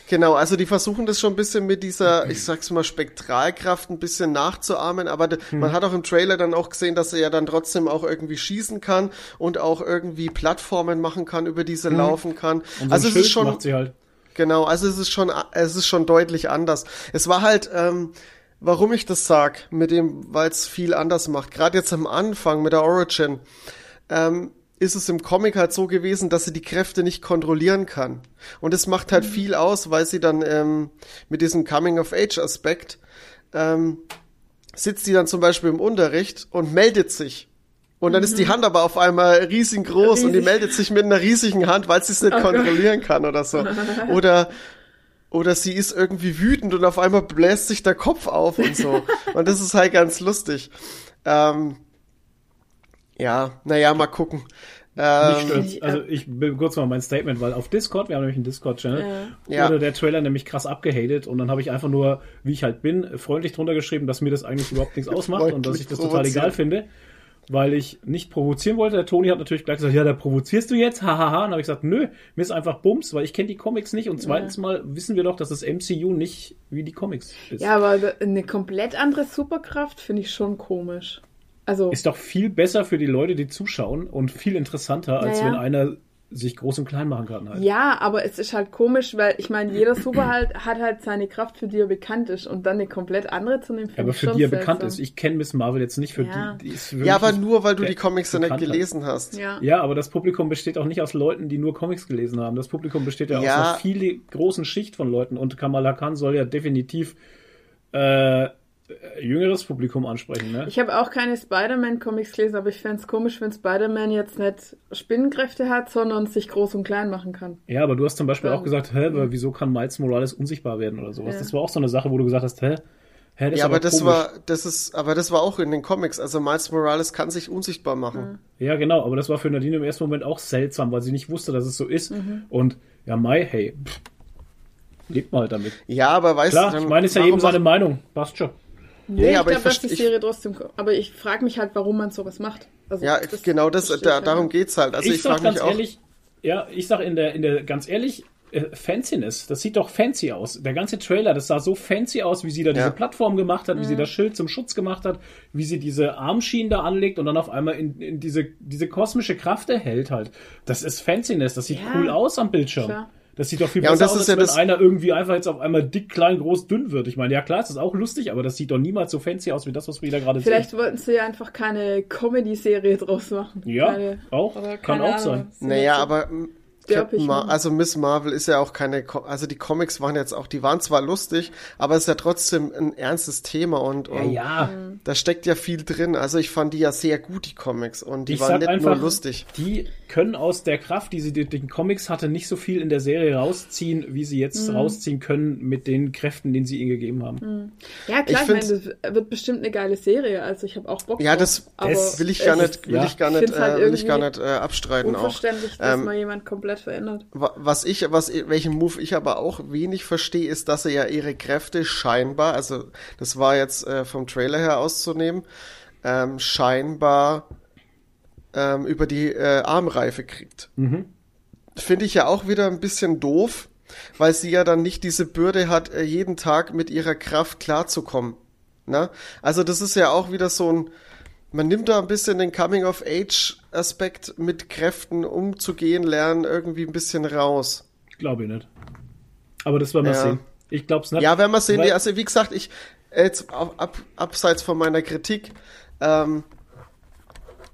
Genau, also die versuchen das schon ein bisschen mit dieser, ich sag's mal, Spektralkraft ein bisschen nachzuahmen, aber Hm. man hat auch im Trailer dann auch gesehen, dass er ja dann trotzdem auch irgendwie schießen kann und auch irgendwie Plattformen machen kann, über die sie laufen kann. Hm. Und so also es ist schon, macht sie halt. Genau, also es ist schon, es ist schon deutlich anders. Es war halt, ähm, warum ich das sag, mit dem, weil es viel anders macht. Gerade jetzt am Anfang mit der Origin, ähm, ist es im Comic halt so gewesen, dass sie die Kräfte nicht kontrollieren kann. Und es macht halt viel aus, weil sie dann ähm, mit diesem Coming-of-Age-Aspekt ähm, sitzt sie dann zum Beispiel im Unterricht und meldet sich. Und dann ist die Hand aber auf einmal riesengroß und die Riesig. meldet sich mit einer riesigen Hand, weil sie es nicht Oh Gott. kontrollieren kann oder so. Oder oder sie ist irgendwie wütend und auf einmal bläst sich der Kopf auf und so. Und das ist halt ganz lustig. Ähm, ja, naja, mal gucken. Ähm, ich- Also ich will kurz mal mein Statement, weil auf Discord, wir haben nämlich einen Discord-Channel, Ja. wurde der Trailer nämlich krass abgehatet und dann habe ich einfach nur, wie ich halt bin, freundlich drunter geschrieben, dass mir das eigentlich überhaupt nichts ausmacht und dass ich das total egal finde, weil ich nicht provozieren wollte. Der Toni hat natürlich gleich gesagt, ja, da provozierst du jetzt, hahaha. Und habe ich gesagt, nö, mir ist einfach Bums, weil ich kenne die Comics nicht und zweitens mal wissen wir doch, dass das MCU nicht wie die Comics ist. Ja, aber eine komplett andere Superkraft finde ich schon komisch. Also, Ist doch viel besser für die Leute, die zuschauen und viel interessanter, als Naja. wenn einer sich groß und klein machen kann halt. Ja, aber es ist halt komisch, weil ich meine, jeder Superheld hat halt seine Kraft, für die er bekannt ist. Und dann eine komplett andere zu nehmen, Ja, aber für die er bekannt ist. Ich kenne Miss Marvel jetzt nicht für Ja. die. die Ja, aber nur, weil du die Comics ja nicht bekannt hat. gelesen hast. Ja. Ja, aber das Publikum besteht auch nicht aus Leuten, die nur Comics gelesen haben. Das Publikum besteht ja, Ja. aus einer viel großen Schicht von Leuten und Kamala Khan soll ja definitiv äh, jüngeres Publikum ansprechen, ne? Ich habe auch keine Spider-Man-Comics gelesen, aber ich fände es komisch, wenn Spider-Man jetzt nicht Spinnenkräfte hat, sondern sich groß und klein machen kann. Ja, aber du hast zum Beispiel Ähm, auch gesagt, hä, aber wieso kann Miles Morales unsichtbar werden oder sowas? Ja. Das war auch so eine Sache, wo du gesagt hast, hä, hä, das Ja, ist aber das komisch. war, das ist, aber das war auch in den Comics. Also Miles Morales kann sich unsichtbar machen. Ja, genau, aber das war für Nadine im ersten Moment auch seltsam, weil sie nicht wusste, dass es so ist. Mhm. Und ja, Mai, hey, pff, lebt mal halt damit. Ja, aber weißt Klar, du, dann, ich meine, ist ja jedem seine Meinung. Passt schon. Nee, ich aber ich glaube, dass die Serie trotzdem kommt. Aber ich frage mich halt, warum man sowas macht. Also, Ja, genau das, da, ich darum halt geht's halt. Also ich, ich, frage ganz mich auch. ehrlich, ja, ich sag in der, in der, ganz ehrlich, äh, Fanciness, das sieht doch fancy aus. Der ganze Trailer, das sah so fancy aus, wie sie da diese Ja. Plattform gemacht hat, wie Mhm. sie das Schild zum Schutz gemacht hat, wie sie diese Armschienen da anlegt und dann auf einmal in, in diese, diese kosmische Kraft erhält halt. Das ist Fanciness, das sieht Ja, cool aus am Bildschirm. klar. Das sieht doch viel Ja, und besser das aus, ist als ja wenn das- einer irgendwie einfach jetzt auf einmal dick, klein, groß, dünn wird. Ich meine, ja klar, es ist auch lustig, aber das sieht doch niemals so fancy aus wie das, was wir da gerade Vielleicht sehen. wollten sie einfach keine Comedy-Serie draus machen. Ja, keine, auch. oder Kann auch Ahnung. sein. Naja, aber Captain Mar also Miss Marvel ist ja auch keine, Co also die Comics waren jetzt auch, die waren zwar lustig, aber es ist ja trotzdem ein ernstes Thema und, Ja, und ja. da steckt ja viel drin. Also ich fand die ja sehr gut, die Comics und die ich waren nicht einfach, nur lustig. die können aus der Kraft, die sie durch den Comics hatte, nicht so viel in der Serie rausziehen, wie sie jetzt Mhm. rausziehen können mit den Kräften, die sie ihnen gegeben haben. Ja, klar, Ich ich, meine, das wird bestimmt eine geile Serie. Also ich habe auch Bock Ja, drauf. das, aber das will ich es gar nicht, will ja. ich gar Ich nicht, halt äh, will ich gar irgendwie nicht äh, abstreiten auch. Unverständlich, dass Ähm, mal jemand komplett verändert. Wa- Was ich, was, welchen Move ich aber auch wenig verstehe, ist, dass er ja ihre Kräfte scheinbar, also das war jetzt äh, vom Trailer her auszunehmen, ähm, scheinbar ähm, über die äh, Armreife kriegt. Finde ich ja auch wieder ein bisschen doof, weil sie ja dann nicht diese Bürde hat, äh, jeden Tag mit ihrer Kraft klarzukommen. Na? Also das ist ja auch wieder so ein, man nimmt da ein bisschen den Coming-of-Age-Aspekt mit Kräften umzugehen, lernen irgendwie ein bisschen raus. Glaube ich nicht. Aber das werden wir Ja. sehen. Ich glaube es nicht. Ja, werden wir sehen. Weil- Also wie gesagt, ich jetzt ab, abseits von meiner Kritik, ähm,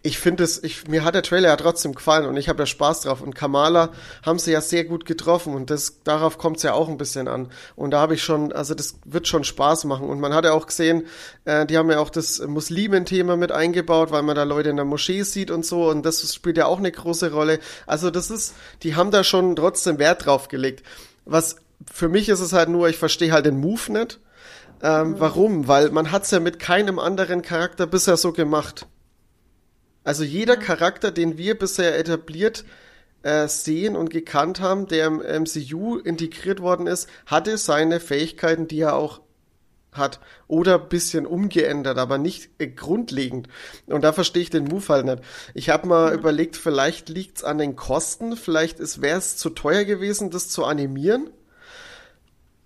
ich finde es, ich, mir hat der Trailer ja trotzdem gefallen und ich habe ja Spaß drauf. Und Kamala haben sie ja sehr gut getroffen und das, darauf kommt es ja auch ein bisschen an. Und da habe ich schon, also das wird schon Spaß machen. Und man hat ja auch gesehen, äh, die haben ja auch das Muslimen-Thema mit eingebaut, weil man da Leute in der Moschee sieht und so. Und das spielt ja auch eine große Rolle. Also das ist, die haben da schon trotzdem Wert drauf gelegt. Was für mich ist es halt nur, ich verstehe halt den Move nicht. Ähm, Warum? Weil man hat's ja mit keinem anderen Charakter bisher so gemacht. Also jeder Charakter, den wir bisher etabliert äh, sehen und gekannt haben, der im MCU integriert worden ist, hatte seine Fähigkeiten, die er auch hat. Oder bisschen umgeändert, aber nicht äh, grundlegend. Und da verstehe ich den Move halt nicht. Ich habe mal überlegt, vielleicht liegt's an den Kosten, vielleicht wäre es zu teuer gewesen, das zu animieren.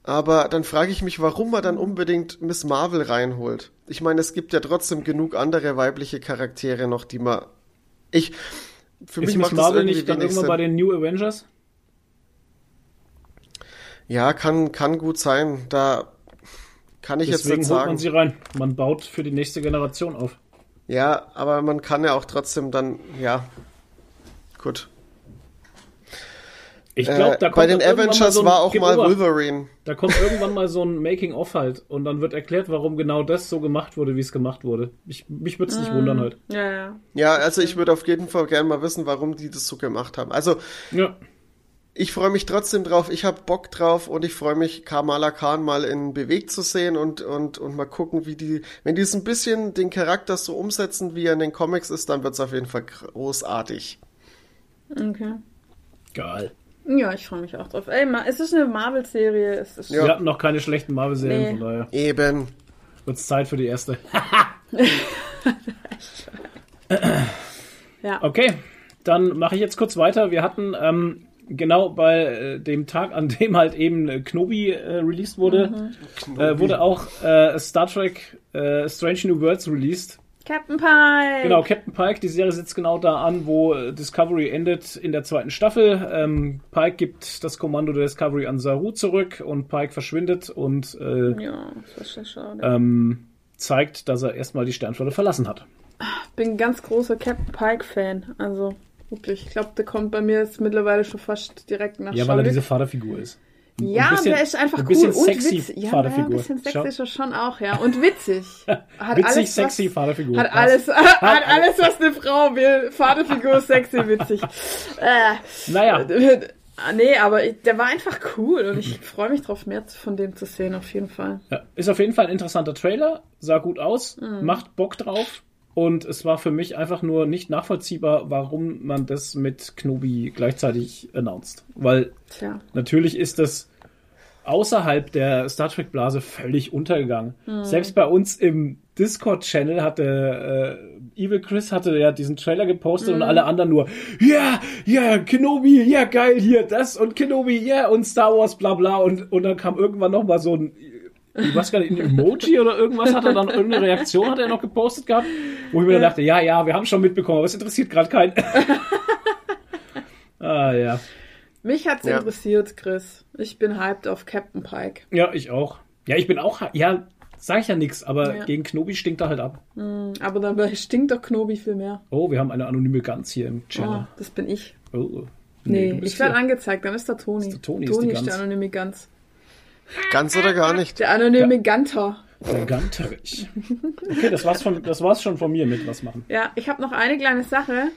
Aber dann frage ich mich, warum man dann unbedingt Miss Marvel reinholt. Ich meine, es gibt ja trotzdem genug andere weibliche Charaktere noch, die man. Ich. Für ist mich macht das Marvel irgendwie nicht dann irgendwann bei den New Avengers? Ja, kann, kann gut sein. Da kann ich Deswegen jetzt nicht holt man sagen. sie rein. Man baut für die nächste Generation auf. Ja, aber man kann ja auch trotzdem dann, ja. Gut. Ich glaube, Äh, da kommt bei den Avengers so ein war auch mal Geober. Wolverine. Da kommt irgendwann mal so ein Making-of halt und dann wird erklärt, warum genau das so gemacht wurde, wie es gemacht wurde. Ich, mich würde es nicht wundern halt. Ja, ja. Ja, also ich würde auf jeden Fall gerne mal wissen, warum die das so gemacht haben. Also Ja. ich freue mich trotzdem drauf, ich habe Bock drauf und ich freue mich, Kamala Khan mal in Beweg zu sehen und, und, und mal gucken, wie die, wenn die es ein bisschen den Charakter so umsetzen, wie er in den Comics ist, dann wird es auf jeden Fall großartig. Okay. Geil. Ja, ich freue mich auch drauf. Ey, ma- es ist eine Marvel-Serie. Es ist Ja. Wir hatten noch keine schlechten Marvel-Serien, Nee. von daher Eben. wird es Zeit für die erste. ja. Okay, dann mache ich jetzt kurz weiter. Wir hatten ähm, genau bei äh, dem Tag, an dem halt eben äh, Knobi äh, released wurde, äh, wurde auch äh, Star Trek äh, Strange New Worlds released. Captain Pike. Genau, Captain Pike, die Serie setzt genau da an, wo äh, Discovery endet in der zweiten Staffel. Ähm, Pike gibt das Kommando der Discovery an Saru zurück und Pike verschwindet und äh, Ja, das ist schade. ähm, zeigt, dass er erstmal die Sternflotte verlassen hat. bin ein ganz großer Captain Pike-Fan. Also wirklich, ich glaube, der kommt bei mir jetzt mittlerweile schon fast direkt nach Ja, weil er diese Vaterfigur ist. Ja, bisschen- der ist einfach ein cool bisschen und sexy witzig. Ja, ja, ein bisschen sexy ist er schon auch, ja. Und witzig. Hat Witzig, alles, sexy was, Vaterfigur. Hat alles, hat alles, was eine Frau will. Vaterfigur, sexy, witzig. Äh, Naja, äh, nee, aber der war einfach cool und ich freue mich drauf, mehr von dem zu sehen, auf jeden Fall. Ja, ist auf jeden Fall ein interessanter Trailer, sah gut aus, Mhm. macht Bock drauf. Und es war für mich einfach nur nicht nachvollziehbar, warum man das mit Knobi gleichzeitig announced. Weil Tja. natürlich ist das außerhalb der Star Trek Blase völlig untergegangen. Mhm. Selbst bei uns im Discord Channel hatte äh, Evil Chris hatte ja diesen Trailer gepostet Mhm. und alle anderen nur ja, ja, Kenobi, ja geil hier das und Kenobi, ja und Star Wars bla bla und und dann kam irgendwann noch mal so ein ich weiß gar nicht, ein Emoji oder irgendwas hat er dann, irgendeine Reaktion hat er noch gepostet gehabt, wo ich mir dann dachte, ja, ja, wir haben schon mitbekommen, aber es interessiert gerade keinen. ah, ja. Mich hat's Ja. interessiert, Chris. Ich bin hyped auf Captain Pike. Ja, ich auch. Ja, ich bin auch, ja, sag ich ja nix, aber Ja. gegen Knobi stinkt er halt ab. Aber dabei stinkt doch Knobi viel mehr. Oh, wir haben eine anonyme Gans hier im Oh, Channel. das bin ich. Oh. Nee, bist ich werde angezeigt, dann ist der Toni. Ist der Toni, ist die ist Gans. der anonyme Gans. Ganz oder gar nicht. Der anonyme Ganter. Der Ganterich. Okay, das war's, von, das war's schon von mir mit was machen. Ja, ich habe noch eine kleine Sache.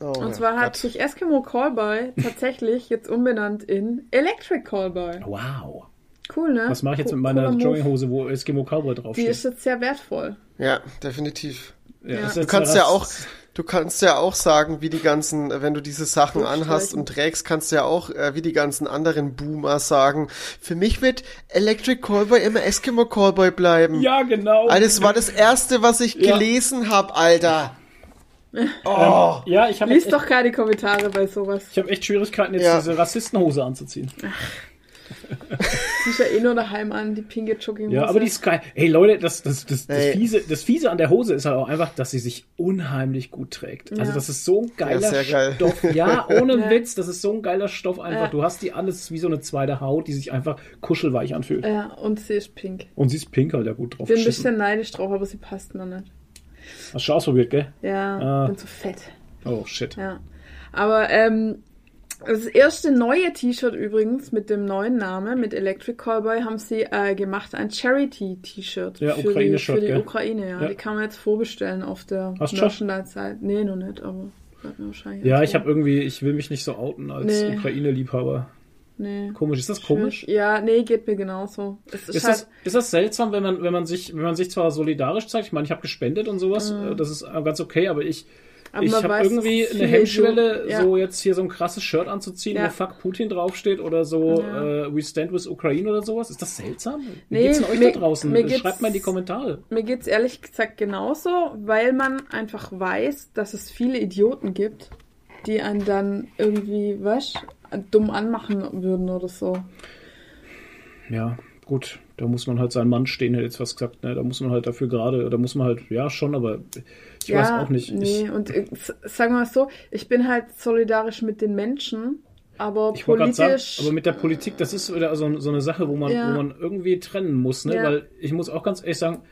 Oh, Und zwar hat Gott. sich Eskimo Callboy tatsächlich jetzt umbenannt in Electric Callboy. Wow. Cool, ne? Was mache ich jetzt Co- mit meiner. Jogginghose, wo Eskimo Cowboy Die draufsteht? ist jetzt sehr wertvoll. Ja, definitiv. Ja, Ja. Du kannst ja auch, du kannst ja auch sagen, wie die ganzen, wenn du diese Sachen anhast und trägst, kannst du ja auch, äh, wie die ganzen anderen Boomer sagen, für mich wird Electric Callboy immer Eskimo Callboy bleiben. Ja, genau. Alter, das war das erste, was ich Ja. gelesen hab, Alter. Oh. Ja, ich habe Lies doch keine Kommentare bei sowas. ich hab echt Schwierigkeiten, jetzt Ja. diese Rassistenhose anzuziehen. Siehst ja eh nur daheim an, die pinke Jogginghose. Ja, aber die ist geil. Ey, Leute, das, das, das, das. Fiese, das Fiese an der Hose ist halt auch einfach, dass sie sich unheimlich gut trägt. Also Ja. das ist so ein geiler Ja, geil. Stoff. Ja, ohne Ja. Witz, das ist so ein geiler Stoff einfach. Ja. Du hast die alles wie so eine zweite Haut, die sich einfach kuschelweich anfühlt. Ja, und sie ist pink. Und sie ist pink halt ja gut drauf Bin ein bisschen neidisch drauf, aber sie passt mir nicht. Hast du schon ausprobiert, gell? Ja, Ah. bin zu fett. Oh, shit. Ja. Aber ähm, das erste neue T-Shirt übrigens mit dem neuen Namen, mit Electric Callboy, haben sie äh, gemacht, ein Charity-T-Shirt Ja, für, die, für die? Ukraine. Ja. Ja. Die kann man jetzt vorbestellen auf der Hast du schon? Merchandise-Seite. Nee, noch nicht, aber wahrscheinlich Ja, ich habe irgendwie, ich will mich nicht so outen als Nee. Ukraine-Liebhaber. Nee. Komisch, ist das komisch? Ja, nee, geht mir genauso. Ist, Ist halt, das, ist das seltsam, wenn man, wenn man sich, wenn man sich zwar solidarisch zeigt? Ich meine, ich habe gespendet und sowas, äh, das ist äh, ganz okay, aber ich, Mhm. Aber ich habe irgendwie eine Hemmschwelle, Idioten- ja. so jetzt hier so ein krasses Shirt anzuziehen, Ja. wo Fuck Putin draufsteht oder so Ja. äh, We Stand with Ukraine oder sowas. Ist das seltsam? Wie Nee, geht's denn euch mir- da draußen? Schreibt mal in die Kommentare. Mir geht's ehrlich gesagt genauso, weil man einfach weiß, dass es viele Idioten gibt, die einen dann irgendwie, was, dumm anmachen würden oder so. Ja, gut, da muss man halt seinen Mann stehen, hätte jetzt was gesagt, ne? Da muss man halt dafür gerade, da muss man halt, ja schon, aber ich weiß auch nicht. Nee, Ich, und äh, sagen wir mal so, ich bin halt solidarisch mit den Menschen, aber Ich wollte gerade sagen, politisch. aber mit der Politik, das ist wieder so, so eine Sache, wo man, Ja. wo man irgendwie trennen muss, ne? Ja. Weil ich muss auch ganz ehrlich sagen,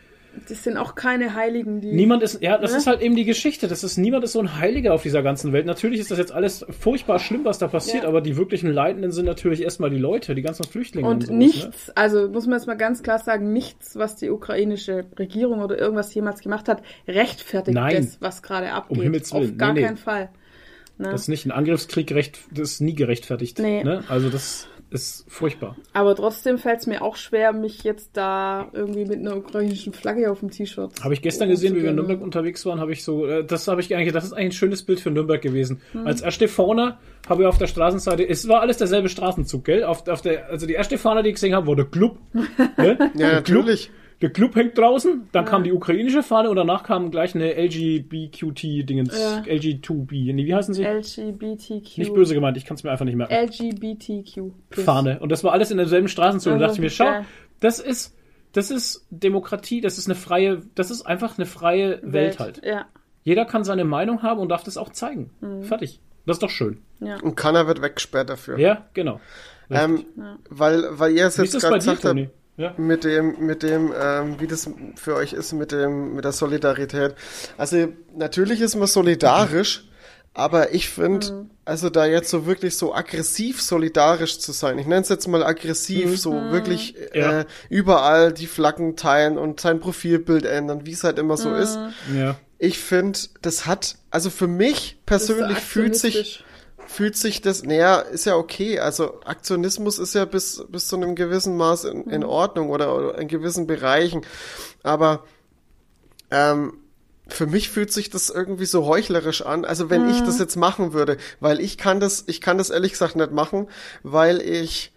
das sind auch keine Heiligen, die. niemand ist, ja, das Ne? ist halt eben die Geschichte. Das ist, niemand ist so ein Heiliger auf dieser ganzen Welt. Natürlich ist das jetzt alles furchtbar schlimm, was da passiert, Ja. aber die wirklichen Leidenden sind natürlich erstmal die Leute, die ganzen Flüchtlinge und, Und sowas, nichts, also muss man jetzt mal ganz klar sagen, nichts, was die ukrainische Regierung oder irgendwas jemals gemacht hat, rechtfertigt Nein. das, was gerade abgeht. Himmels Auf Willen. gar Nee, nee. keinen Fall. Ne? Ne? Das ist nicht ein Angriffskrieg, recht, das ist nie gerechtfertigt. Nee. Ne? Also das ist furchtbar. Aber trotzdem fällt es mir auch schwer, mich jetzt da irgendwie mit einer ukrainischen Flagge auf dem T-Shirt. Habe ich gestern gesehen, wie wir in Nürnberg unterwegs waren, habe ich so, äh, das habe ich eigentlich, das ist eigentlich ein schönes Bild für Nürnberg gewesen. Hm. Als erste Fahner habe ich auf der Straßenseite, es war alles derselbe Straßenzug, gell? Auf, auf der, also die erste Fahne, die ich gesehen habe, war der Club. ne? Ja, der Club, natürlich. Der Club hängt draußen, dann kam die ukrainische Fahne und danach kam gleich eine LGBTQT-Dingens, Ja. LG2B, nee, wie heißen sie? LGBTQ. Nicht böse gemeint, ich kann es mir einfach nicht merken. LGBTQ. plus. Fahne. Und das war alles in derselben Straßenzug. Und da dachte ich mir, schau, geil. das ist, das ist Demokratie, das ist eine freie, das ist einfach eine freie Welt, halt. Ja. Jeder kann seine Meinung haben und darf das auch zeigen. Fertig. Das ist doch schön. ja. Und keiner wird weggesperrt dafür. Ja, genau. ähm, weil, weil ihr es jetzt gerade gesagt habt? Ja. mit dem, mit dem, ähm, wie das für euch ist mit dem, mit der Solidarität. Also natürlich ist man solidarisch, aber ich finde, also da jetzt so wirklich so aggressiv solidarisch zu sein, ich nenne es jetzt mal aggressiv, so wirklich Ja. äh, überall die Flaggen teilen und sein Profilbild ändern, wie es halt immer so ist. Ja. Ich finde, das hat, also für mich persönlich fühlt sich. Fühlt sich das, naja, ist ja okay. Also Aktionismus ist ja bis, bis zu einem gewissen Maß in, in Ordnung oder, oder in gewissen Bereichen. Aber ähm, für mich fühlt sich das irgendwie so heuchlerisch an. Also wenn ich das jetzt machen würde, weil ich kann das, ich kann das ehrlich gesagt nicht machen, weil ich,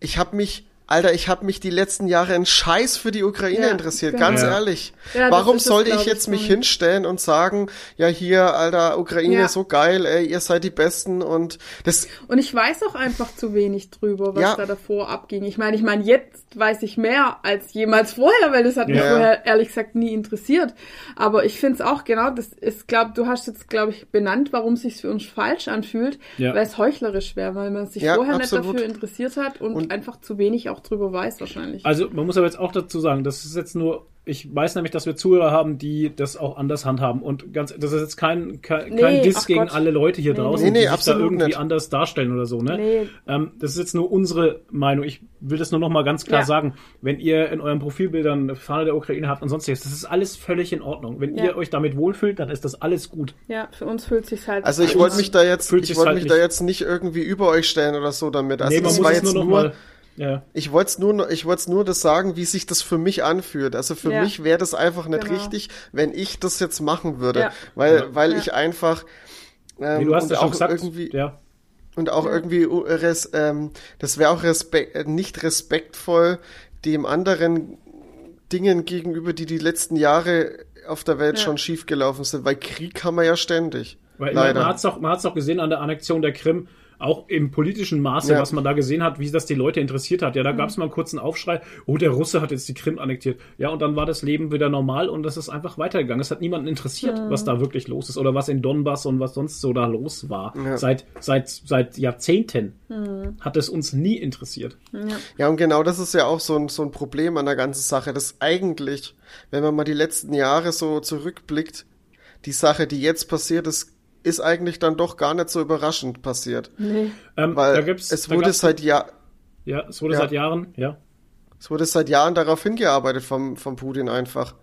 ich habe mich Alter, ich habe mich die letzten Jahre in Scheiß für die Ukraine Ja, interessiert, genau. ganz Ja. ehrlich. Ja, Warum sollte ich ich, jetzt mich so. hinstellen und sagen, ja hier, Alter, Ukraine Ja. ist so geil, ey, ihr seid die Besten und das, Und ich weiß auch einfach zu wenig drüber, was Ja. da davor abging. Ich meine, ich meine, jetzt weiß ich mehr als jemals vorher, weil das hat mich Ja. vorher ehrlich gesagt nie interessiert. Aber ich finde es auch genau, das ist, glaub, du hast jetzt, glaube ich, benannt, warum es sich für uns falsch anfühlt, Ja. weil es heuchlerisch wäre, weil man sich Ja, vorher absolut. nicht dafür interessiert hat und, Und- einfach zu wenig auch drüber weiß wahrscheinlich. Also man muss aber jetzt auch dazu sagen, das ist jetzt nur, ich weiß nämlich, dass wir Zuhörer haben, die das auch anders handhaben. Und ganz, das ist jetzt kein, kein, Nee, kein Diss gegen Gott. alle Leute hier Nee, draußen, nee. Nee, die nee, sich da absolut irgendwie nicht. anders darstellen oder so. Ne? Nee. Ähm, das ist jetzt nur unsere Meinung. Ich will das nur noch mal ganz klar Ja. sagen. Wenn ihr in euren Profilbildern eine Fahne der Ukraine habt und sonstiges, das ist alles völlig in Ordnung. Wenn Ja. ihr euch damit wohlfühlt, dann ist das alles gut. ja, für uns fühlt sich halt. also ich wollte mich da jetzt, ich wollte halt mich da nicht- jetzt nicht irgendwie über euch stellen oder so damit. Also nee, man das muss war es jetzt nur nur, noch mal. Ja. ich wollte es nur, ich wollte es nur das sagen, wie sich das für mich anfühlt. Also für Ja. mich wäre das einfach nicht Genau. richtig, wenn ich das jetzt machen würde, Ja. weil, Ja. weil Ja. ich einfach ähm, Nee, du hast schon auch gesagt. irgendwie ja. und auch irgendwie res, ähm, das wäre auch respekt, äh, nicht respektvoll dem anderen Dingen gegenüber, die die letzten Jahre auf der Welt Ja. schon schiefgelaufen sind, weil Krieg haben wir ja ständig. Weil Leider. man hat es auch, man hat's gesehen an der Annexion der Krim, auch im politischen Maße, Ja. was man da gesehen hat, wie das die Leute interessiert hat. Ja, da gab es mal einen kurzen Aufschrei, oh, der Russe hat jetzt die Krim annektiert. Ja, und dann war das Leben wieder normal und das ist einfach weitergegangen. Es hat niemanden interessiert, was da wirklich los ist oder was in Donbass und was sonst so da los war. Ja. Seit, seit, seit Jahrzehnten hat es uns nie interessiert. Ja, und genau das ist ja auch so ein, so ein Problem an der ganzen Sache, dass eigentlich, wenn man mal die letzten Jahre so zurückblickt, die Sache, die jetzt passiert ist, ist eigentlich dann doch gar nicht so überraschend passiert. Nee. Ähm, Weil da gibt's, es da wurde seit Jahr, ja, es wurde Ja. seit Jahren, ja. Es wurde seit Jahren darauf hingearbeitet vom, vom Putin einfach.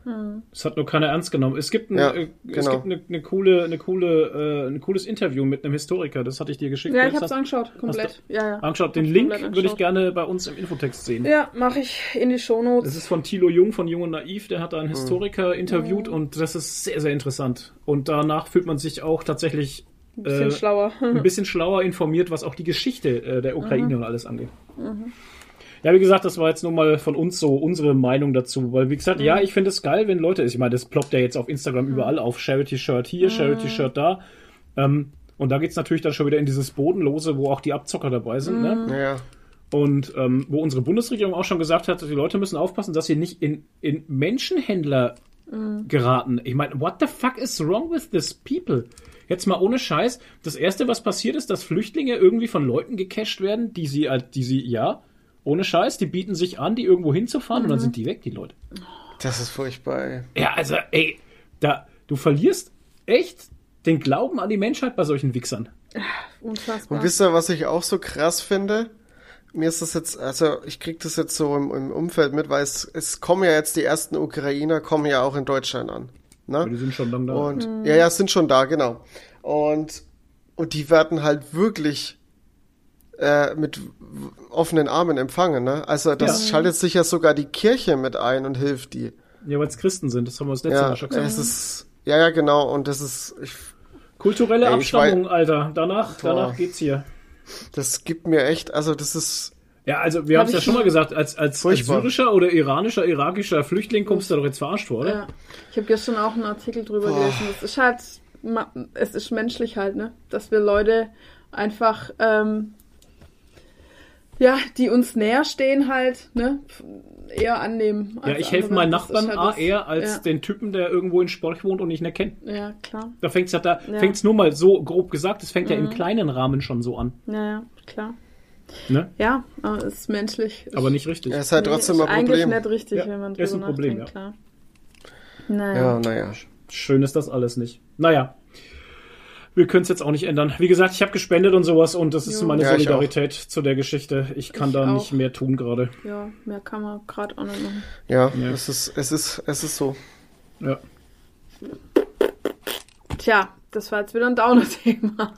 Es hat nur keiner ernst genommen. Es gibt ein, Ja, äh, es genau. gibt eine, eine coole, eine coole, äh, ein cooles Interview mit einem Historiker. Das hatte ich dir geschickt. Ja, ich hab's das? angeschaut, komplett. Ja, ja. Angeschaut. Den Link komplett würde ich gerne bei uns im Infotext sehen. Ja, mache ich in die Shownotes. Das ist von Thilo Jung von Jung und Naiv. Der hat da einen Mhm. Historiker interviewt und das ist sehr, sehr interessant. Und danach fühlt man sich auch tatsächlich Ein bisschen äh, schlauer. ein bisschen schlauer informiert, was auch die Geschichte äh, der Ukraine und alles angeht. Ja, wie gesagt, das war jetzt nur mal von uns so unsere Meinung dazu, weil wie gesagt, ja, ich finde es geil, wenn Leute, ich meine, das ploppt ja jetzt auf Instagram überall auf, Charity Shirt hier, Charity Shirt da. Ähm, und da geht's natürlich dann schon wieder in dieses Bodenlose, wo auch die Abzocker dabei sind, ne? Ja, Und ähm, wo unsere Bundesregierung auch schon gesagt hat, die Leute müssen aufpassen, dass sie nicht in, in Menschenhändler geraten. Ich meine, what the fuck is wrong with this people? Jetzt mal ohne Scheiß. Das erste, was passiert ist, dass Flüchtlinge irgendwie von Leuten gecasht werden, die sie, die sie, ja, ohne Scheiß, die bieten sich an, die irgendwo hinzufahren und dann sind die weg, die Leute. das ist furchtbar. Ey. Ja, also, ey, da, du verlierst echt den Glauben an die Menschheit bei solchen Wichsern. Unfassbar. Und wisst ihr, was ich auch so krass finde? Mir ist das jetzt, also ich krieg das jetzt so im, im Umfeld mit, weil es, es kommen ja jetzt die ersten Ukrainer, kommen ja auch in Deutschland an. Ne? Die sind schon lange da. Und ja, ja, sind schon da, genau. Und, und die werden halt wirklich äh, mit offenen Armen empfangen, ne? Also das Ja. schaltet sich ja sogar die Kirche mit ein und hilft die. Ja, weil es Christen sind, das haben wir das letzte Ja, Mal schon gesagt. es ist, ja, ja, genau. Und das ist, ich, Kulturelle Ey, ich Abstammung, Alter. Danach, Boah. danach geht's hier. das gibt mir echt, also das ist, Ja, also wir haben es ja schon mal gesagt, als, als, als syrischer oder iranischer, irakischer Flüchtling kommst du doch jetzt verarscht vor, oder? Ja. Ich habe gestern auch einen Artikel drüber Boah. gelesen. Es ist halt, es ist menschlich halt, ne? Dass wir Leute einfach, ähm, ja, die uns näher stehen halt, ne, eher annehmen. Ja, ich helfe meinen Nachbarn ist halt A das- eher als ja, den Typen, der irgendwo in Sporch wohnt und ich nicht kenne. Ja, klar. Da fängt's ja da, Ja. Mhm. fängt's nur mal so grob gesagt, es fängt ja im kleinen Rahmen schon so an. Ja, ja, klar. Ne? Ja, aber es ist menschlich. Aber nicht richtig. Ja, ist halt trotzdem ist ein eigentlich Problem. nicht richtig, Ja, wenn man ist drüber ein Problem, nachdenkt, ja. klar. Naja. Ja, naja. Schön ist das alles nicht. Naja. Wir können es jetzt auch nicht ändern. Wie gesagt, ich habe gespendet und sowas und das ist Jo. meine Ja, Solidarität zu der Geschichte. Ich kann Ich da auch. nicht mehr tun gerade. Ja, mehr kann man gerade auch nicht machen. Ja, Ja. Es, ist, es, ist, es ist so. Ja. Tja, das war jetzt wieder ein Downer-Thema.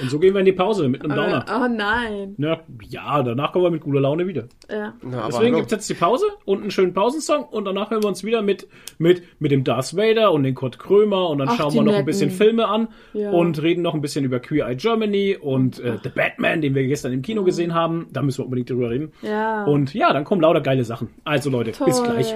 Und so gehen wir in die Pause mit einem Downer. Oh nein. Ja, ja, danach kommen wir mit guter Laune wieder. Ja. Na, Deswegen hallo. gibt's jetzt die Pause und einen schönen Pausensong und danach hören wir uns wieder mit, mit, mit dem Darth Vader und den Kurt Krömer und dann Ach, schauen wir noch ein netten. bisschen Filme an Ja. und reden noch ein bisschen über Queer Eye Germany und äh, The Batman, den wir gestern im Kino gesehen haben. Da müssen wir unbedingt drüber reden. Ja. Und ja, dann kommen lauter geile Sachen. Also Leute, Toll. bis gleich.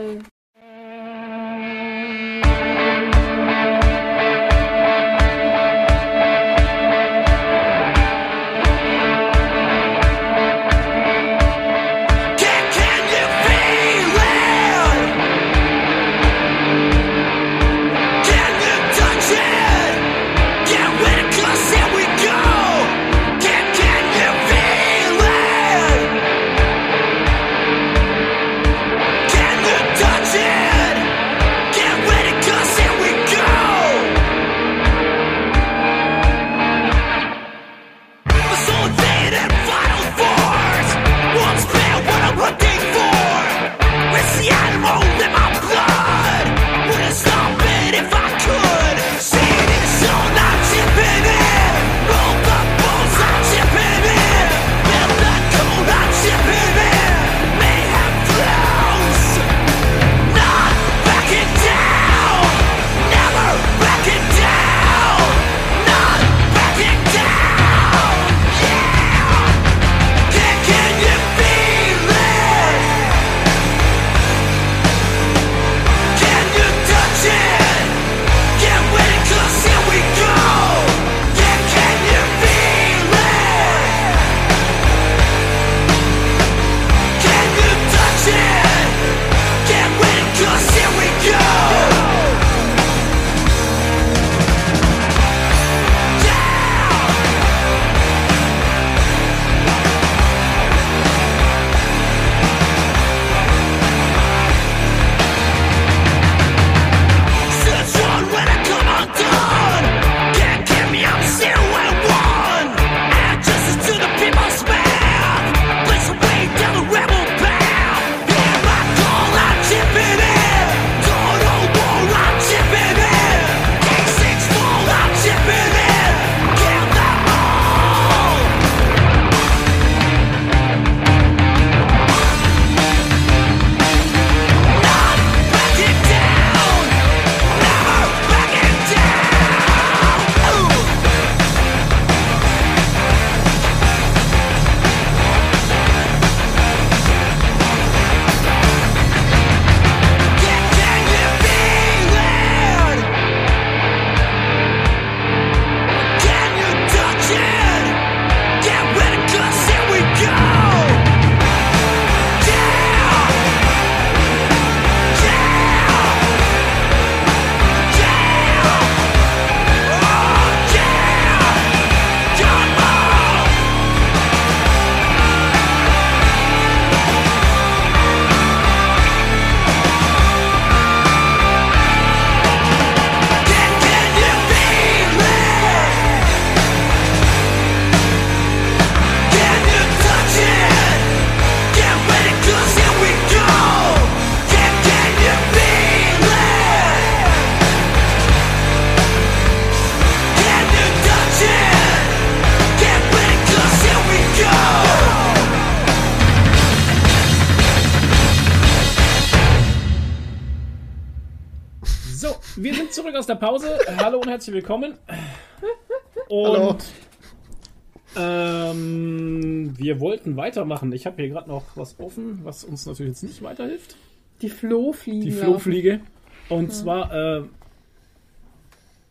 Zurück aus der Pause. Hallo und herzlich willkommen. Hallo. Und ähm, wir wollten weitermachen. Ich habe hier gerade noch was offen, was uns natürlich jetzt nicht weiterhilft. Die Flohfliegen. Die. Flohfliege. Und zwar, äh,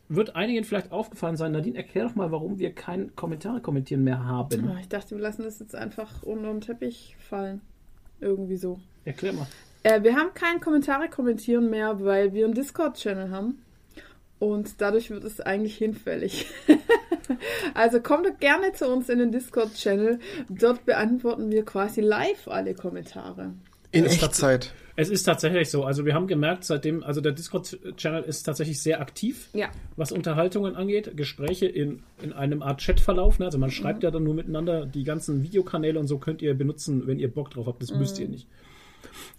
wird einigen vielleicht aufgefallen sein. Nadine, erklär doch mal, warum wir kein Kommentare kommentieren mehr haben. Ah, Ich dachte, wir lassen das jetzt einfach unter den Teppich fallen. Irgendwie so. Erklär mal. Äh, wir haben kein Kommentare kommentieren mehr, weil wir einen Discord-Channel haben. Und dadurch wird es eigentlich hinfällig. also kommt doch gerne zu uns in den Discord-Channel. Dort beantworten wir quasi live alle Kommentare. In ist Echtzeit. Es ist tatsächlich so. Also wir haben gemerkt, seitdem, also der Discord-Channel ist tatsächlich sehr aktiv, Ja. was Unterhaltungen angeht. Gespräche in, in einem Art Chatverlauf. Ne? Also man schreibt ja dann nur miteinander. Die ganzen Videokanäle und so könnt ihr benutzen, wenn ihr Bock drauf habt. Das müsst ihr nicht.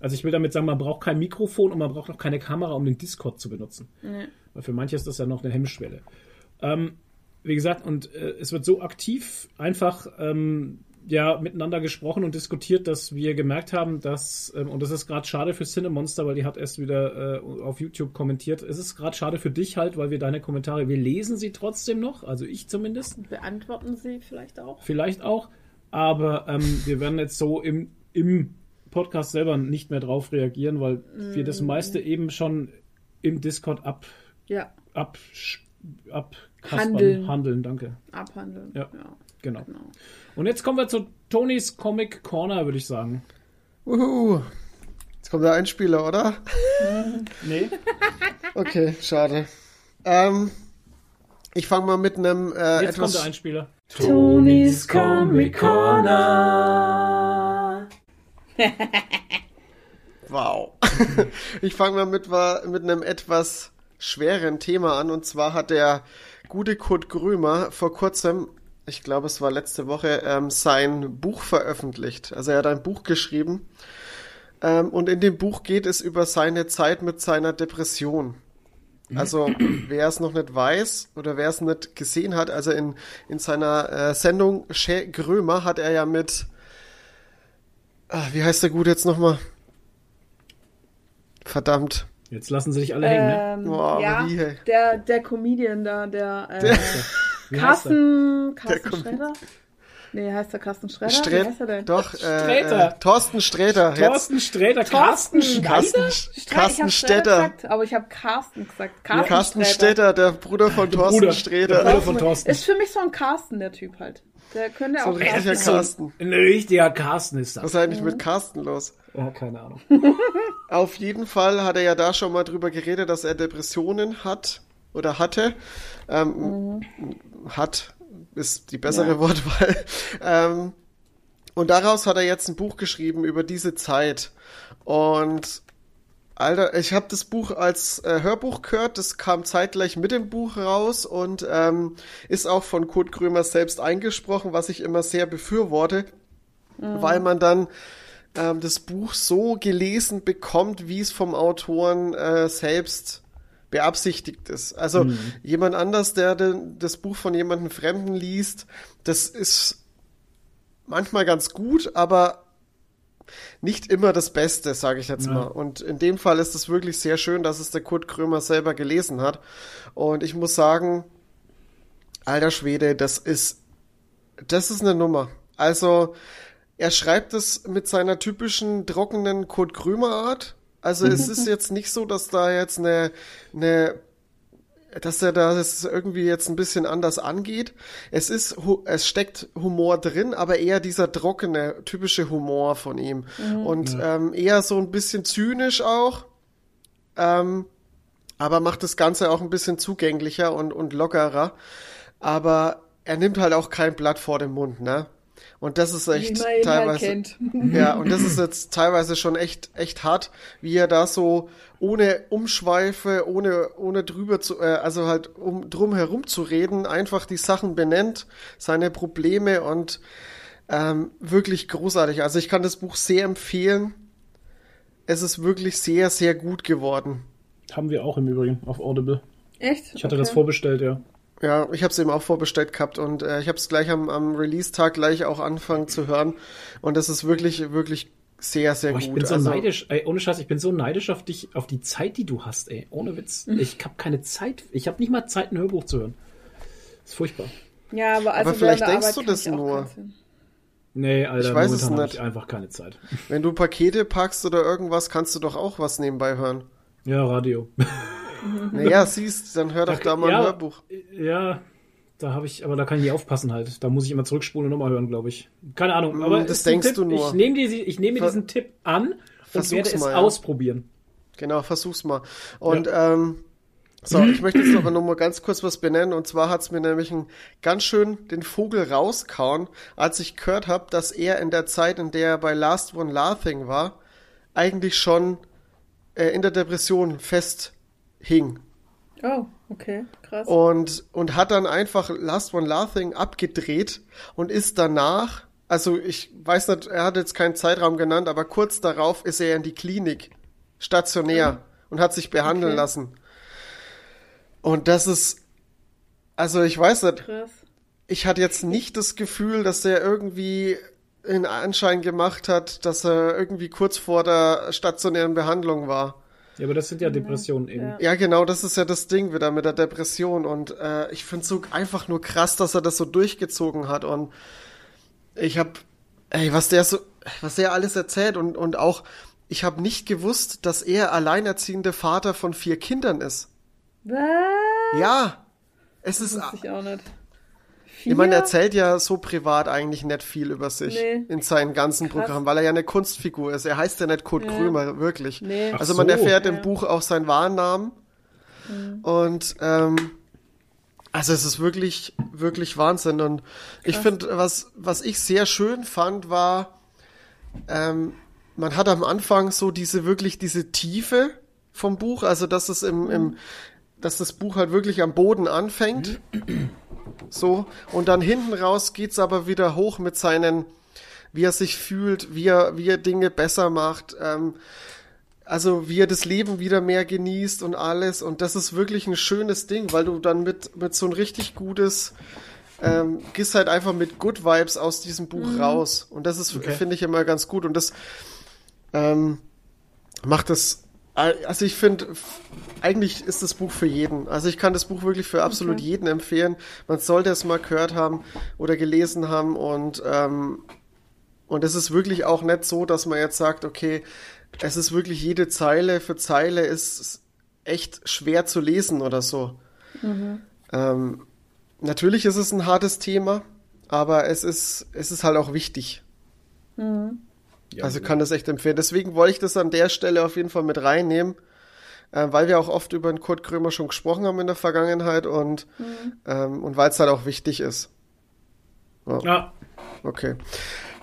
Also ich will damit sagen, man braucht kein Mikrofon und man braucht auch keine Kamera, um den Discord zu benutzen. Weil für manche ist das ja noch eine Hemmschwelle. Ähm, wie gesagt, und äh, es wird so aktiv einfach ähm, ja miteinander gesprochen und diskutiert, dass wir gemerkt haben, dass, ähm, und das ist gerade schade für Cinemonster, weil die hat erst wieder äh, auf YouTube kommentiert. Es ist gerade schade für dich halt, weil wir deine Kommentare, wir lesen sie trotzdem noch, also ich zumindest, Beantworten Sie vielleicht auch? vielleicht auch, aber ähm, wir werden jetzt so im, im Podcast selber nicht mehr drauf reagieren, weil wir das meiste eben schon im Discord ab, Ja, ab, ab Handeln. handeln, danke. abhandeln. Ja. ja Genau. genau. Und jetzt kommen wir zu Tonys Comic Corner, würde ich sagen. Uhu. Jetzt kommt der Einspieler, oder? Nee? Okay, schade. Ähm, ich fange mal mit einem äh, Jetzt kommt etwas. der Einspieler. Tonys Comic Corner. Wow. ich fange mal mit, mit einem etwas schweren Thema an. Und zwar hat der gute Kurt Grömer vor kurzem, ich glaube es war letzte Woche, ähm, sein Buch veröffentlicht. Also er hat ein Buch geschrieben. Ähm, und in dem Buch geht es über seine Zeit mit seiner Depression. Also wer es noch nicht weiß oder wer es nicht gesehen hat, also in, in seiner äh, Sendung Che Grömer hat er ja mit, ah, wie heißt der gut jetzt nochmal? Verdammt. Jetzt lassen sie dich alle hängen, ne? Ähm, Boah, ja, wie, hey. der, der Comedian da, der, äh, Wie heißt er? Carsten, Carsten Com- Schredder? Nee, heißt er Carsten Schredder? Wie Sträter, heißt er denn? doch, äh, Sträter. Äh, Thorsten Sträter. Thorsten Sträter, Carsten Schneider? Carsten, Carsten Städter. Gesagt, aber ich habe Carsten gesagt. Carsten, Carsten Sträter. Städter, der Bruder von Thorsten Bruder. Der Sträter. Bruder von Thorsten. Ist für mich so ein Carsten, der Typ halt. Der könnte So auch ein richtiger Carsten. Ein richtiger Carsten ist Was das. ist eigentlich mit Carsten los? Ja, keine Ahnung. Auf jeden Fall hat er ja da schon mal drüber geredet, dass er Depressionen hat oder hatte. Ähm, Hat ist die bessere Ja. Wortwahl. Ähm, und daraus hat er jetzt ein Buch geschrieben über diese Zeit. Und Alter, ich habe das Buch als äh, Hörbuch gehört, das kam zeitgleich mit dem Buch raus und ähm, ist auch von Kurt Krömer selbst eingesprochen, was ich immer sehr befürworte, weil man dann ähm, das Buch so gelesen bekommt, wie es vom Autoren äh, selbst beabsichtigt ist. Also jemand anders, der den, das Buch von jemandem Fremden liest, das ist manchmal ganz gut, aber nicht immer das Beste, sage ich jetzt Ja. mal. Und in dem Fall ist es wirklich sehr schön, dass es der Kurt Krömer selber gelesen hat. Und ich muss sagen, alter Schwede, das ist, das ist eine Nummer. Also, er schreibt es mit seiner typischen trockenen Kurt Krömer Art. Also, es ist jetzt nicht so, dass da jetzt eine, eine dass er da das irgendwie jetzt ein bisschen anders angeht. Es ist, es steckt Humor drin, aber eher dieser trockene, typische Humor von ihm. Und ähm, eher so ein bisschen zynisch auch. Ähm, aber macht das Ganze auch ein bisschen zugänglicher und, und lockerer. Aber er nimmt halt auch kein Blatt vor den Mund, ne? Und das ist echt halt teilweise. Ja, und das ist jetzt teilweise schon echt, echt hart, wie er da so ohne Umschweife, ohne, ohne drüber zu, äh, also halt um drum herum zu reden, einfach die Sachen benennt, seine Probleme und ähm, wirklich großartig. Also ich kann das Buch sehr empfehlen. Es ist wirklich sehr, sehr gut geworden. Haben wir auch im Übrigen auf Audible. Echt? Ich hatte Okay. das vorbestellt, ja. Ja, ich habe es eben auch vorbestellt gehabt und äh, ich habe es gleich am, am Release-Tag gleich auch angefangen zu hören. Und das ist wirklich, wirklich sehr, sehr Boah, gut. ich bin so also, neidisch, ey, ohne Scheiß, ich bin so neidisch auf dich, auf die Zeit, die du hast, ey. Ohne Witz. Ich habe keine Zeit. Ich habe nicht mal Zeit, ein Hörbuch zu hören. Das ist furchtbar. Ja, aber also Aber vielleicht denkst Arbeit du das ich nur. Nee, Alter, Ich weiß es momentan habe nicht. ich einfach keine Zeit. Wenn du Pakete packst oder irgendwas, kannst du doch auch was nebenbei hören. Ja, Radio. Naja, siehst, dann hör doch da mal ja, ein Hörbuch. Ja, da habe ich, aber da kann ich nicht aufpassen halt. Da muss ich immer zurückspulen und nochmal hören, glaube ich. Keine Ahnung, aber das denkst Tipp. du nur. Ich nehme die, nehme mir diesen Tipp an und Versuch's werde es mal, ja. ausprobieren. Genau, versuch's mal. Und ähm, so, ich möchte jetzt aber noch mal ganz kurz was benennen. Und zwar hat's mir nämlich ein, ganz schön den Vogel rauskauen, als ich gehört habe, dass er in der Zeit, in der er bei Last One Laughing war, eigentlich schon äh, in der Depression festhing. Oh, okay, krass. Und, und hat dann einfach Last One Laughing abgedreht und ist danach, also ich weiß nicht, er hat jetzt keinen Zeitraum genannt, aber kurz darauf ist er in die Klinik, stationär und hat sich behandeln Okay. lassen. Und das ist, also ich weiß nicht, Krass. ich hatte jetzt nicht das Gefühl, dass er irgendwie in Anschein gemacht hat, dass er irgendwie kurz vor der stationären Behandlung war. Ja, aber das sind ja Depressionen eben. Ja. Ja, genau, das ist ja das Ding wieder mit der Depression. Und äh, ich finde so einfach nur krass, dass er das so durchgezogen hat. Und ich habe, ey, was der so, was der alles erzählt und, und auch, ich habe nicht gewusst, dass er alleinerziehende Vater von vier Kindern ist. Was? Ja, es ist, Wusste ich auch nicht. Ich meine, er Vier? erzählt ja so privat eigentlich nicht viel über sich Nee. in seinen ganzen Krass. Programmen, weil er ja eine Kunstfigur ist. Er heißt ja nicht Kurt Ja. Krömer, wirklich. Nee. Also man so. erfährt Ja. im Buch auch seinen wahren Namen. Und ähm, also es ist wirklich, wirklich Wahnsinn. Und ich finde, was, was ich sehr schön fand, war, ähm, man hat am Anfang so diese wirklich diese Tiefe vom Buch, also dass es im, im dass das Buch halt wirklich am Boden anfängt. So, und dann hinten raus geht's aber wieder hoch mit seinen, wie er sich fühlt, wie er, wie er Dinge besser macht, ähm, also wie er das Leben wieder mehr genießt und alles. Und das ist wirklich ein schönes Ding, weil du dann mit, mit so ein richtig gutes, ähm, gehst halt einfach mit Good Vibes aus diesem Buch raus. Und das ist, Okay. finde ich immer ganz gut. Und das ähm, macht das, also ich finde, eigentlich ist das Buch für jeden. Also ich kann das Buch wirklich für absolut Okay. jeden empfehlen. Man sollte es mal gehört haben oder gelesen haben und ähm, und es ist wirklich auch nicht so, dass man jetzt sagt, okay, es ist wirklich jede Zeile für Zeile ist echt schwer zu lesen oder so. Ähm, natürlich ist es ein hartes Thema, aber es ist, es ist halt auch wichtig. Ja, Also kann das echt empfehlen. Deswegen wollte ich das an der Stelle auf jeden Fall mit reinnehmen, äh, weil wir auch oft über den Kurt Krömer schon gesprochen haben in der Vergangenheit und, ähm, und weil es halt auch wichtig ist. ja, Okay.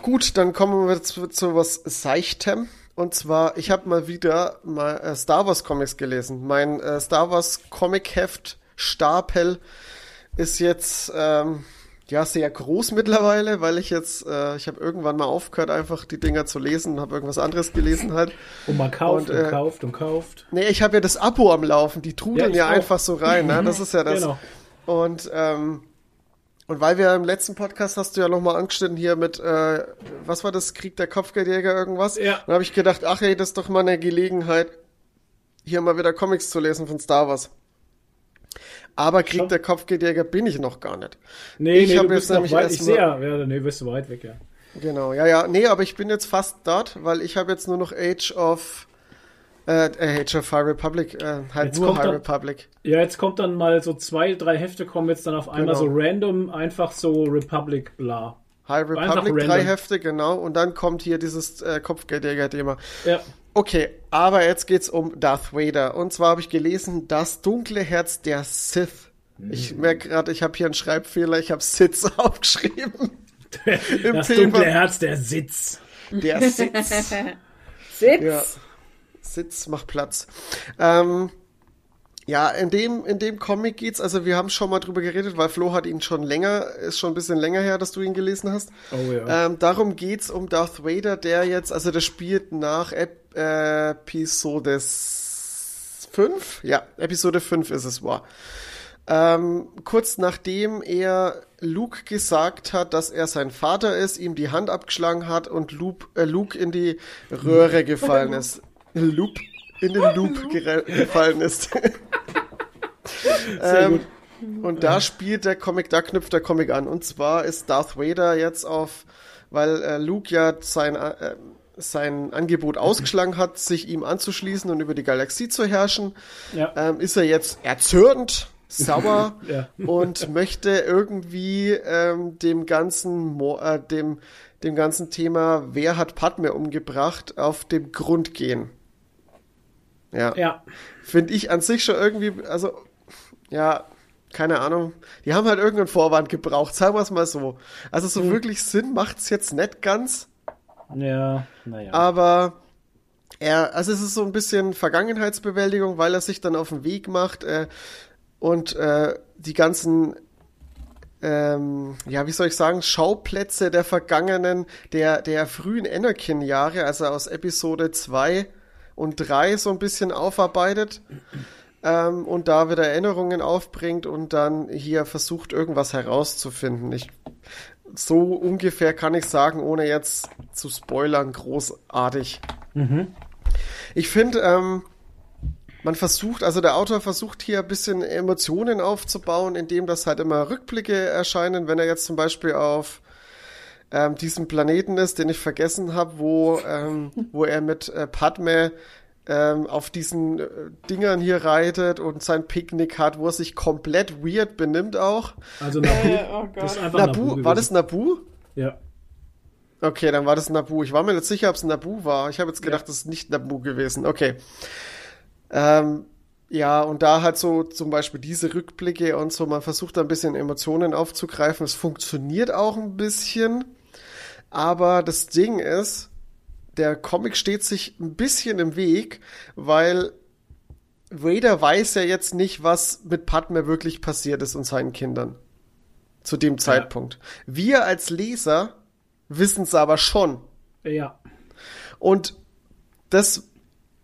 Gut, dann kommen wir zu, zu was Seichtem. Und zwar, ich habe mal wieder mal äh, Star Wars Comics gelesen. Mein äh, Star Wars Comic Heft Stapel ist jetzt ähm, ja sehr groß mittlerweile, weil ich jetzt, äh, ich habe irgendwann mal aufgehört, einfach die Dinger zu lesen und habe irgendwas anderes gelesen halt. und man kauft und, Und, äh, kauft und kauft. Nee, ich habe ja das Abo am Laufen, die trudeln ja, auch. einfach so rein, ne? Das ist ja das. Genau. Und, ähm, und weil wir im letzten Podcast hast du ja nochmal angeschnitten hier mit, äh, was war das, Krieg der Kopfgeldjäger irgendwas? Ja. Dann habe ich gedacht, ach ey, das ist doch mal eine Gelegenheit, hier mal wieder Comics zu lesen von Star Wars. Aber Krieg der Kopfgeldjäger bin ich noch gar nicht. Nee, ich nee, du jetzt bist noch nämlich weit, ich sehe ja, ja, nee, bist du weit weg, ja. Genau, ja, ja. Nee, aber ich bin jetzt fast dort, weil ich habe jetzt nur noch Age of, äh, äh, Age of High Republic, äh, halt Jetzt nur High dann- Republic. Ja, jetzt kommt dann mal so zwei, drei Hefte kommen jetzt dann auf einmal Genau. so random, einfach so Republic bla. High Republic, drei. Hefte, genau. Und dann kommt hier dieses äh, Kopfgeldjäger-Thema. Ja, Okay, aber jetzt geht's um Darth Vader. Und zwar habe ich gelesen, das dunkle Herz der Sith. Ich merke gerade, ich habe hier einen Schreibfehler, ich habe Sith aufgeschrieben. Im das Thema. dunkle Herz, der Sitz. Der Sitz. Sitz. Ja. Sitz, mach Platz. Ähm, ja, in dem, in dem Comic geht's, also wir haben schon mal drüber geredet, weil Flo hat ihn schon länger, ist schon ein bisschen länger her, dass du ihn gelesen hast. Oh ja. Ähm, darum geht's um Darth Vader, der jetzt, also das spielt nach Ep Episode 5? Ja, Episode 5 ist es wahr. Ähm, kurz nachdem er Luke gesagt hat, dass er sein Vater ist, ihm die Hand abgeschlagen hat und Luke, äh, Luke in die Röhre gefallen ist. Loop in den Loop gefallen ist. Sehr ähm, gut. und da spielt der Comic, da knüpft der Comic an. Und zwar ist Darth Vader jetzt auf, weil äh, Luke ja sein, äh, sein Angebot ausgeschlagen hat, sich ihm anzuschließen und über die Galaxie zu herrschen, Ja. ähm, ist er jetzt erzürnt, sauer Ja. und möchte irgendwie ähm, dem ganzen Mo äh, dem dem ganzen Thema, wer hat Padme umgebracht, auf den Grund gehen. Ja, Ja. finde ich an sich schon irgendwie, also ja, keine Ahnung. Die haben halt irgendeinen Vorwand gebraucht, sagen wir es mal so. Also so wirklich Sinn macht's jetzt nicht ganz. Ja, naja. Aber er, also es ist so ein bisschen Vergangenheitsbewältigung, weil er sich dann auf den Weg macht äh, und äh, die ganzen, ähm, ja, wie soll ich sagen, Schauplätze der vergangenen, der, der frühen Anakin-Jahre, also aus Episode 2 und 3 so ein bisschen aufarbeitet ähm, und da wieder Erinnerungen aufbringt und dann hier versucht, irgendwas herauszufinden. Ich, so ungefähr kann ich sagen, ohne jetzt zu spoilern, großartig. Ich finde, ähm, man versucht, also der Autor versucht hier ein bisschen Emotionen aufzubauen, indem das halt immer Rückblicke erscheinen, wenn er jetzt zum Beispiel auf ähm, diesem Planeten ist, den ich vergessen habe, wo, ähm, wo er mit äh, Padme ähm, auf diesen äh, Dingern hier reitet und sein Picknick hat, wo er sich komplett weird benimmt auch. Also Nabu, oh Gott. das ist einfach Nabu, Nabu, war das. Nabu? Ja. Okay, dann war das Nabu. Ich war mir nicht sicher, ob es Nabu war. Ich habe jetzt gedacht, das ist nicht Nabu gewesen. Okay. Ähm, ja, und da halt so zum Beispiel diese Rückblicke und so, man versucht da ein bisschen Emotionen aufzugreifen. Es funktioniert auch ein bisschen. Aber das Ding ist, der Comic steht sich ein bisschen im Weg, weil Vader weiß ja jetzt nicht, was mit Padme wirklich passiert ist und seinen Kindern. Zu dem Zeitpunkt. Wir als Leser wissen es aber schon. Ja. Und das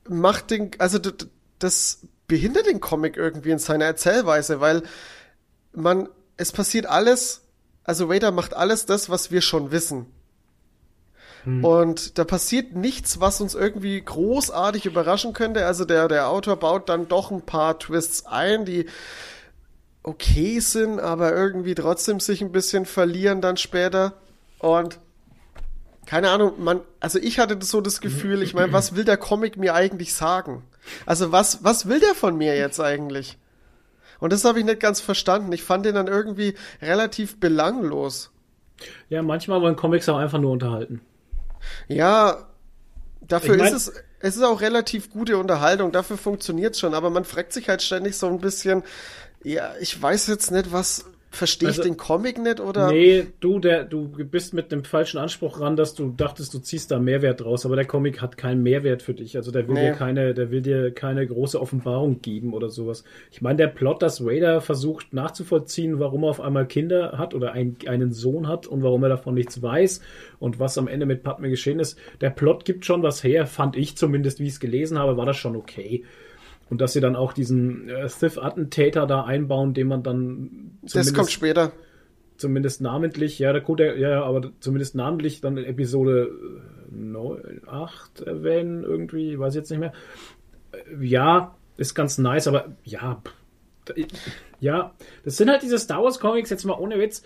macht den, also das behindert den Comic irgendwie in seiner Erzählweise, weil man, es passiert alles, also Vader macht alles das, was wir schon wissen. Und da passiert nichts, was uns irgendwie großartig überraschen könnte. Also der, der Autor baut dann doch ein paar Twists ein, die okay sind, aber irgendwie trotzdem sich ein bisschen verlieren dann später. Und keine Ahnung, man, also ich hatte so das Gefühl, ich meine, was will der Comic mir eigentlich sagen? Also was, was will der von mir jetzt eigentlich? Und das habe ich nicht ganz verstanden. Ich fand den dann irgendwie relativ belanglos. Ja, manchmal wollen Comics auch einfach nur unterhalten. Ja, dafür Ich mein- ist es, es ist auch relativ gute Unterhaltung, dafür funktioniert's schon, aber man fragt sich halt ständig so ein bisschen, ja, ich weiß jetzt nicht, was, verstehe ich Also- den Comic nicht oder? Nee, du, der, du bist mit dem falschen Anspruch ran, dass du dachtest, du ziehst da Mehrwert draus, aber der Comic hat keinen Mehrwert für dich. Also der will Nee. dir keine, der will dir keine große Offenbarung geben oder sowas. Ich meine, der Plot, dass Vader versucht nachzuvollziehen, warum er auf einmal Kinder hat oder ein, einen Sohn hat und warum er davon nichts weiß und was am Ende mit Padme geschehen ist, der Plot gibt schon was her, fand ich zumindest, wie ich es gelesen habe, war das schon okay. Und dass sie dann auch diesen äh, Sith-Attentäter da einbauen, den man dann das kommt später. zumindest namentlich, ja, der Code, ja, ja, aber zumindest namentlich dann in Episode 9, 8 erwähnen, irgendwie, weiß ich jetzt nicht mehr. Äh, Ja, ist ganz nice, aber ja, pff, ja, das sind halt diese Star Wars Comics, jetzt mal ohne Witz.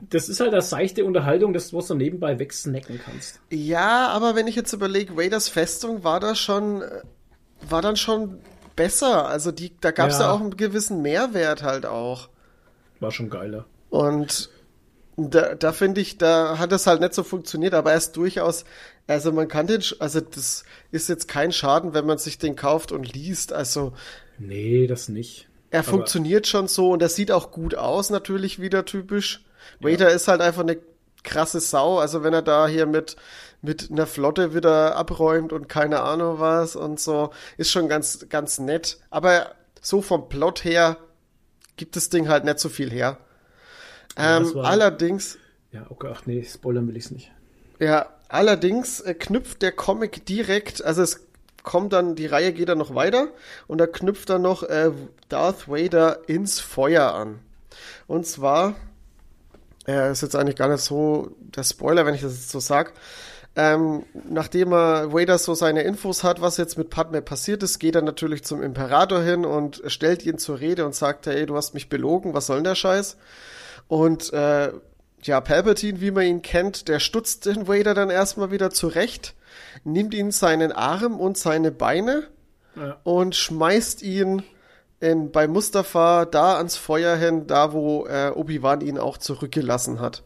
Das ist halt das seichte Unterhaltung, das was du nebenbei wegsnacken kannst. Ja, aber wenn ich jetzt überlege, Raiders Festung war da schon, äh, war dann schon besser. Also die, da gab's ja. Ja. auch einen gewissen Mehrwert halt auch. War schon geiler. Und da, da finde ich, da hat es halt nicht so funktioniert, aber er ist durchaus, also man kann den, also das ist jetzt kein Schaden, wenn man sich den kauft und liest. Also Nee, das nicht. er Aber- funktioniert schon so und er sieht auch gut aus, natürlich wieder typisch. Vader ist halt einfach eine krasse Sau, also wenn er da hier mit, mit einer Flotte wieder abräumt und keine Ahnung was und so, ist schon ganz, ganz nett. Aber so vom Plot her gibt das Ding halt nicht so viel her. Ja, Ähm, war- allerdings, Ja, okay, ach nee, spoilern will ich's nicht. ja, allerdings äh, knüpft der Comic direkt, also es kommt dann, die Reihe geht dann noch weiter und da knüpft dann noch äh, Darth Vader ins Feuer an. Und zwar, äh, ist jetzt eigentlich gar nicht so der Spoiler, wenn ich das jetzt so sag. Ähm, nachdem er Vader so seine Infos hat, was jetzt mit Padme passiert ist, geht er natürlich zum Imperator hin und stellt ihn zur Rede und sagt, hey, du hast mich belogen, was soll denn der Scheiß? Und äh, ja, Palpatine, wie man ihn kennt, der stutzt den Vader dann erstmal wieder zurecht nimmt ihn seinen Arm und seine Beine Ja. und schmeißt ihn in, bei Mustafa da ans Feuer hin, da wo äh, Obi-Wan ihn auch zurückgelassen hat.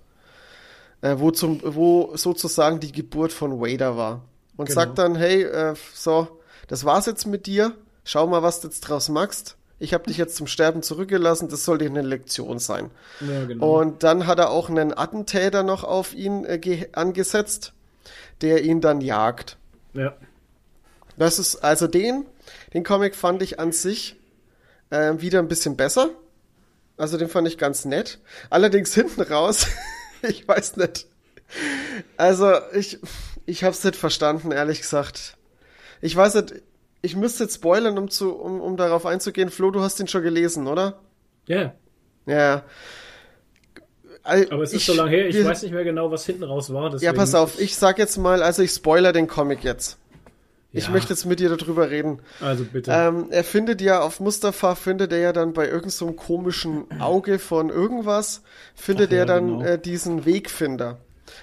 Äh, wo, zum, wo sozusagen die Geburt von Vader war. Und Genau. sagt dann, hey, äh, so, das war's jetzt mit dir. Schau mal, was du jetzt draus machst. Ich habe dich jetzt zum Sterben zurückgelassen. Das soll dir eine Lektion sein. Ja, genau. Und dann hat er auch einen Attentäter noch auf ihn äh, ge- angesetzt, der ihn dann jagt. ja. Das ist also den, den Comic fand ich an sich äh, wieder ein bisschen besser. Also den fand ich ganz nett. Allerdings hinten raus, ich weiß nicht. Also ich, ich hab's nicht verstanden, ehrlich gesagt. Ich weiß nicht, ich müsste jetzt spoilern, um zu, um, um darauf einzugehen. Flo, du hast den schon gelesen, oder? Ja, Ja. Aber es ist ich- so lange her, ich wir- weiß nicht mehr genau, was hinten raus war. Ja, deswegen- pass auf, ich sag jetzt mal, also ich spoiler den Comic jetzt. Ich Ja. möchte jetzt mit dir darüber reden. Also bitte. Ähm, er findet ja auf Mustafa, findet er ja dann bei irgendeinem so komischen Auge von irgendwas, findet Ach ja, er dann genau. äh, diesen Wegfinder.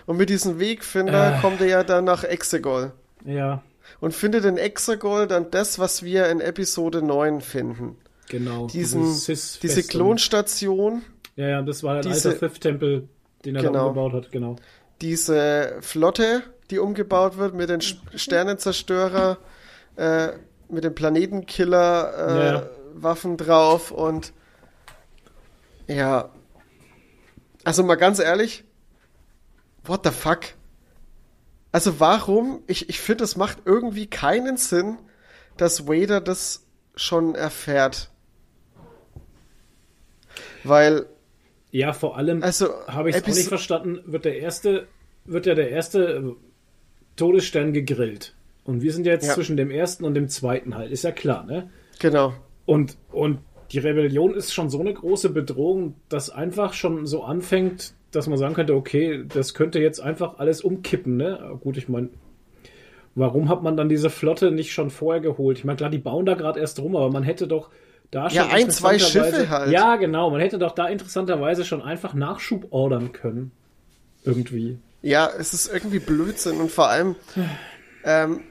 Und mit diesem Wegfinder Äh. kommt er ja dann nach Exegol. ja, Und findet in Exegol dann das, was wir in Episode 9 finden. genau. Diesen, diese Klonstation, Ja, ja, das war ein diese- alter Sith-Tempel, den er da Genau. umgebaut hat, genau. diese Flotte, die umgebaut wird mit den Sch- Sternenzerstörer, äh, mit dem Planetenkiller äh, Ja. Drauf und ja, also mal ganz ehrlich, what the fuck? Also warum? Ich, ich finde, es macht irgendwie keinen Sinn, dass Vader das schon erfährt. Weil, Ja, vor allem also, habe ich es auch nicht verstanden, wird der erste, wird ja der erste Todesstern gegrillt. Und wir sind ja jetzt Ja. zwischen dem ersten und dem zweiten halt, ist ja klar, ne? genau. Und, und die Rebellion ist schon so eine große Bedrohung, dass einfach schon so anfängt, dass man sagen könnte, okay, das könnte jetzt einfach alles umkippen, ne? Gut, ich meine, warum hat man dann diese Flotte nicht schon vorher geholt? Ich meine, klar, die bauen da gerade erst rum, aber man hätte doch da schon Ja, ein, zwei Schiffe halt. Ja, genau, man hätte doch da interessanterweise schon einfach Nachschub ordern können. Irgendwie. Ja, es ist irgendwie Blödsinn und vor allem ähm,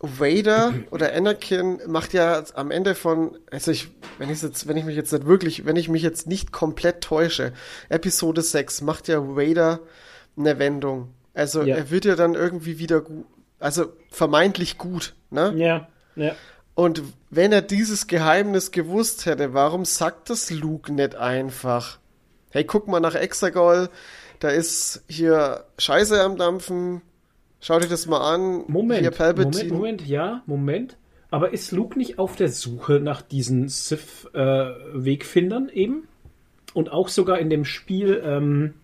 Vader oder Anakin macht ja am Ende von, also ich, wenn ich jetzt, wenn ich mich jetzt nicht wirklich, wenn ich mich jetzt nicht komplett täusche, Episode 6 macht ja Vader eine Wendung. Also Ja. er wird ja dann irgendwie wieder gut, also vermeintlich gut, ne? Ja, ja. Und wenn er dieses Geheimnis gewusst hätte, warum sagt das Luke nicht einfach? Hey, guck mal nach Exegol, da ist hier Scheiße am Dampfen. Schau dir das mal an. Moment, Hier Moment, Palpatine. Moment, ja, Moment. Aber ist Luke nicht auf der Suche nach diesen Sith-Wegfindern eben? Und auch sogar in dem Spiel, ähm,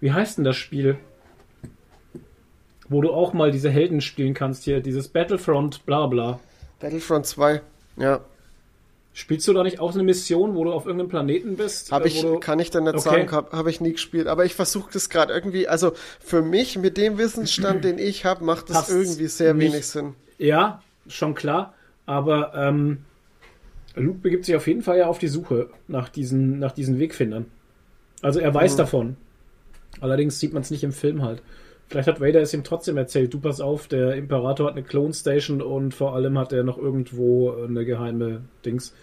wie heißt denn das Spiel? Wo du auch mal diese Helden spielen kannst hier, dieses Battlefront, bla bla. Battlefront 2. Ja, Spielst du da nicht auch eine Mission, wo du auf irgendeinem Planeten bist? hab äh, ich, du, kann ich dann nicht Okay. sagen, habe hab ich nie gespielt. Aber ich versuche das gerade irgendwie, also für mich, mit dem Wissensstand, den ich habe, macht das Passt's irgendwie sehr nicht. wenig Sinn. Ja, schon klar. Aber ähm, Luke begibt sich auf jeden Fall ja auf die Suche nach diesen, nach diesen Wegfindern. Also er weiß davon. Allerdings sieht man es nicht im Film halt. Vielleicht hat Vader es ihm trotzdem erzählt. Du pass auf, der Imperator hat eine Clone Station und vor allem hat er noch irgendwo eine geheime Dings.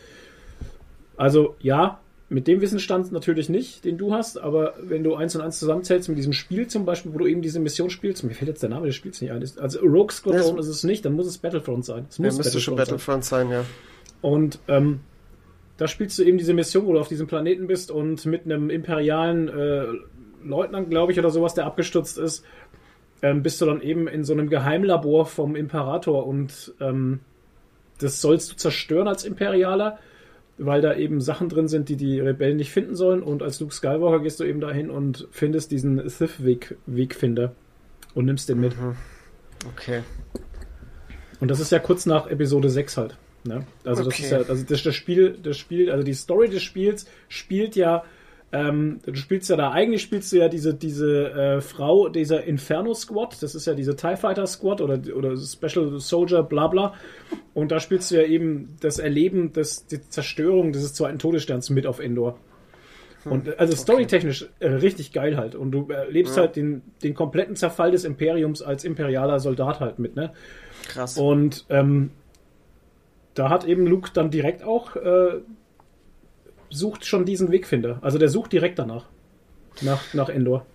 Also ja, mit dem Wissensstand natürlich nicht, den du hast, aber wenn du eins und eins zusammenzählst mit diesem Spiel zum Beispiel, wo du eben diese Mission spielst, mir fällt jetzt der Name des Spiels nicht ein. Also Rogue Squadron ist es nicht, dann muss es Battlefront sein. Es Ja, muss müsste schon sein. Battlefront sein, ja. Und ähm, da spielst du eben diese Mission, wo du auf diesem Planeten bist und mit einem imperialen äh, Leutnant, glaube ich, oder sowas, der abgestürzt ist, ähm, bist du dann eben in so einem Geheimlabor vom Imperator und ähm, das sollst du zerstören als Imperialer, weil da eben Sachen drin sind, die die Rebellen nicht finden sollen. Und als Luke Skywalker gehst du eben dahin und findest diesen Sith-Wegfinder und nimmst den mit. Okay. Und das ist ja kurz nach Episode 6 halt. Ne? Also das Okay. ist ja, also das, das Spiel, das Spiel, also die Story des Spiels spielt ja, ähm, du spielst ja da, eigentlich spielst du ja diese, diese äh, Frau, dieser Inferno Squad, das ist ja diese TIE Fighter Squad oder, oder Special Soldier, bla bla. Und da spielst du ja eben das Erleben des, die Zerstörung dieses zweiten Todessterns mit auf Endor. Und äh, also storytechnisch äh, richtig geil halt. Und du erlebst halt den, den kompletten Zerfall des Imperiums als imperialer Soldat halt mit, ne? Krass. Und ähm, da hat eben Luke dann direkt auch äh, sucht schon diesen Wegfinder. Also der sucht direkt danach. Nach, nach Endor.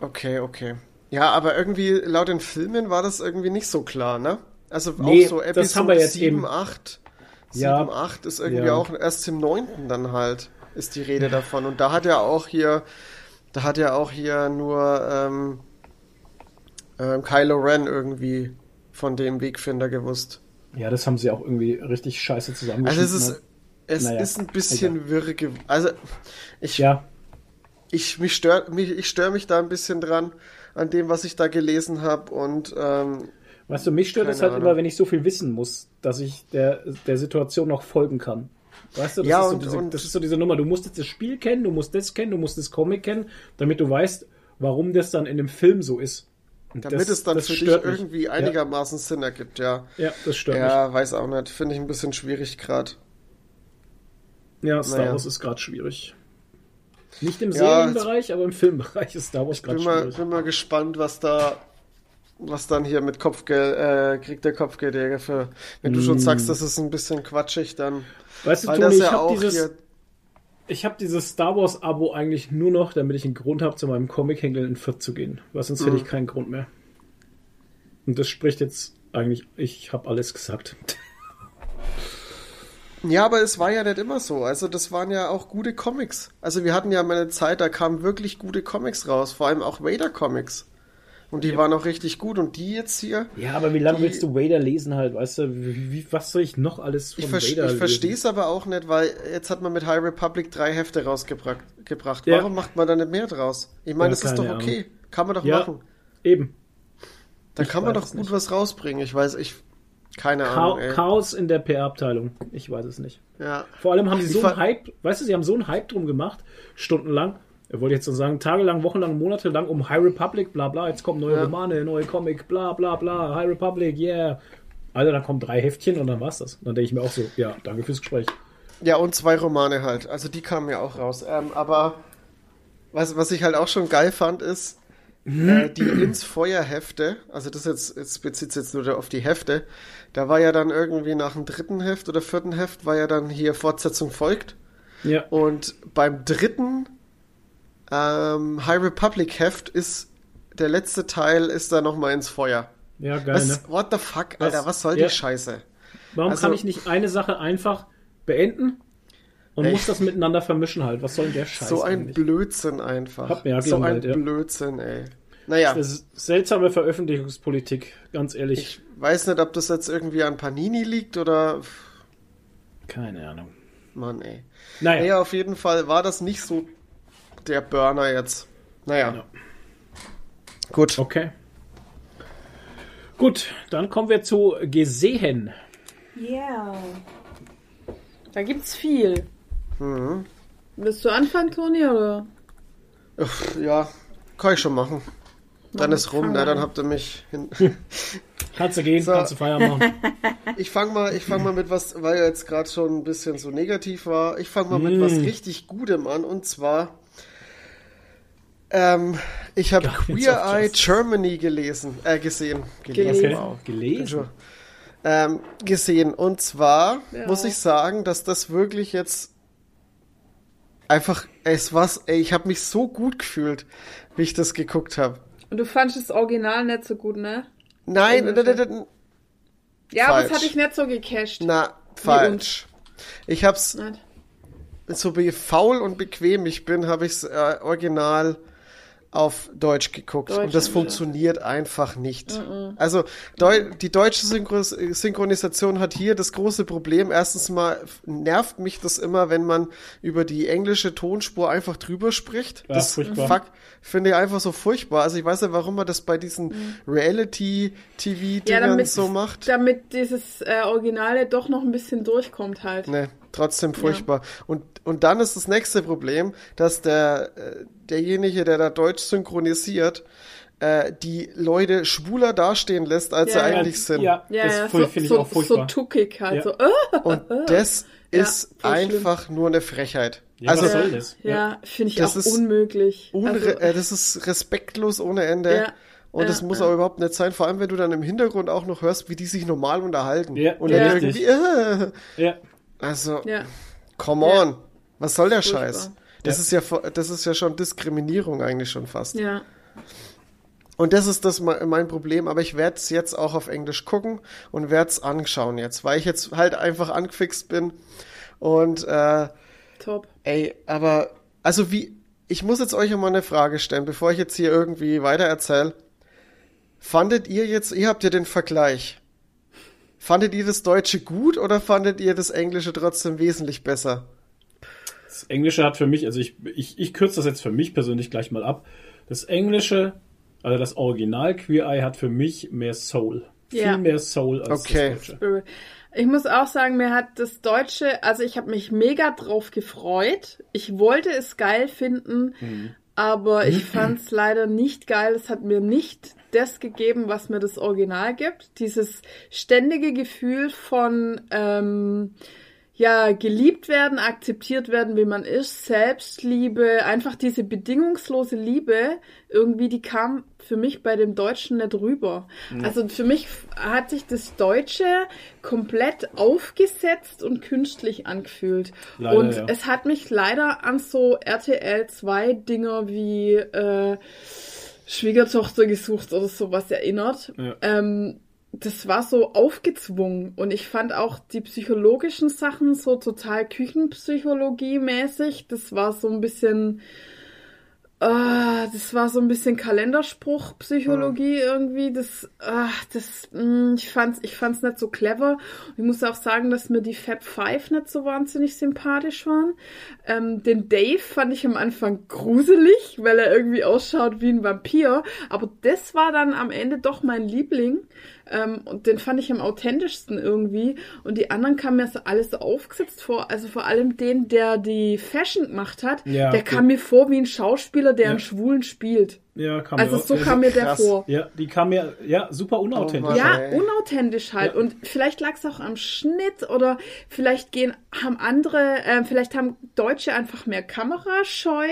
Okay, okay. Ja, aber irgendwie laut den Filmen war das irgendwie nicht so klar, ne? Also Nee, auch so das Episode haben wir jetzt 7, eben. 8. 7, Ja. 8 ist irgendwie Ja. auch erst im 9. dann halt, ist die Rede davon. Und da hat ja auch hier, da hat ja auch hier nur ähm, ähm, Kylo Ren irgendwie von dem Wegfinder gewusst. Ja, das haben sie auch irgendwie richtig scheiße Also zusammengeschnitten. es ist, halt. Es Naja, ist ein bisschen wirre gew- Also ich, Ja, ich mich stört mich, ich störe mich da ein bisschen dran an dem, was ich da gelesen habe und ähm, weißt du, mich stört es halt Ahnung. immer, wenn ich so viel wissen muss, dass ich der, der Situation noch folgen kann. Weißt du, das, Ja, ist so und- diese, und- das ist so diese Nummer. Du musst jetzt das Spiel kennen, du musst das kennen, du musst das Comic kennen, damit du weißt, warum das dann in dem Film so ist. Und damit das, es dann für dich mich. irgendwie einigermaßen Sinn ergibt, ja. Ja, ja das stört Ja, weiß auch nicht. Finde ich ein bisschen schwierig gerade. Ja, Star naja. Wars ist gerade schwierig. Nicht im Ja, Serienbereich, aber im Filmbereich ist Star Wars gerade schwierig. bin mal gespannt, was da, was dann hier mit Kopfgeld, äh, kriegt der Kopfgeldjäger für. Wenn du Mm. schon sagst, das ist ein bisschen quatschig, dann. Weißt du, Toni, ich ja habe dieses, ich hab dieses Star Wars Abo eigentlich nur noch, damit ich einen Grund habe, zu meinem Comic-Händler in Fürth zu gehen. Weil sonst Mhm. hätte ich keinen Grund mehr. Und das spricht jetzt eigentlich, ich habe alles gesagt. Ja, aber es war ja nicht immer so. Also, das waren ja auch gute Comics. Also, wir hatten ja mal eine Zeit, da kamen wirklich gute Comics raus. Vor allem auch Vader-Comics. Und die waren auch richtig gut. Und die jetzt hier. Ja, aber wie lange willst du Vader lesen halt, weißt du? Wie, was soll ich noch alles von Ich, Vader ich verstehe es aber auch nicht, weil jetzt hat man mit High Republic drei Hefte rausgebracht. Gebracht. Ja. Warum macht man da nicht mehr draus? Ich meine, Ja, das ist doch okay. Kann man doch Ja. machen. Eben. Da Ich kann man doch gut nicht. was rausbringen. Ich weiß, ich. Keine Chao Ahnung, ey. Chaos in der PR-Abteilung. Ich weiß es nicht. Ja. Vor allem haben sie so einen Hype, weißt du, sie haben so einen Hype drum gemacht, stundenlang, ich wollte jetzt so sagen, tagelang, wochenlang, monatelang um High Republic, bla bla, jetzt kommen neue Ja. Romane, neue Comic, bla bla bla, High Republic, yeah. Also dann kommen drei Heftchen und dann war's das. Und dann denke ich mir auch so, ja, danke fürs Gespräch. Ja, und zwei Romane halt. Also die kamen ja auch raus. Ähm, aber was, was ich halt auch schon geil fand, ist, äh, die ins Feuerhefte, also das jetzt, jetzt bezieht sich jetzt nur auf die Hefte, da war ja dann irgendwie nach dem dritten Heft oder vierten Heft war ja dann hier Fortsetzung folgt. Ja, Und beim dritten ähm, High Republic Heft ist der letzte Teil ist da nochmal ins Feuer. ja, geil, Was, ne? what the fuck, Alter, Was? was soll Ja. die Scheiße? Warum also- kann ich nicht eine Sache einfach beenden und Ey. muss das miteinander vermischen halt? Was soll denn der Scheiß so ein eigentlich? Blödsinn einfach. Hab mir ja so ein ja. Blödsinn, ey. Naja, Das ist seltsame Veröffentlichungspolitik, ganz ehrlich. ich weiß nicht, ob das jetzt irgendwie an Panini liegt oder. Keine Ahnung. Mann, ey. Naja, Naja, auf jeden Fall war das nicht so der Burner jetzt. Naja. Ja. Gut. okay. Gut, dann kommen wir zu gesehen. Ja. Da gibt's viel. Mhm. Willst du anfangen, Toni, oder? Uff, Ja, kann ich schon machen. Dann ist rum, fang ne? an. Dann habt ihr mich hin. Kannst du gehen, So. kannst du Feierabend machen. Ich fange mal, ich fang mal mit was, weil er jetzt gerade schon ein bisschen so negativ war. Ich fange mal mit was Mm. richtig Gutem an und zwar. Ähm, ich habe Queer Eye Justice. Germany gelesen, äh, gesehen. Gelesen, Gelesen. wow. Gelesen. Ähm, gesehen. Und zwar Ja. muss ich sagen, dass das wirklich jetzt einfach, es was, ey, ich habe mich so gut gefühlt, wie ich das geguckt habe. Und du fandest das Original nicht so gut, ne? Nein, Ungefähr. d- d- d- Ja, aber es Falsch. hat dich nicht so gecasht. na, falsch. Ich hab's Nicht? so wie faul und bequem ich bin, habe ich's äh, original auf Deutsch geguckt Deutsch und das ja. funktioniert einfach nicht. Also Deu die deutsche Synchro Synchronisation hat hier das große Problem. Erstens mal nervt mich das immer, wenn man über die englische Tonspur einfach drüber spricht. Ja, das fuck finde ich einfach so furchtbar. Also ich weiß ja, warum man das bei diesen Reality-TV-Dingern Ja, damit, so macht. damit dieses äh, Originale doch noch ein bisschen durchkommt halt. Ne, trotzdem furchtbar. Und, und dann ist das nächste Problem, dass der, äh, derjenige, der da Deutsch synchronisiert, äh, die Leute schwuler dastehen lässt, als Ja, sie ja. eigentlich sind. Ja, Ja, das ja, finde so, ich so, auch so furchtbar. tuckig halt. Ja. So, äh, Und das Ja, ist voll schlimm. einfach nur eine Frechheit. Ja, also was soll das? ja, finde ich Das auch ist unmöglich. unre also, äh, das ist respektlos ohne Ende. Ja, Und das ja, muss ja. auch überhaupt nicht sein, vor allem wenn du dann im Hintergrund auch noch hörst, wie die sich normal unterhalten. Ja, und ja. dann irgendwie, äh, Ja, also, ja, come Ja. on. Was soll der Furchtbar. Scheiß? Das ist ja, das ist ja schon Diskriminierung eigentlich schon fast. ja. Und das ist das me- mein Problem, aber ich werde es jetzt auch auf Englisch gucken und werde es anschauen jetzt, weil ich jetzt halt einfach angefixt bin. Und äh, Top. ey, aber also wie, ich muss jetzt euch mal eine Frage stellen, bevor ich jetzt hier irgendwie weiter erzähle. Fandet ihr jetzt, ihr habt ja den Vergleich. Fandet ihr das Deutsche gut oder fandet ihr das Englische trotzdem wesentlich besser? das Englische hat für mich, also ich, ich, ich kürze das jetzt für mich persönlich gleich mal ab. Das Englische, also das Original Queer Eye hat für mich mehr Soul. Ja. Viel mehr Soul als Okay. das Deutsche. Ich muss auch sagen, mir hat das Deutsche, also ich habe mich mega drauf gefreut. Ich wollte es geil finden, aber ich fand es leider nicht geil. Es hat mir nicht das gegeben, was mir das Original gibt. Dieses ständige Gefühl von ähm, ja, geliebt werden, akzeptiert werden, wie man ist, Selbstliebe, einfach diese bedingungslose Liebe, irgendwie, die kam für mich bei dem Deutschen nicht rüber. Also für mich hat sich das Deutsche komplett aufgesetzt und künstlich angefühlt. Leider, und ja. es hat mich leider an so RTL 2 Dinger wie äh, Schwiegertochter gesucht oder sowas erinnert. Ja. Ähm, das war so aufgezwungen und ich fand auch die psychologischen Sachen so total Küchenpsychologie-mäßig. Das war so ein bisschen, ah, das war so ein bisschen Kalenderspruch-Psychologie irgendwie. Das, ah, das, mh, ich fand's, ich fand's nicht so clever. Ich muss auch sagen, dass mir die Fab Five nicht so wahnsinnig sympathisch waren. Ähm, den Dave fand ich am Anfang gruselig, weil er irgendwie ausschaut wie ein Vampir. Aber das war dann am Ende doch mein Liebling. Ähm, und den fand ich am authentischsten irgendwie. Und die anderen kamen mir so alles so aufgesetzt vor. Also vor allem den, der die Fashion gemacht hat, Ja, der okay. kam mir vor wie ein Schauspieler, der Ja. einen Schwulen spielt. Ja, kam Also mir so kam mir der krass. vor. Ja, die kam mir, ja, super unauthentisch. Oh. Ja, unauthentisch halt. Ja. Und vielleicht lag es auch am Schnitt oder vielleicht gehen, haben andere, äh, vielleicht haben Deutsche einfach mehr Kamerascheu.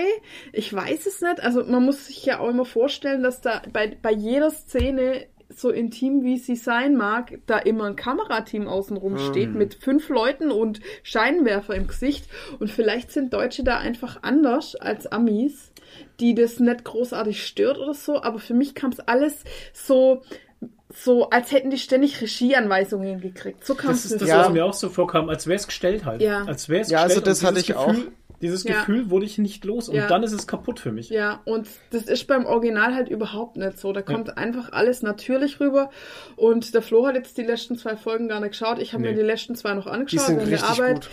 Ich weiß es nicht. Also man muss sich ja auch immer vorstellen, dass da bei, bei jeder Szene so intim wie sie sein mag, da immer ein Kamerateam außenrum steht mit fünf Leuten und Scheinwerfer im Gesicht. Und vielleicht sind Deutsche da einfach anders als Amis, die das nicht großartig stört oder so. Aber für mich kam es alles so, so, als hätten die ständig Regieanweisungen gekriegt. So kam Das es ist mir das, Ja. was mir auch so vorkam, als wäre es gestellt halt. Ja. Als wäre es Ja, also gestellt. das und hatte ich Gefühl, Dieses Ja. Gefühl wurde ich nicht los und Ja. dann ist es kaputt für mich. Ja, und das ist beim Original halt überhaupt nicht so. Da kommt einfach alles natürlich rüber. Und der Flo hat jetzt die letzten zwei Folgen gar nicht geschaut. Ich habe Nee. mir die letzten zwei noch Die angeschaut sind während der richtig Arbeit. gut.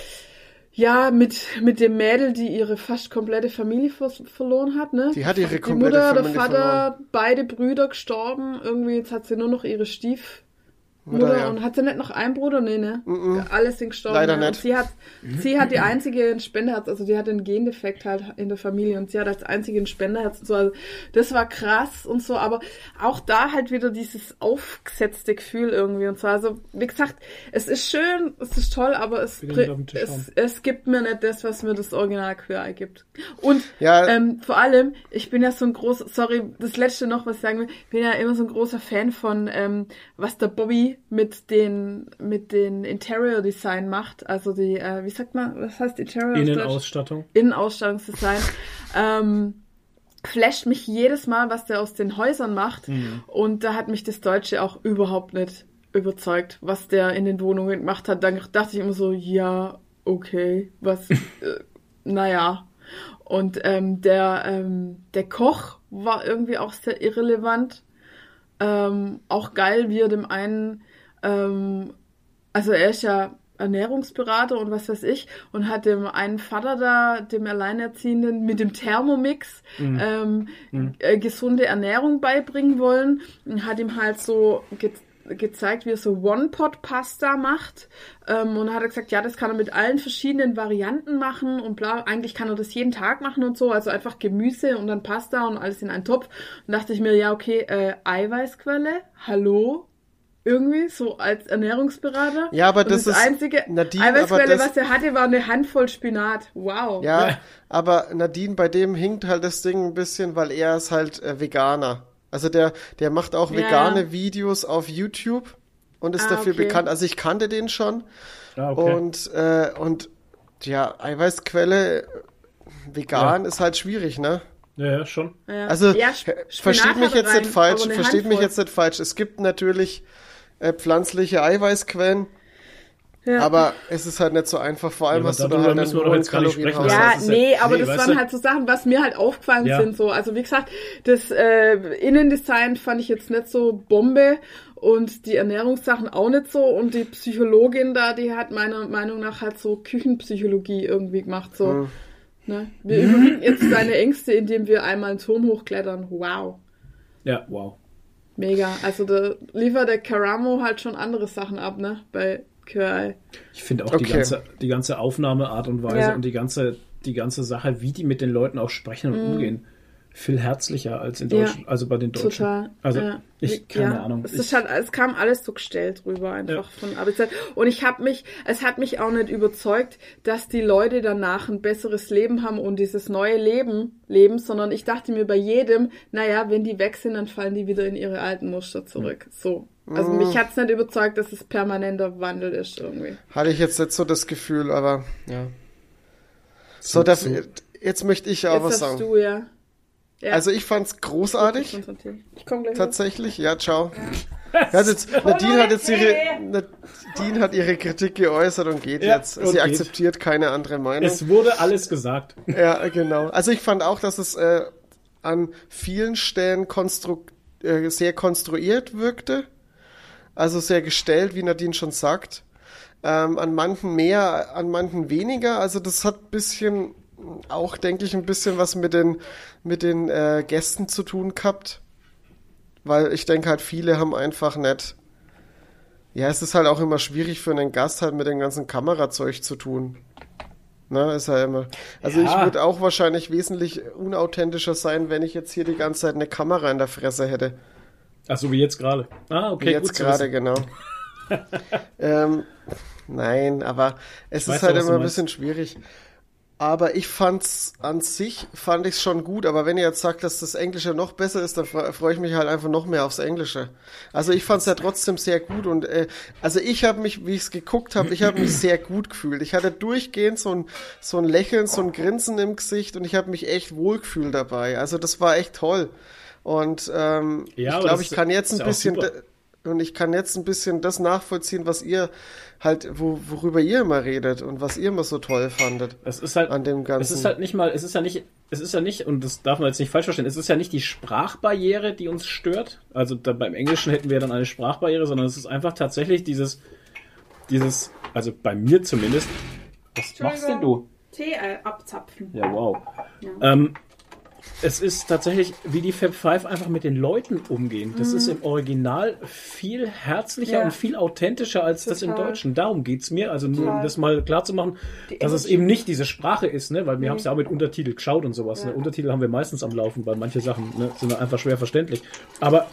Ja, mit, mit dem Mädel, die ihre fast komplette Familie ver verloren hat, ne? Die hat ihre Die komplette Mutter, der Familie Vater, beide Brüder gestorben. Irgendwie, jetzt hat sie nur noch ihre Stiefmutter. Mutter, ja. Und hat sie nicht noch einen Bruder? Nee, ne? Alles sind gestorben. Leider ja. Und nicht. sie hat, sie hat die einzige ein Spenderherz, also die hat einen Gendefekt halt in der Familie und sie hat als einzige ein Spenderherz und so. Also das war krass und so, aber auch da halt wieder dieses aufgesetzte Gefühl irgendwie und so. Also, wie gesagt, es ist schön, es ist toll, aber es, den es, es gibt mir nicht das, was mir das Original Queer Eye gibt. Und Ja. ähm, vor allem, ich bin ja so ein großer, sorry, das letzte noch, was ich sagen will, ich bin ja immer so ein großer Fan von, ähm, was der Bobby mit den, mit den Interior Design macht. Also die, äh, wie sagt man, was heißt Interior? Innenausstattung. Innenausstattungsdesign. ähm, flasht mich jedes Mal, was der aus den Häusern macht. Und da hat mich das Deutsche auch überhaupt nicht überzeugt, was der in den Wohnungen gemacht hat. Dann dachte ich immer so, ja, okay, was, äh, naja. Und ähm, der, ähm, der Koch war irgendwie auch sehr irrelevant. Ähm, auch geil, wie er dem einen, ähm, also er ist ja Ernährungsberater und was weiß ich und hat dem einen Vater da, dem Alleinerziehenden, mit dem Thermomix ähm, Äh, gesunde Ernährung beibringen wollen und hat ihm halt so gezeigt, wie er so One-Pot-Pasta macht. Ähm, und dann hat er gesagt, ja, das kann er mit allen verschiedenen Varianten machen und bla. Eigentlich kann er das jeden Tag machen und so. Also einfach Gemüse und dann Pasta und alles in einen Topf. Und dachte ich mir, ja, okay, äh, Eiweißquelle, hallo? Irgendwie, so als Ernährungsberater. Ja, aber das das ist- einzige Nadine, Eiweißquelle, aber das- was er hatte, war eine Handvoll Spinat. Wow. Ja, Ja. aber Nadine, bei dem hinkt halt das Ding ein bisschen, weil er ist halt äh, Veganer. Also der, der macht auch Ja, vegane ja. Videos auf YouTube und ist Ah, dafür okay. bekannt. Also ich kannte den schon Ah, okay. und äh, und ja, Eiweißquelle vegan ist halt schwierig, ne? ja, ja, schon. Ja. Also Ja, versteht mich jetzt rein, nicht falsch, versteht mich Handvoll. jetzt nicht falsch. Es gibt natürlich äh, pflanzliche Eiweißquellen, Ja. aber es ist halt nicht so einfach. Vor allem Ja, hast du da halt müssen wir doch jetzt gar nicht sprechen. Ja, nee, aber nee, das waren du- halt so Sachen, was mir halt aufgefallen Ja. sind. So, also wie gesagt, das äh, Innendesign fand ich jetzt nicht so Bombe und die Ernährungssachen auch nicht so und die Psychologin da, die hat meiner Meinung nach halt so Küchenpsychologie irgendwie gemacht. So, Hm. ne? Wir überwinden jetzt deine Ängste, indem wir einmal einen Turm hochklettern. Wow. Ja, wow. Mega. Also da liefert der Karamo halt schon andere Sachen ab, ne? Bei QI. Ich finde auch die, Okay. ganze, die ganze Aufnahmeart und Weise Ja. und die ganze, die ganze Sache, wie die mit den Leuten auch sprechen und umgehen, viel herzlicher als in Mhm. Ja. Deutschland, also bei den Deutschen. Total. Also ja. ich, keine ja. Ahnung. Es, Ich, halt, es kam alles so gestellt rüber einfach von Arbeitszeit. Und ich habe mich, es hat mich auch nicht überzeugt, dass die Leute danach ein besseres Leben haben und dieses neue Leben leben, sondern ich dachte mir bei jedem, naja, wenn die weg sind, dann fallen die wieder in ihre alten Muster zurück. So. Also mich hat's nicht überzeugt, dass es permanenter Wandel ist irgendwie. Hatte ich jetzt nicht so das Gefühl, aber ja. So, darf, jetzt möchte ich ja auch Jetzt was hast sagen. du ja. ja. Also ich fand's großartig, Ich komme gleich. wieder. tatsächlich. Ja, ciao. Ja, jetzt, Nadine hat jetzt ihre, Nadine hat ihre Kritik geäußert und geht Ja, jetzt. und Sie geht. akzeptiert keine andere Meinung. es wurde alles gesagt. Ja, genau. Also ich fand auch, dass es äh, an vielen Stellen konstru äh, sehr konstruiert wirkte. Also sehr gestellt, wie Nadine schon sagt. Ähm, an manchen mehr, an manchen weniger. Also das hat ein bisschen, auch denke ich, ein bisschen was mit den, mit den äh, Gästen zu tun gehabt. Weil ich denke halt, viele haben einfach nicht. Ja, es ist halt auch immer schwierig für einen Gast halt mit dem ganzen Kamerazeug zu tun. Ne, ist ja immer. Also Ja. ich würde auch wahrscheinlich wesentlich unauthentischer sein, wenn ich jetzt hier die ganze Zeit eine Kamera in der Fresse hätte. Ach so, wie jetzt gerade. Ah, okay, Wie jetzt gerade, genau. ähm, nein, aber es weiß ist halt auch, immer ein bisschen schwierig. Aber ich fand's an sich, fand ich's schon gut. Aber wenn ihr jetzt sagt, dass das Englische noch besser ist, dann fre- freue ich mich halt einfach noch mehr aufs Englische. Also ich fand's ja trotzdem sehr gut und äh, also ich habe mich, wie ich's geguckt habe, ich habe mich sehr gut gefühlt. Ich hatte durchgehend so ein so ein Lächeln, so ein Grinsen im Gesicht und ich habe mich echt wohlgefühlt dabei. Also das war echt toll. Und ähm, Ja, ich glaube, ich kann jetzt ein ja bisschen und ich kann jetzt ein bisschen das nachvollziehen, was ihr halt, wo, worüber ihr immer redet und was ihr immer so toll fandet. Es ist halt, An dem Ganzen. es ist halt nicht mal, es ist ja nicht, es ist ja nicht, und das darf man jetzt nicht falsch verstehen, es ist ja nicht die Sprachbarriere, die uns stört. Also da, beim Englischen hätten wir dann eine Sprachbarriere, sondern es ist einfach tatsächlich dieses, dieses, also bei mir zumindest. Was machst denn du? Tee äh, abzapfen. Ja, wow. Ähm, es ist tatsächlich, wie die Fab Five einfach mit den Leuten umgehen. Das ist im Original viel herzlicher Mhm. Ja. und viel authentischer als das im Total. Deutschen. Darum geht's mir. Also nur um Total. das mal klar zu machen, dass es eben nicht diese Sprache ist, ne? weil wir haben es ja auch mit Untertitel geschaut und sowas. Ne? Ja. Untertitel haben wir meistens am Laufen, weil manche Sachen ne, sind einfach schwer verständlich. Aber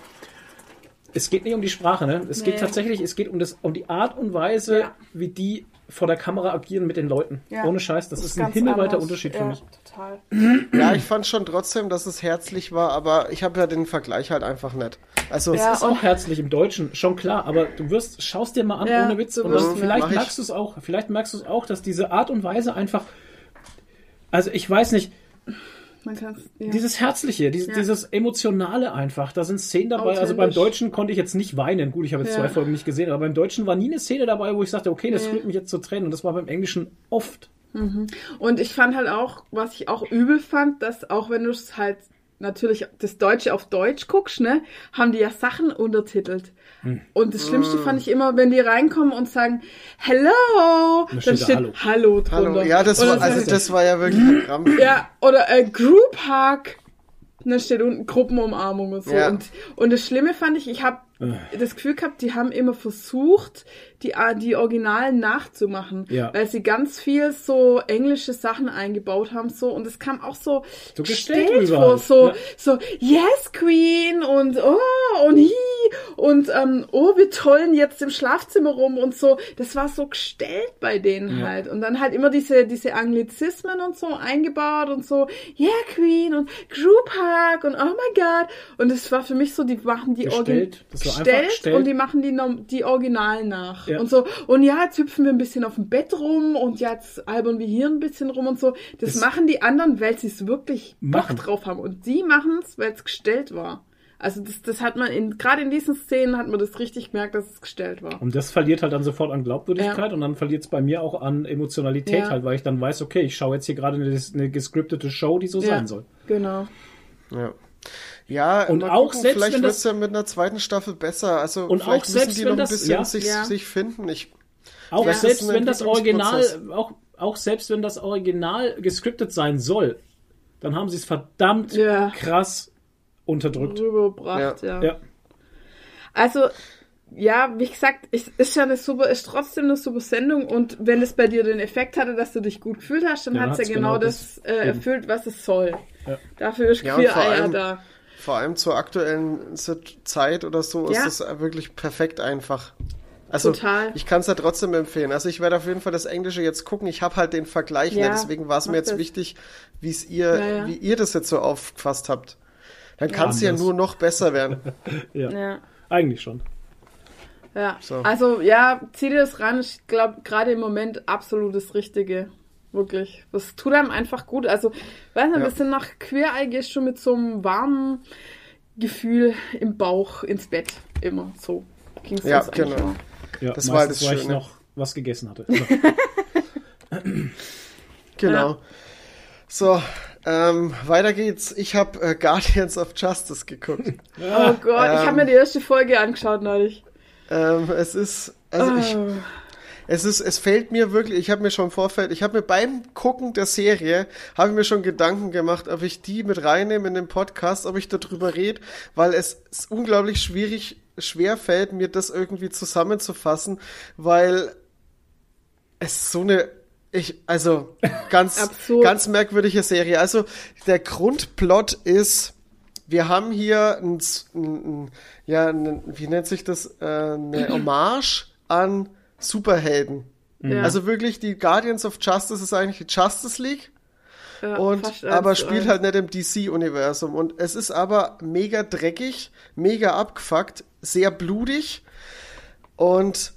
es geht nicht um die Sprache, ne? Es geht Nee. tatsächlich, es geht um das, um die Art und Weise, Ja. wie die vor der Kamera agieren mit den Leuten. Ja. Ohne Scheiß, das, ist ein ganz himmelweiter anders. Unterschied für ja, mich. Total. Ja, ich fand schon trotzdem, dass es herzlich war, aber ich habe ja den Vergleich halt einfach nicht. Also Es Ja, ist auch herzlich im Deutschen, schon klar, aber du wirst, schaust dir mal an Ja, ohne Witz du und dann, vielleicht merkst du es auch, vielleicht merkst du es auch, dass diese Art und Weise einfach, also ich weiß nicht, ja. dieses Herzliche, dieses, Ja. dieses Emotionale einfach, da sind Szenen dabei, also beim. Deutschen konnte ich jetzt nicht weinen, gut, ich habe jetzt Ja. zwei Folgen nicht gesehen, aber beim Deutschen war nie eine Szene dabei, wo ich sagte, okay, das Nee. rührt mich jetzt zu Tränen und das war beim Englischen oft. Und ich fand halt auch, was ich auch übel fand, dass auch wenn du es halt natürlich das Deutsche auf Deutsch guckst, ne, haben die ja Sachen untertitelt. Hm. Und das Schlimmste fand ich immer, wenn die reinkommen und sagen, Hello, dann steht da steht Hallo. Hallo, drunter. Hallo. Ja, das war, also das war ja wirklich ein Krampf. ja, oder äh, Group Hug. Und dann steht unten Gruppenumarmung und so. Ja. Und, und das Schlimme fand ich, ich habe das Gefühl gehabt, die haben immer versucht, die, die Originalen nachzumachen. Ja. Weil sie ganz viel so englische Sachen eingebaut haben. so Und es kam auch so, So gestellt gestellt vor. So, Ja. so, yes, Queen und oh, und hi und ähm, oh, wir tollen jetzt im Schlafzimmer rum und so. Das war so gestellt bei denen Ja. halt. Und dann halt immer diese, diese Anglizismen und so eingebaut und so, yeah, Queen und Group Hug und oh my God. Und es war für mich so, die machen die Gestellt. Einfach gestellt gestellt. und die machen die, die Originalen nach. Ja. Und so, und ja, jetzt hüpfen wir ein bisschen auf dem Bett rum und ja, jetzt albern wir hier ein bisschen rum und so. Das, Das- machen die anderen, weil sie es wirklich Machen. Bock drauf haben. Und die machen es, weil es gestellt war. Also das, das hat man in, gerade in diesen Szenen hat man das richtig gemerkt, dass es gestellt war. Und das verliert halt dann sofort an Glaubwürdigkeit Ja. und dann verliert es bei mir auch an Emotionalität Ja. halt, weil ich dann weiß, okay, ich schaue jetzt hier gerade eine, eine gescriptete Show, die so Ja, sein soll. Genau. Ja. Ja, Und mal auch gucken, selbst vielleicht wenn wird das- es ja mit einer zweiten Staffel besser. Also Und vielleicht auch müssen selbst die wenn noch ein das- bisschen ja. sich, Ja. sich finden. Ich, Auch selbst wenn das Original, auch, auch selbst wenn das Original gescriptet sein soll, dann haben sie es verdammt Ja. krass unterdrückt. Rübergebracht, ja. Ja. Also, ja, wie gesagt, es ist ja eine super, ist trotzdem eine super Sendung und wenn es bei dir den Effekt hatte, dass du dich gut gefühlt hast, dann Ja, hat es hat's ja genau, genau das, das äh, erfüllt, was es soll. Ja. Dafür ist Ja, Queer Eier allem- da. Vor allem zur aktuellen Zeit oder so Ja. ist das wirklich perfekt einfach. Also Total. ich kann es ja trotzdem empfehlen. Also ich werde auf jeden Fall das Englische jetzt gucken. Ich habe halt den Vergleich, Ja, ne? deswegen war es mir jetzt das. wichtig, wie es ihr, Ja, ja. wie ihr das jetzt so aufgefasst habt. Dann kann es ja nur noch besser werden. Ja. Ja. Eigentlich schon. Ja, So. also ja, zieh dir das ran. Ich glaube, gerade im Moment absolut das Richtige. Wirklich. Das tut einem einfach gut. Also, weiß nicht, Ja. wir sind nach Queer Eye gehst du mit so einem warmen Gefühl im Bauch ins Bett. Immer so. Ging's Ja, genau. auch. Ja, Das war das weil ich Schöne. noch was gegessen hatte. Genau. So, ähm, weiter geht's. Ich habe äh, Guardians of Justice geguckt. Oh Gott, ich habe Ähm. mir die erste Folge angeschaut neulich. ähm, es ist, also ich, Oh. Es ist, es fällt mir wirklich, ich habe mir schon im Vorfeld, ich habe mir beim Gucken der Serie, habe ich mir schon Gedanken gemacht, ob ich die mit reinnehme in den Podcast, ob ich darüber rede, weil es ist unglaublich schwierig, schwer fällt, mir das irgendwie zusammenzufassen, weil es so eine, ich, also ganz, Absurd. ganz merkwürdige Serie. Also der Grundplot ist, wir haben hier ein, ein, ein ja, ein, wie nennt sich das, äh, eine Hommage an Superhelden. Ja. Also wirklich, die Guardians of Justice ist eigentlich die Justice League Ja, und aber spielt halt nicht im DC-Universum. Und es ist aber mega dreckig, mega abgefuckt, sehr blutig und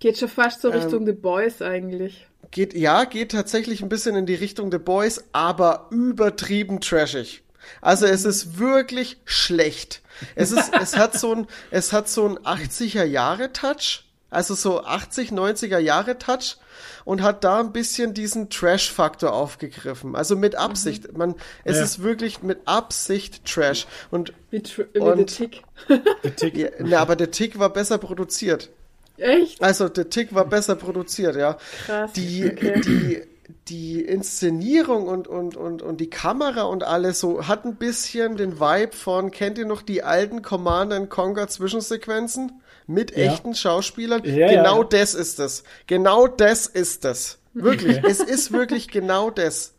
Geht schon fast so Ähm. Richtung The Boys eigentlich. geht, ja, geht tatsächlich ein bisschen in die Richtung The Boys, aber übertrieben trashig. Also es ist wirklich schlecht. Es ist, es hat so ein, es hat so ein 80er Jahre Touch. Also so 80, 90er Jahre Touch und hat da ein bisschen diesen Trash-Faktor aufgegriffen. Also mit Absicht. Man, es Ja. ist wirklich mit Absicht Trash. Und, wie Und- Tick. Der Tick. ja, na, aber der Tick war besser produziert. Echt? Also der Tick war besser produziert, ja. Krass. Die, Okay. die, die Inszenierung und, und, und, und die Kamera und alles so hat ein bisschen den Vibe von, kennt ihr noch die alten Command Conquer Zwischensequenzen? Mit Ja. echten Schauspielern? Ja, genau ja. das ist es. Genau das ist es. Wirklich. es ist wirklich genau das.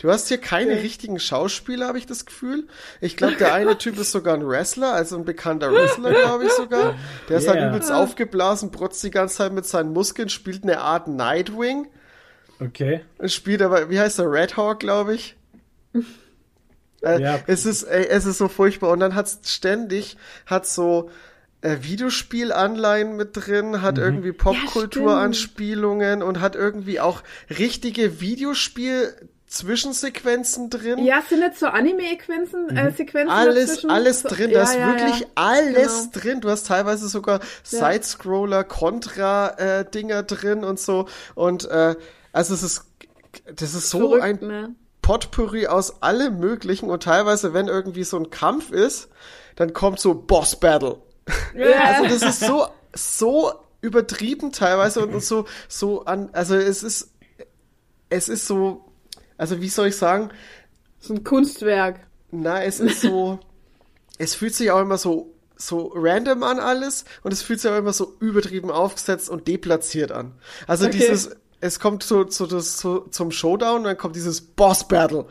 Du hast hier keine Okay. richtigen Schauspieler, habe ich das Gefühl. Ich glaube, der eine Typ ist sogar ein Wrestler, also ein bekannter Wrestler, glaube ich sogar. Der ist halt Yeah. übelst aufgeblasen, protzt die ganze Zeit mit seinen Muskeln, spielt eine Art Nightwing. Okay. Und spielt aber, wie heißt der, Red Hawk, glaube ich. Äh, Ja. Es ist, ey, es ist so furchtbar. Und dann hat's ständig, hat so äh, Videospielanleihen mit drin, hat irgendwie Popkulturanspielungen und hat irgendwie auch richtige Videospiel-Zwischensequenzen drin. Ja, sind nicht so Anime-Sequenzen äh, Sequenzen Alles, dazwischen? alles drin, ja, da ist ja, wirklich ja. alles Genau. drin. Du hast teilweise sogar Sidescroller, Contra-Dinger drin und so. Und äh, also es ist, das ist so Verrückt, ein ne? Potpourri aus allem Möglichen und teilweise, wenn irgendwie so ein Kampf ist, dann kommt so Boss Battle. Also das ist so, so übertrieben teilweise und, und so, so an, also es ist, es ist so, also wie soll ich sagen, So ein Kunstwerk. Na, es ist so, es fühlt sich auch immer so, so random an alles und es fühlt sich auch immer so übertrieben aufgesetzt und deplatziert an. Also Okay. dieses, es kommt so, so, das, so zum Showdown und dann kommt dieses Boss Battle.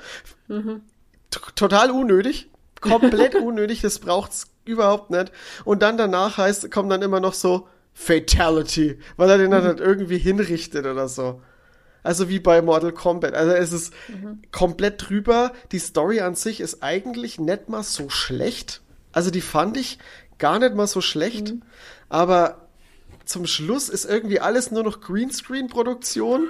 T- Total unnötig. Komplett unnötig, das braucht's überhaupt nicht. Und dann danach heißt, kommt dann immer noch so Fatality, weil er den dann halt irgendwie hinrichtet oder so. Also wie bei Mortal Kombat. Also es ist komplett drüber. Die Story an sich ist eigentlich nicht mal so schlecht. Also die fand ich gar nicht mal so schlecht. Aber zum Schluss ist irgendwie alles nur noch Greenscreen-Produktion.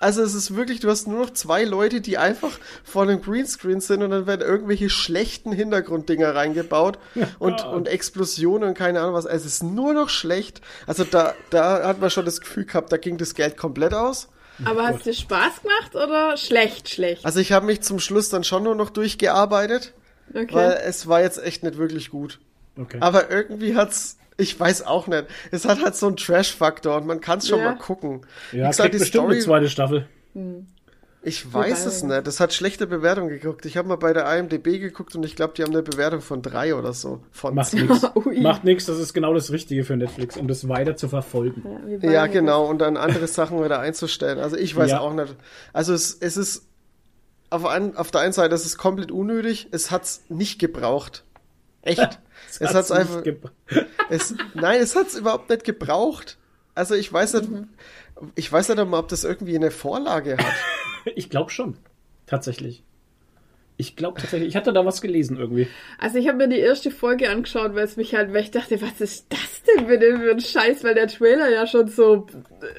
Also es ist wirklich, du hast nur noch zwei Leute, die einfach vor einem Greenscreen sind und dann werden irgendwelche schlechten Hintergrunddinger reingebaut und, Gott. und Explosionen und keine Ahnung was. Es ist nur noch schlecht. Also da, da hat man schon das Gefühl gehabt, da ging das Geld komplett aus. Aber hat es dir Spaß gemacht oder schlecht, schlecht? Also ich habe mich zum Schluss dann schon nur noch durchgearbeitet, Okay. weil es war jetzt echt nicht wirklich gut. Okay. Aber irgendwie hat's, ich weiß auch nicht, es hat halt so einen Trash-Faktor und man kann es schon Ja. mal gucken. ja, kriegt bestimmt eine zweite Staffel. Ich weiß es Wobei- nicht. Das hat schlechte Bewertung geguckt. Ich habe mal bei der IMDB geguckt und ich glaube, die haben eine Bewertung von drei oder so. Von Macht nichts. Macht nichts, das ist genau das Richtige für Netflix, um das weiter zu verfolgen. Ja, mir. genau. Und dann andere Sachen wieder einzustellen. Also ich weiß Ja. auch nicht. Also es, es ist auf, ein, auf der einen Seite, es ist komplett unnötig. Es hat's nicht gebraucht. Echt. es hat's Hat's nicht einfach. Es, nein, es hat's überhaupt nicht gebraucht. Also ich weiß nicht, ich weiß nicht mal, ob das irgendwie eine Vorlage hat. Ich glaube schon. Tatsächlich. Ich glaube tatsächlich. Ich hatte da was gelesen irgendwie. Also ich habe mir die erste Folge angeschaut, weil es mich halt, weil ich dachte, was ist das denn bitte für ein Scheiß, weil der Trailer ja schon so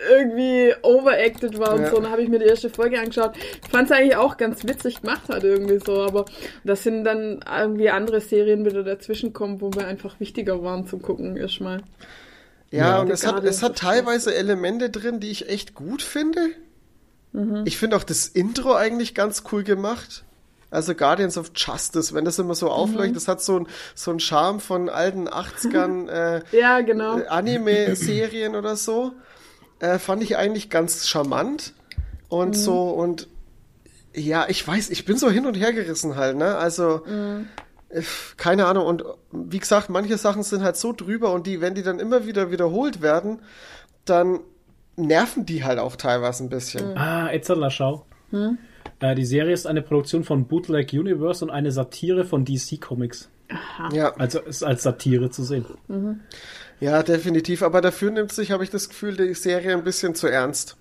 irgendwie overacted war und Ja. so. Und dann habe ich mir die erste Folge angeschaut. Fand es eigentlich auch ganz witzig gemacht hat irgendwie so, aber das sind dann irgendwie andere Serien wieder dazwischen kommen, wo wir einfach wichtiger waren zum Gucken erstmal. Ja, Ja. und es hat, es hat teilweise Elemente drin, die ich echt gut finde. Mhm. Ich finde auch das Intro eigentlich ganz cool gemacht. Also Guardians of Justice, wenn das immer so aufleuchtet, das hat so ein so ein Charme von alten 80ern äh, Ja, genau. äh, Anime-Serien oder so. Äh, fand ich eigentlich ganz charmant. Und Mhm. so, und ja, ich weiß, ich bin so hin und her gerissen halt, ne? Also, Mhm. äh, keine Ahnung. Und wie gesagt, manche Sachen sind halt so drüber und die, wenn die dann immer wieder wiederholt werden, dann nerven die halt auch teilweise ein bisschen. Ah, Etzerler, schau. Hm? Äh, die Serie ist eine Produktion von Bootleg Universe und eine Satire von DC Comics. Ja, Also ist als Satire zu sehen. ja, definitiv. Aber dafür nimmt sich, habe ich das Gefühl, die Serie ein bisschen zu ernst.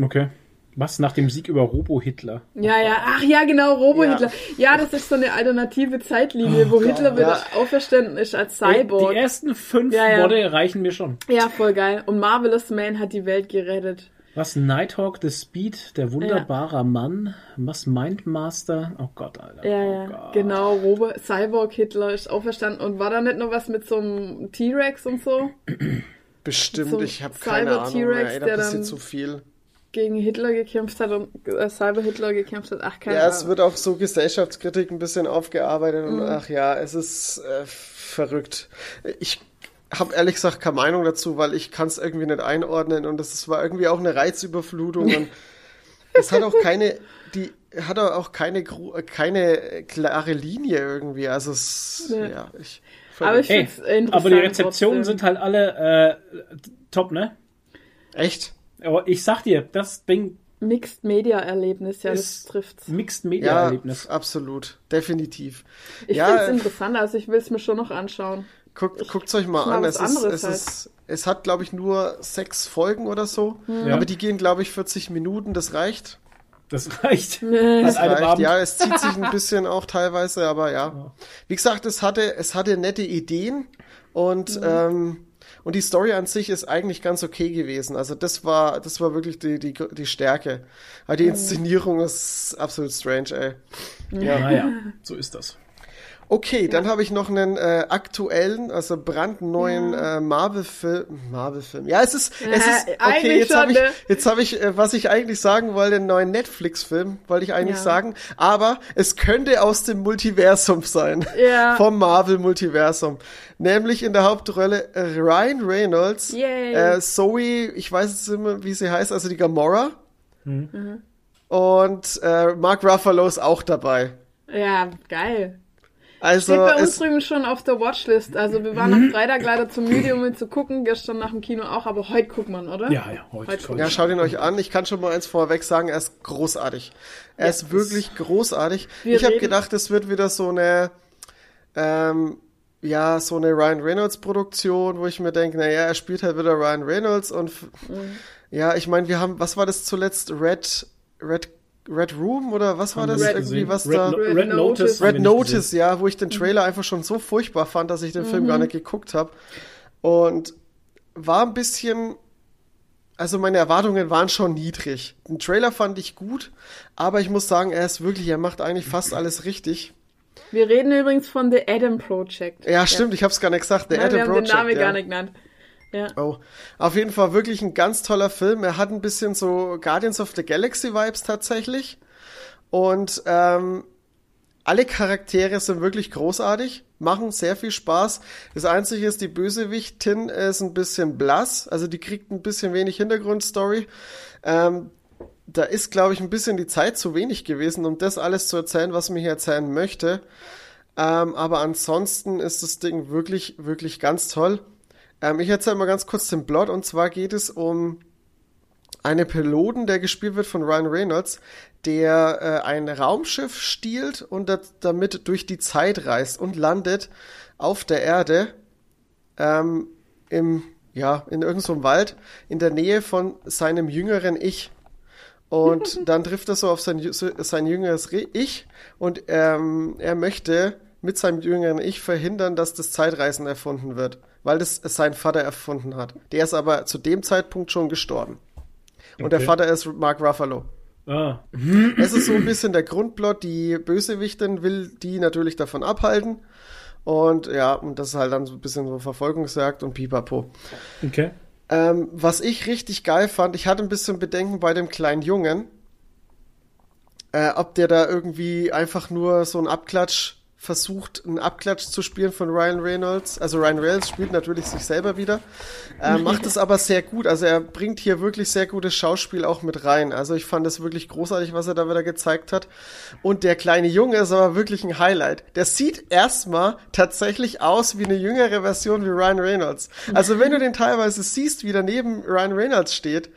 Okay. Was? Nach dem Sieg über Robo-Hitler? Ja, ja, ach ja, genau, Robo-Hitler. Ja. das ist so eine alternative Zeitlinie, wo Hitler wieder ja. auferstanden ist als Cyborg. Die ersten fünf Ja, ja. Worte reichen mir schon. Ja, voll geil. Und Marvelous Man hat die Welt gerettet. Was? Nighthawk, The Speed, der wunderbare Mann. Was? Mindmaster? Oh Gott, Alter. Ja, oh ja, Gott. genau. Robo Cyborg Hitler ist auferstanden. Und war da nicht noch was mit so einem T-Rex und so? Bestimmt, So ich habe keine Cyber Ahnung T-Rex, mehr. Ey, da der passiert dann- zu viel. Gegen Hitler gekämpft hat und äh, Cyber Hitler gekämpft hat. Ach, keine Ja, es Ahnung. wird auch so Gesellschaftskritik ein bisschen aufgearbeitet und Mhm. ach ja, es ist äh, verrückt. Ich habe ehrlich gesagt keine Meinung dazu, weil ich kann es irgendwie nicht einordnen und das war irgendwie auch eine Reizüberflutung und es hat auch keine, die hat auch keine keine klare Linie irgendwie. Also es, Ja. ja, ich. Aber ich Ey, find's interessant. aber die Rezeptionen trotzdem. sind halt alle äh, top, ne? echt. Aber ich sag dir, das Ding Mixed Media Erlebnis, ja, das trifft's. Mixed Ja, Media Erlebnis. absolut, definitiv. Ich ja, find's interessant, also ich will's mir schon noch anschauen. Guckt, guckt's euch mal an. Es ist, es halt. ist, es hat, glaube ich, nur sechs Folgen oder so. Ja. Aber die gehen, glaube ich, 40 Minuten. Das reicht. Das reicht. Das An einem reicht. Abend. Ja, es zieht sich ein bisschen auch teilweise, aber ja. Wie gesagt, es hatte, es hatte nette Ideen und, ähm, und die Story an sich ist eigentlich ganz okay gewesen. Also das war, das war wirklich die, die, die Stärke. Aber die Inszenierung ist absolut strange, ey. Ja. Naja, so ist das. Okay, dann habe ich noch einen äh, aktuellen, also brandneuen äh, Marvel-Film. Marvel-Film. Ja, es ist, es Ja, ist okay. eigentlich Jetzt habe ich, ne? jetzt habe ich, äh, was ich eigentlich sagen wollte, einen neuen Netflix-Film, wollte ich eigentlich Ja. sagen. Aber es könnte aus dem Multiversum sein, Ja. vom Marvel-Multiversum. Nämlich in der Hauptrolle äh, Ryan Reynolds, Yay. äh, Zoe, ich weiß jetzt immer, wie sie heißt, also die Gamora. Mhm. Und äh, Mark Ruffalo ist auch dabei. Ja, geil. Also Steht bei uns drüben schon auf der Watchlist. Also wir waren am Freitag leider zu müde, um ihn zu gucken. Gestern nach dem Kino auch, aber heute guckt man, oder? Ja, ja, heute. Heute ja, schaut ihn euch an. Ich kann schon mal eins vorweg sagen, er ist großartig. Er Ja, ist wirklich großartig. Wir Ich habe gedacht, es wird wieder so eine, ähm, ja, so eine Ryan Reynolds Produktion, wo ich mir denke, naja, er spielt halt wieder Ryan Reynolds und Mhm. ja, ich meine, wir haben, was war das zuletzt? Red, Red, Red Room oder was war das wir irgendwie, was Red, da? Red Red Notice. Wir Red Notice, ja, wo ich den Trailer einfach schon so furchtbar fand, dass ich den Film gar nicht geguckt habe. Und war ein bisschen, also meine Erwartungen waren schon niedrig. Den Trailer fand ich gut, aber ich muss sagen, er ist wirklich, er macht eigentlich fast alles richtig. Wir reden übrigens von The Adam Project. Ja, stimmt, ich habe es gar nicht gesagt. Der Nein, wir Adam haben Project. den Namen ja. gar nicht genannt. Ja. Oh, auf jeden Fall wirklich ein ganz toller Film. Er hat ein bisschen so Guardians of the Galaxy Vibes tatsächlich. Und ähm, alle Charaktere sind wirklich großartig, machen sehr viel Spaß. Das Einzige ist, die Bösewichtin ist ein bisschen blass, also die kriegt ein bisschen wenig Hintergrundstory. Ähm, da ist, glaube ich, ein bisschen die Zeit zu wenig gewesen, um das alles zu erzählen, was mir hier erzählen möchte. Ähm, aber ansonsten ist das Ding wirklich, wirklich ganz toll. Ähm, ich erzähle mal ganz kurz den Plot. Und zwar geht es um einen Piloten, der gespielt wird von Ryan Reynolds, der äh, ein Raumschiff stiehlt und dat, damit durch die Zeit reist und landet auf der Erde ähm, im, ja, in irgendeinem Wald in der Nähe von seinem jüngeren Ich. Und dann trifft er so auf sein, sein jüngeres Re- Ich und ähm, er möchte mit seinem jüngeren Ich verhindern, dass das Zeitreisen erfunden wird, weil das sein Vater erfunden hat. Der ist aber zu dem Zeitpunkt schon gestorben. Und der Okay. Vater ist Mark Ruffalo. Ah, Es ist so ein bisschen der Grundplot, die Bösewichtin will die natürlich davon abhalten. Und ja, und das ist halt dann so ein bisschen so Verfolgungsjagd und pipapo. okay. Ähm, was ich richtig geil fand, ich hatte ein bisschen Bedenken bei dem kleinen Jungen, äh, ob der da irgendwie einfach nur so einen Abklatsch versucht, einen Abklatsch zu spielen von Ryan Reynolds. Also Ryan Reynolds spielt natürlich sich selber wieder, äh, macht es aber sehr gut. Also er bringt hier wirklich sehr gutes Schauspiel auch mit rein. Also ich fand es wirklich großartig, was er da wieder gezeigt hat. Und der kleine Junge ist aber wirklich ein Highlight. Der sieht erstmal tatsächlich aus wie eine jüngere Version wie Ryan Reynolds. Also wenn du den teilweise siehst, wie daneben Ryan Reynolds steht,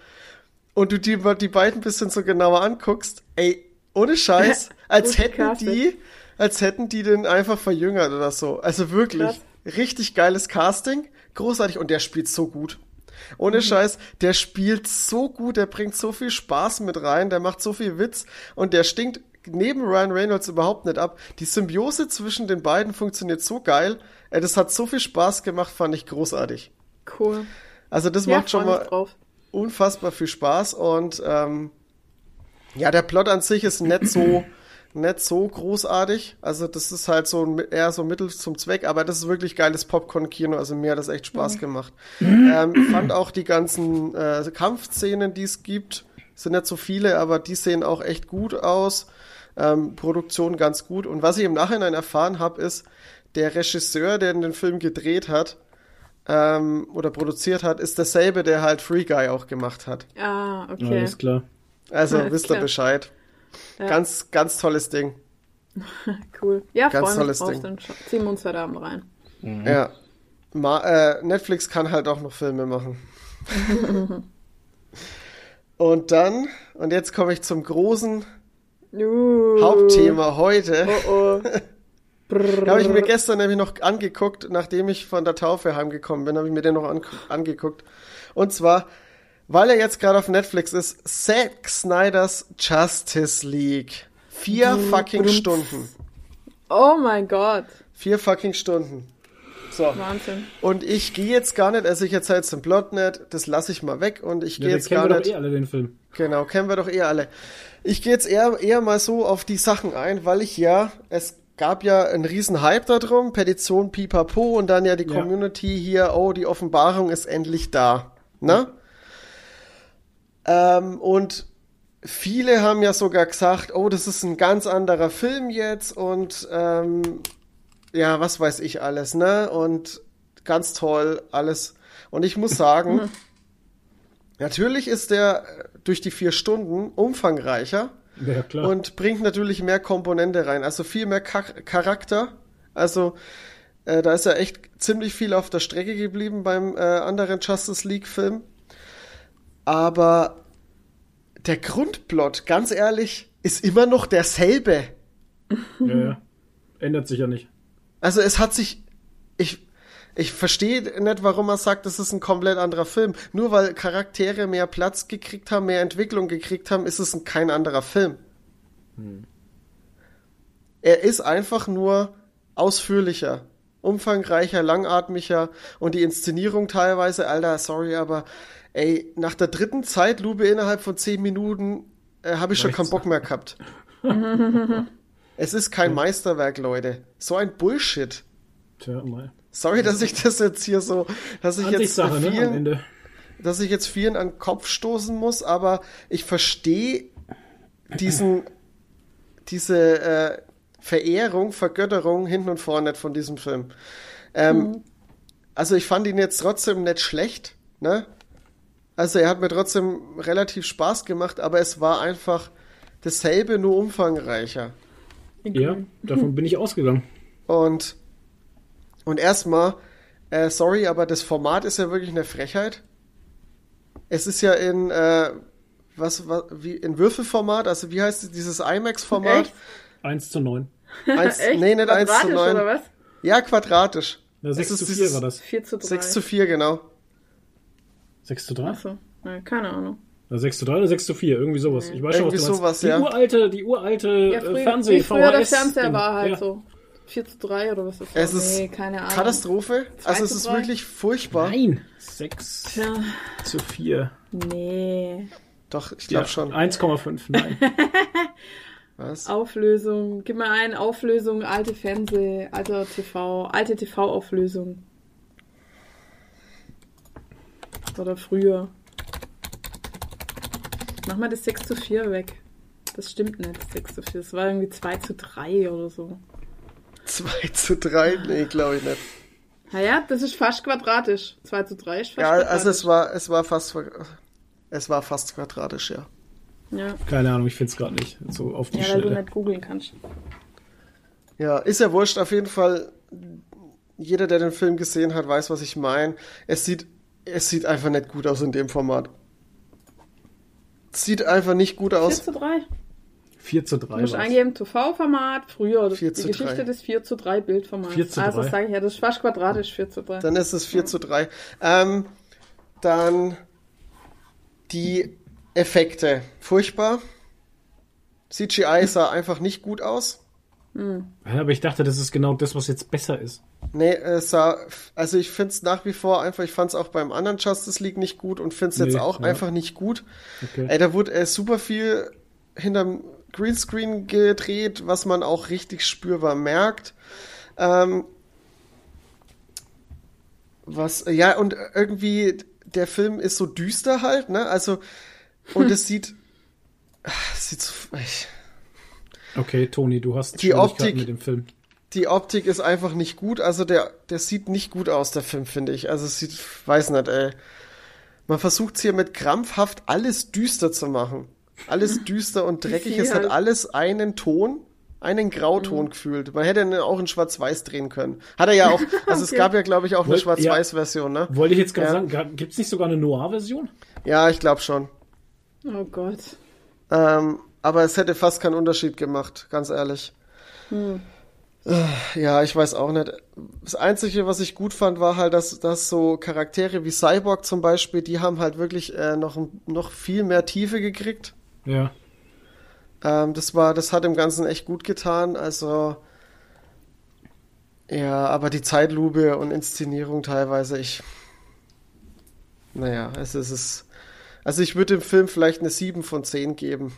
und du die, die beiden ein bisschen so genauer anguckst, ey, ohne Scheiß, als hätten die, als hätten die den einfach verjüngert oder so. Also wirklich, Krass. richtig geiles Casting, großartig und der spielt so gut. Ohne Mhm. Scheiß, der spielt so gut, der bringt so viel Spaß mit rein, der macht so viel Witz und der stinkt neben Ryan Reynolds überhaupt nicht ab. Die Symbiose zwischen den beiden funktioniert so geil. Das hat so viel Spaß gemacht, fand ich großartig. Cool. Also das Ja, macht schon mal unfassbar viel Spaß und ähm, ja, der Plot an sich ist nicht so nicht so großartig. Also das ist halt so ein, eher so Mittel zum Zweck, aber das ist wirklich geiles Popcorn-Kino. Also mir hat das echt Spaß gemacht. Ähm, fand auch die ganzen äh, Kampfszenen, die es gibt, sind nicht so viele, aber die sehen auch echt gut aus. Ähm, Produktion ganz gut. Und was ich im Nachhinein erfahren habe, ist, der Regisseur, der den Film gedreht hat ähm, oder produziert hat, ist derselbe, der halt Free Guy auch gemacht hat. Ah, okay. Alles klar. Also Alles wisst ihr klar. Bescheid. Ja. Ganz, ganz tolles Ding. Cool. Ja, Ganz freue mich tolles. Ding. Dann ziehen wir uns heute Abend rein. Ja. Ma äh, Netflix kann halt auch noch Filme machen. und dann, und jetzt komme ich zum großen Uh. Hauptthema heute. Oh, oh. Da habe ich mir gestern nämlich noch angeguckt, nachdem ich von der Taufe heimgekommen bin, habe ich mir den noch an angeguckt. Und zwar, weil er jetzt gerade auf Netflix ist, Zack Snyders Justice League. Vier fucking Stunden. oh mein Gott. Vier fucking Stunden. So. Wahnsinn. Und ich gehe jetzt gar nicht, also ich erzähle jetzt den Plot nicht, das lasse ich mal weg und ich Ja, gehe da jetzt kennen gar wir doch nicht. eh alle den Film. Genau, kennen wir doch eh alle. Ich gehe jetzt eher, eher mal so auf die Sachen ein, weil ich ja, es gab ja einen riesen Hype darum, Petition Pipapo und dann ja die Ja. Community hier, oh, die Offenbarung ist endlich da. Ne? Ähm, und viele haben ja sogar gesagt, oh, das ist ein ganz anderer Film jetzt und ähm, ja, was weiß ich alles, ne? Und ganz toll, alles. Und ich muss sagen, Natürlich ist der durch die vier Stunden umfangreicher, Ja, klar. und bringt natürlich mehr Komponente rein, also viel mehr Char Charakter. Also äh, da ist ja echt ziemlich viel auf der Strecke geblieben beim äh, anderen Justice League Film. Aber der Grundplot, ganz ehrlich, ist immer noch derselbe. ja, ja. Ändert sich ja nicht. Also es hat sich, ich, ich verstehe nicht, warum er sagt, das ist ein komplett anderer Film. Nur weil Charaktere mehr Platz gekriegt haben, mehr Entwicklung gekriegt haben, ist es ein, kein anderer Film. Er ist einfach nur ausführlicher, umfangreicher, langatmiger und die Inszenierung teilweise, Alter, sorry, aber ey, nach der dritten Zeitlupe innerhalb von zehn Minuten äh, habe ich schon keinen. Bock mehr gehabt. es ist kein Meisterwerk, Leute. So ein Bullshit. Tja, mal. Sorry, dass ich das jetzt hier so, dass ich jetzt Ansichtssache, ne, am vielen, Ende. dass ich jetzt vielen an den Kopf stoßen muss, aber ich verstehe diesen, diese äh, Verehrung, Vergötterung hinten und vorne nicht von diesem Film. Ähm, Also ich fand ihn jetzt trotzdem nicht schlecht, ne? Also er hat mir trotzdem relativ Spaß gemacht, aber es war einfach dasselbe, nur umfangreicher. Ja, davon bin ich ausgegangen. Und, und erstmal, äh, sorry, aber das Format ist ja wirklich eine Frechheit. Es ist ja in, äh, was, was, wie, in Würfelformat, also wie heißt es, dieses IMAX-Format? Echt? 1 zu 9. Eins, Echt? nee, nicht 1 zu Quadratisch 9. oder was? Ja, quadratisch. Na, 6 ist zu 4 dieses- war das. 4 zu 3. 6 zu 4, genau. 6 zu 3? Achso, na, keine Ahnung. Oder 6 zu 3 oder 6 zu 4? Irgendwie sowas. Ich weiß schon, was Irgendwie du meinst. sowas, die ja. uralte, die uralte Ja, äh, früher, Fernseh, früher der Fernseher war halt ja. so. 4 zu 3 oder was ist Es das? ist Nee, keine Ahnung. Katastrophe. Also es ist drei? wirklich furchtbar. Nein, 6 Tja, zu 4. nee. Doch, ich Ja, glaube schon. 1,5, nein. Was? Auflösung. Gib mal ein, Auflösung, alte Fernseh, alter TV, alte TV-Auflösung. Oder früher. Mach mal das 6 zu 4 weg. Das stimmt nicht, 6 zu 4. Das war irgendwie 2 zu 3 oder so. 2 zu 3? Nee, glaube ich nicht. Naja, das ist fast quadratisch. 2 zu 3 ist fast Ja, quadratisch. also es war, es war fast, es war fast quadratisch, ja. Ja, Keine Ahnung, ich finde es gerade nicht. So auf die ja weil du nicht googeln kannst. Ja, ist ja wurscht. Auf jeden Fall, jeder, der den Film gesehen hat, weiß, was ich meine. Es sieht, es sieht einfach nicht gut aus in dem Format. Es sieht einfach nicht gut 4 aus. zu 3. 4 zu Du 3 musst war's. eingeben, TV-Format, früher, die 4 zu Geschichte 3. des 4 zu 3 Bildformats. 4 zu also 3. sage ich ja, das ist fast quadratisch 4 zu 3. Dann ist es 4 zu 3. Ähm, dann die Effekte. Furchtbar. CGI sah einfach nicht gut aus. Ja, aber ich dachte, das ist genau das, was jetzt besser ist. Nee, es sah, also ich finde es nach wie vor einfach, ich fand es auch beim anderen Justice League nicht gut und finde es jetzt Nee, auch ja. einfach nicht gut. Okay. Ey, da wurde äh, super viel hinterm Greenscreen gedreht, was man auch richtig spürbar merkt. Ähm, was, ja, und irgendwie, der Film ist so düster halt, ne? Also, und es sieht, ah, es sieht so, ich, Okay, Toni, du hast Die Optik- mit dem Film. Die Optik ist einfach nicht gut. Also der, der sieht nicht gut aus, der Film, finde ich. Also es sieht, weiß nicht, ey. Man versucht hier mit krampfhaft alles düster zu machen. Alles düster und dreckig. Es hat halt. alles einen Ton, einen Grauton Mhm. gefühlt. Man hätte ihn auch in Schwarz-Weiß drehen können. Hat er ja auch, also es Okay. gab ja, glaube ich, auch eine Wollt- ja. Schwarz-Weiß-Version, ne? Wollte ich jetzt gerade Ja. sagen, gibt es nicht sogar eine Noir-Version? Ja, ich glaube schon. Oh Gott. Ähm, aber es hätte fast keinen Unterschied gemacht, ganz ehrlich. Äh, Ja, ich weiß auch nicht. Das Einzige, was ich gut fand, war halt, dass, dass so Charaktere wie Cyborg zum Beispiel, die haben halt wirklich äh, noch, noch viel mehr Tiefe gekriegt. Ja. Ähm, das war, das hat dem Ganzen echt gut getan. Also ja, aber die Zeitlupe und Inszenierung teilweise, ich. Naja, es ist es. Also ich würde dem Film vielleicht eine 7 von 10 geben.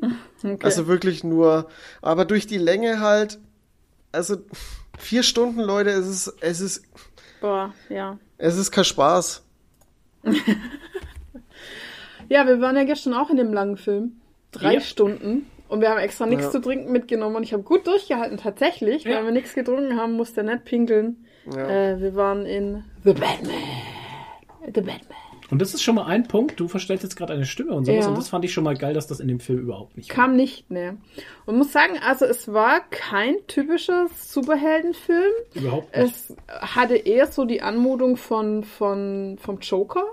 Okay. Also wirklich nur, aber durch die Länge halt, also vier Stunden, Leute, es ist, es ist, Boah, ja. es ist kein Spaß. Ja, wir waren ja gestern auch in dem langen Film. Drei Ja. Stunden. Und wir haben extra nichts Ja. zu trinken mitgenommen und ich habe gut durchgehalten, tatsächlich. Ja. Weil wir nichts getrunken haben, musste er nicht pinkeln. Ja. Äh, wir waren in The Batman. The Batman. Und das ist schon mal ein Punkt. Du verstellst jetzt gerade eine Stimme und sowas. Ja. Und das fand ich schon mal geil, dass das in dem Film überhaupt nicht Kam nicht, ne. Und muss sagen, also es war kein typischer Superheldenfilm. Überhaupt nicht. Es hatte eher so die Anmutung von, von, vom Joker.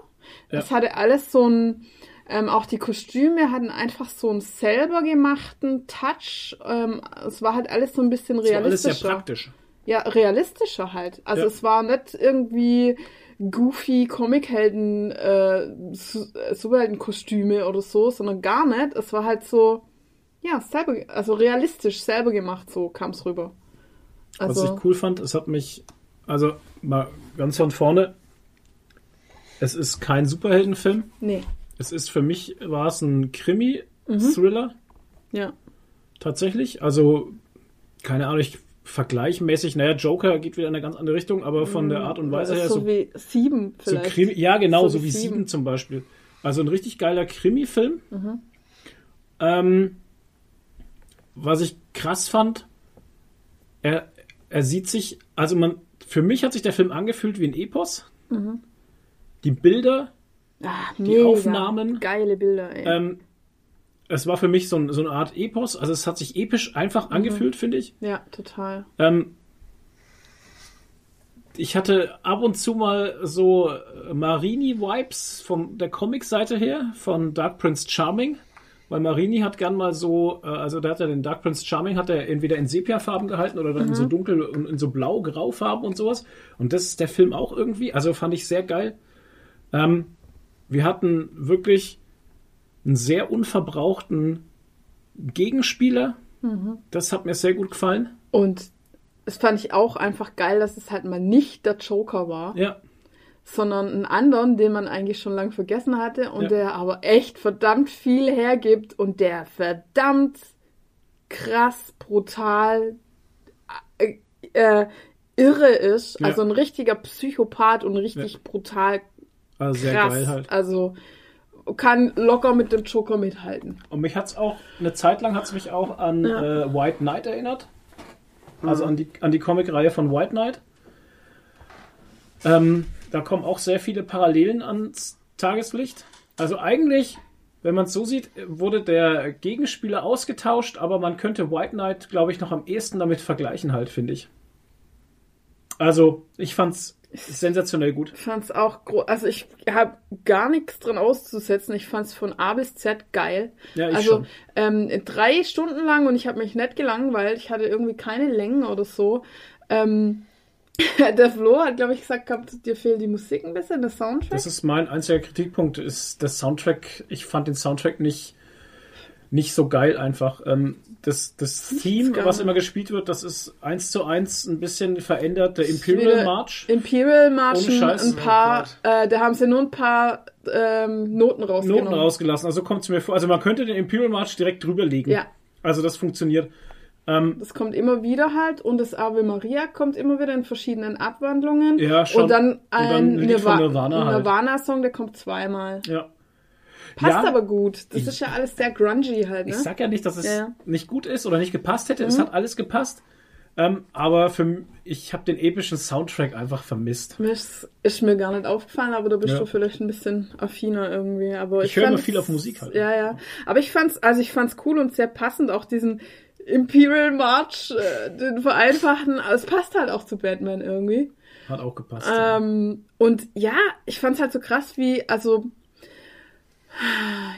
Ja. Es hatte alles so ein, ähm, auch die Kostüme hatten einfach so einen selber gemachten Touch. Ähm, es war halt alles so ein bisschen Das war alles realistischer. sehr praktisch. Ja, realistischer halt. Also Ja. es war nicht irgendwie goofy Comichelden, äh, Su- Superheldenkostüme oder so, sondern gar nicht. Es war halt so, ja, selber, also realistisch, selber gemacht, so kam es rüber. Was Also, ich cool fand, es hat mich, also mal ganz von vorne, es ist kein Superheldenfilm. nee, Es ist für mich, war es ein Mhm. Krimi-Thriller, ja. tatsächlich. Also, keine Ahnung, ich vergleichmäßig, naja, Joker geht wieder in eine ganz andere Richtung, aber von der Art und Weise her Mhm. so, so, wie sieben so vielleicht. Krimi, ja genau, So so, wie Sieben. Zum Beispiel. Also ein richtig geiler Krimi-Film. Mhm. Ähm, was ich krass fand, er, er sieht sich, also man, für mich hat sich der Film angefühlt wie ein Epos. Mhm. Die Bilder, ah, die. Aufnahmen, Geile Bilder, ey. ähm, es war für mich so, ein, so eine Art Epos, also es hat sich episch Mhm. einfach angefühlt, finde ich. ja, total. Ähm, ich hatte ab und zu mal so äh, Marini-Vibes von der Comic-Seite her, von Dark Prince Charming. Weil Marini hat gern mal so, äh, also der hat ja den Dark Prince Charming, hat er entweder in Sepia-Farben gehalten oder dann in so dunkel und in so blau-grau-Farben und sowas. Und das ist der Film auch irgendwie. Also fand ich sehr geil. Ähm, wir hatten wirklich einen sehr unverbrauchten Gegenspieler. Das hat mir sehr gut gefallen. Und es fand ich auch einfach geil, dass es halt mal nicht der Joker war. Ja, sondern einen anderen, den man eigentlich schon lange vergessen hatte und Ja. der aber echt verdammt viel hergibt und der verdammt krass, brutal, äh, äh, irre ist. Ja. Also ein richtiger Psychopath und richtig brutal also krass. halt. Also kann locker mit dem Joker mithalten. Und mich hat's auch, eine Zeit lang hat's mich auch an Ja. äh, White Knight erinnert. Also an die, an die Comicreihe von White Knight. Ähm, da kommen auch sehr viele Parallelen ans Tageslicht. Also eigentlich, wenn man es so sieht, wurde der Gegenspieler ausgetauscht, aber man könnte White Knight, glaube ich, noch am ehesten damit vergleichen halt, finde ich. Also, ich fand's sensationell gut. Ich fand's auch groß. Also ich habe gar nichts dran auszusetzen. Ich fand's von A bis Z geil. Ja, ich also schon. ähm, drei Stunden lang und ich habe mich nicht gelangweilt. Ich hatte irgendwie keine Längen oder so. Ähm, der Flo hat, glaube ich, gesagt gehabt, dir fehlt die Musik ein bisschen, der Soundtrack. Das ist mein einziger Kritikpunkt, ist der Soundtrack. Ich fand den Soundtrack nicht, nicht so geil einfach. Ähm, das, das Theme, was immer gespielt wird, das ist eins zu eins ein bisschen verändert. Der Imperial March. Imperial Scheiß. ein paar, Oh äh, da haben sie nur ein paar ähm, Noten rausgenommen. Noten rausgelassen. Also kommt es mir vor. Also man könnte den Imperial March direkt drüber legen. Ja. Also das funktioniert. Das kommt immer wieder halt und das Ave Maria kommt immer wieder in verschiedenen Abwandlungen. Ja, schon. Und dann Und dann ein ein Lied von Nirva Nirvana halt. Nirvana-Song, der kommt zweimal. Ja. Passt Ja. aber gut. Das ist ja alles sehr grungy halt, ne? Ich sag ja nicht, dass es Ja, ja. nicht gut ist oder nicht gepasst hätte. Mhm. Es hat alles gepasst. Ähm, aber für, ich habe den epischen Soundtrack einfach vermisst. Mir ist, ist mir gar nicht aufgefallen, aber da bist Ja. du vielleicht ein bisschen affiner irgendwie. Aber Ich ich, höre immer viel auf Musik halt. Ja, ja. Aber ich fand's, also ich fand's cool und sehr passend, auch diesen Imperial March, äh, den vereinfachten. Es passt halt auch zu Batman irgendwie. Hat auch gepasst. ja. Ähm, und ja, ich fand's halt so krass, wie, also,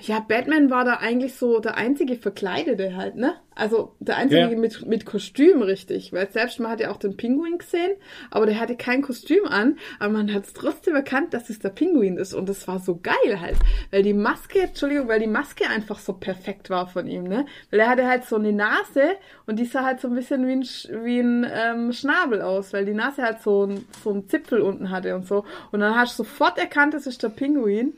ja, Batman war da eigentlich so der einzige Verkleidete halt, ne? Also der einzige Ja. mit, mit Kostüm richtig, weil selbst man hat ja auch den Pinguin gesehen, aber der hatte kein Kostüm an, aber man hat es trotzdem erkannt, dass es der Pinguin ist und das war so geil halt, weil die Maske, Entschuldigung, weil die Maske einfach so perfekt war von ihm, ne? Weil er hatte halt so eine Nase und die sah halt so ein bisschen wie ein, wie ein ähm, Schnabel aus, weil die Nase halt so ein, so ein Zipfel unten hatte und so und dann hast du sofort erkannt, das ist der Pinguin.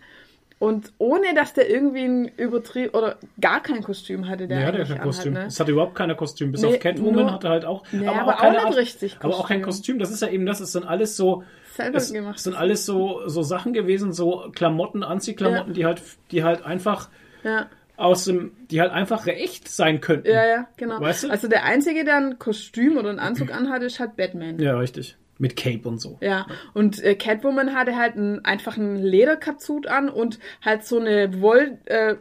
Und ohne, dass der irgendwie ein übertrieben oder gar kein Kostüm hatte, der Der hatte ja eigentlich kein Kostüm. anhat, ne? Es hatte überhaupt keiner Kostüm. Bis Nee, auf Catwoman nur- hatte halt auch. Nee, aber auch keine nicht Art- richtig Aber auch kein Kostüm. Kostüm. Das ist ja eben das. Es sind alles so. Selber es gemacht. sind alles so, so Sachen gewesen, so Klamotten, Anziehklamotten, Ja. die halt, die halt einfach Ja, aus dem, die halt einfach echt sein könnten. ja, ja, genau. Weißt du? Also der Einzige, der ein Kostüm oder einen Anzug anhat, ist halt Batman. Ja, richtig. Mit Cape und so. Ja, und äh, Catwoman hatte halt einen, einfach einen Lederkazut an und halt so eine Woll, äh,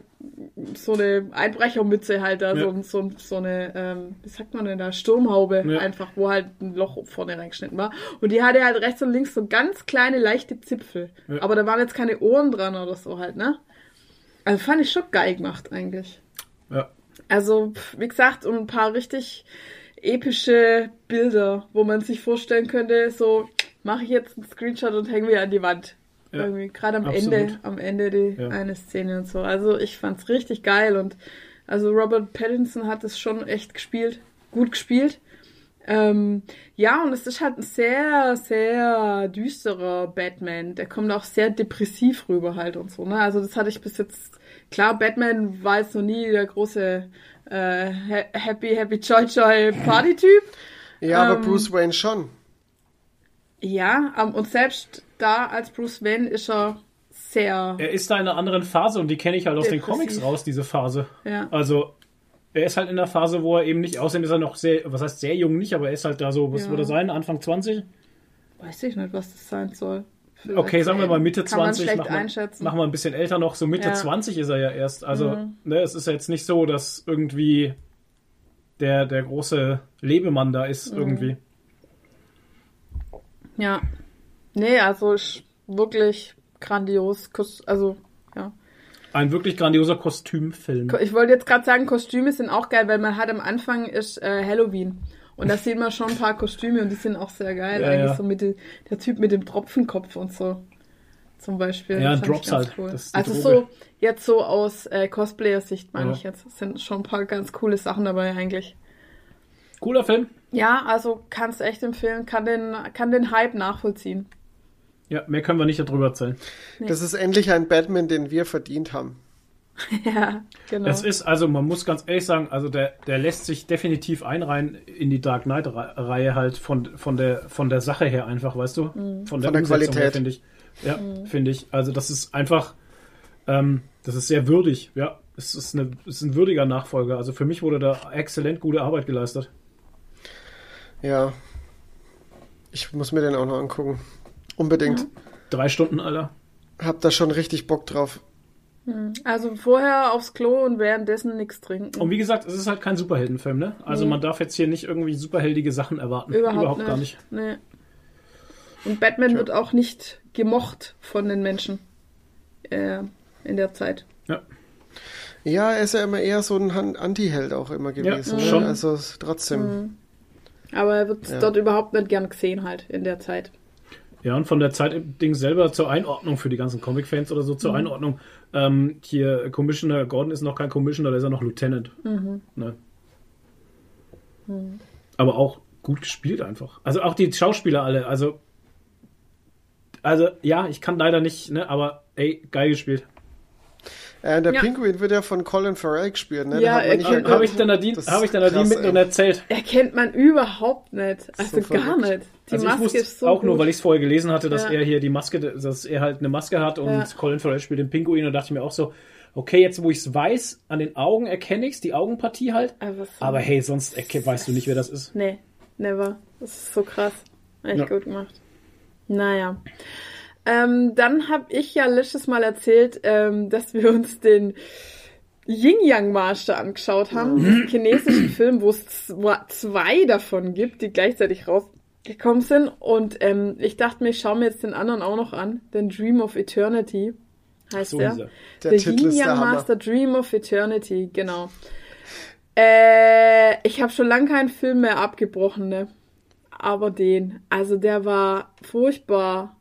so eine Einbrechermütze halt da, Ja. so, so, so eine, ähm, wie sagt man denn da, Sturmhaube Ja. einfach, wo halt ein Loch vorne reingeschnitten war. Und die hatte halt rechts und links so ganz kleine, leichte Zipfel. Ja. Aber da waren jetzt keine Ohren dran oder so halt, ne? Also fand ich schon geil gemacht eigentlich. Ja. Also, wie gesagt, und ein paar richtig epische Bilder, wo man sich vorstellen könnte, so mache ich jetzt einen Screenshot und hänge mir an die Wand. Ja, Irgendwie gerade am absolut. Ende, am Ende die Ja. eine Szene und so. Also ich fand's richtig geil und also Robert Pattinson hat es schon echt gespielt, gut gespielt. Ähm, ja, und es ist halt ein sehr, sehr düsterer Batman. Der kommt auch sehr depressiv rüber halt und so. Ne? Also das hatte ich bis jetzt. Klar, Batman war jetzt noch nie der große äh, ha- Happy, Happy, Joy, Joy Party-Typ. Ja, aber Ähm, Bruce Wayne schon. Ja, ähm, und selbst da als Bruce Wayne ist er sehr. Er ist da in einer anderen Phase und die kenne ich halt aus den Depressiv. Comics raus, diese Phase. Ja. Also, er ist halt in der Phase, wo er eben nicht, außerdem ist er noch sehr, was heißt sehr jung nicht, aber er ist halt da so, was Ja. würde er sein, Anfang 20? Weiß ich nicht, was das sein soll. Okay, sagen wir mal Mitte kann man 20, schlecht machen wir, machen wir ein bisschen älter noch, so Mitte Ja. 20 ist er ja erst. Also, Mhm. ne, es ist ja jetzt nicht so, dass irgendwie der, der große Lebemann da Mhm. ist, irgendwie. Ja. Nee, also wirklich grandios. Also, ja. Ein wirklich grandioser Kostümfilm. Ko- Ich wollte jetzt gerade sagen, Kostüme sind auch geil, weil man hat am Anfang ist äh, Halloween. Und da sieht man schon ein paar Kostüme und die sind auch sehr geil. Ja, Eigentlich ja. so mit de, der Typ mit dem Tropfenkopf und so. Zum Beispiel. Ja, Drops halt. Die Also Droge. so, jetzt so aus äh, Cosplayer-Sicht meine Ja. ich jetzt. Es sind schon ein paar ganz coole Sachen dabei eigentlich. Cooler Film. Ja, also kann's echt empfehlen, kann den, kann den Hype nachvollziehen. Ja, mehr können wir nicht darüber erzählen. Das ist endlich ein Batman, den wir verdient haben. ja, genau. Es ist, also man muss ganz ehrlich sagen, also der, der lässt sich definitiv einreihen in die Dark Knight-Reihe halt von, von, der, von der Sache her einfach, weißt du? Mhm. Von der, Von der Qualität. finde ich. Ja, finde ich. Also das ist einfach, ähm, das ist sehr würdig, ja. Es ist, eine, es ist ein würdiger Nachfolger. Also für mich wurde da exzellent gute Arbeit geleistet. Ja. Ich muss mir den auch noch angucken. Unbedingt. Drei Stunden, Alter. Hab da schon richtig Bock drauf. Also vorher aufs Klo und währenddessen nichts trinken. Und wie gesagt, es ist halt kein Superheldenfilm, ne? Also man darf jetzt hier nicht irgendwie superheldige Sachen erwarten. Überhaupt, gar nicht. nicht. Nee. Und Batman wird auch nicht gemocht von den Menschen äh, in der Zeit. Ja. Ja, er ist ja immer eher so ein Anti-Held auch immer gewesen. ne? schon. Also trotzdem. Aber er wird Ja. dort überhaupt nicht gern gesehen halt in der Zeit. Ja, und von der Zeit im Ding selber zur Einordnung für die ganzen Comic-Fans oder so, Mhm. zur Einordnung. Ähm, hier, Commissioner Gordon ist noch kein Commissioner, der ist ja noch Lieutenant. Mhm. Ne? Aber auch gut gespielt einfach. Also auch die Schauspieler alle, also. Also, ja, ich kann leider nicht, ne, aber ey, geil gespielt. Äh, der Ja. Pinguin wird ja von Colin Farrell gespielt, ne? Den Ja, hat man er nicht kennt- erkannt. Habe ich der Nadine, hab ich der Nadine ey. und erzählt. Erkennt man überhaupt nicht. Also So gar nicht. Die Also ich Maske wusste ist so auch nur, gut. weil ich es vorher gelesen hatte, dass Ja. er hier die Maske, dass er halt eine Maske hat und Ja. Colin Farrell spielt den Pinguin und dachte ich mir auch so, okay, jetzt wo ich es weiß, an den Augen erkenne ich es, die Augenpartie halt. Aber, so- Aber hey, sonst weißt du nicht, wer das ist. Nee, never. Das ist so krass. Echt Ja. gut gemacht. Naja. Ähm, dann habe ich ja letztes Mal erzählt, ähm, dass wir uns den Yin-Yang-Marsch da angeschaut haben. Diesen chinesischen Film, wo es zwei davon gibt, die gleichzeitig rausgekommen sind. Und ähm, ich dachte mir, ich schaue mir jetzt den anderen auch noch an. Den Dream of Eternity heißt So der. Der der Yang Hammer. Master Dream of Eternity, genau. Äh, ich habe schon lange keinen Film mehr abgebrochen, ne? Aber den, also der war furchtbar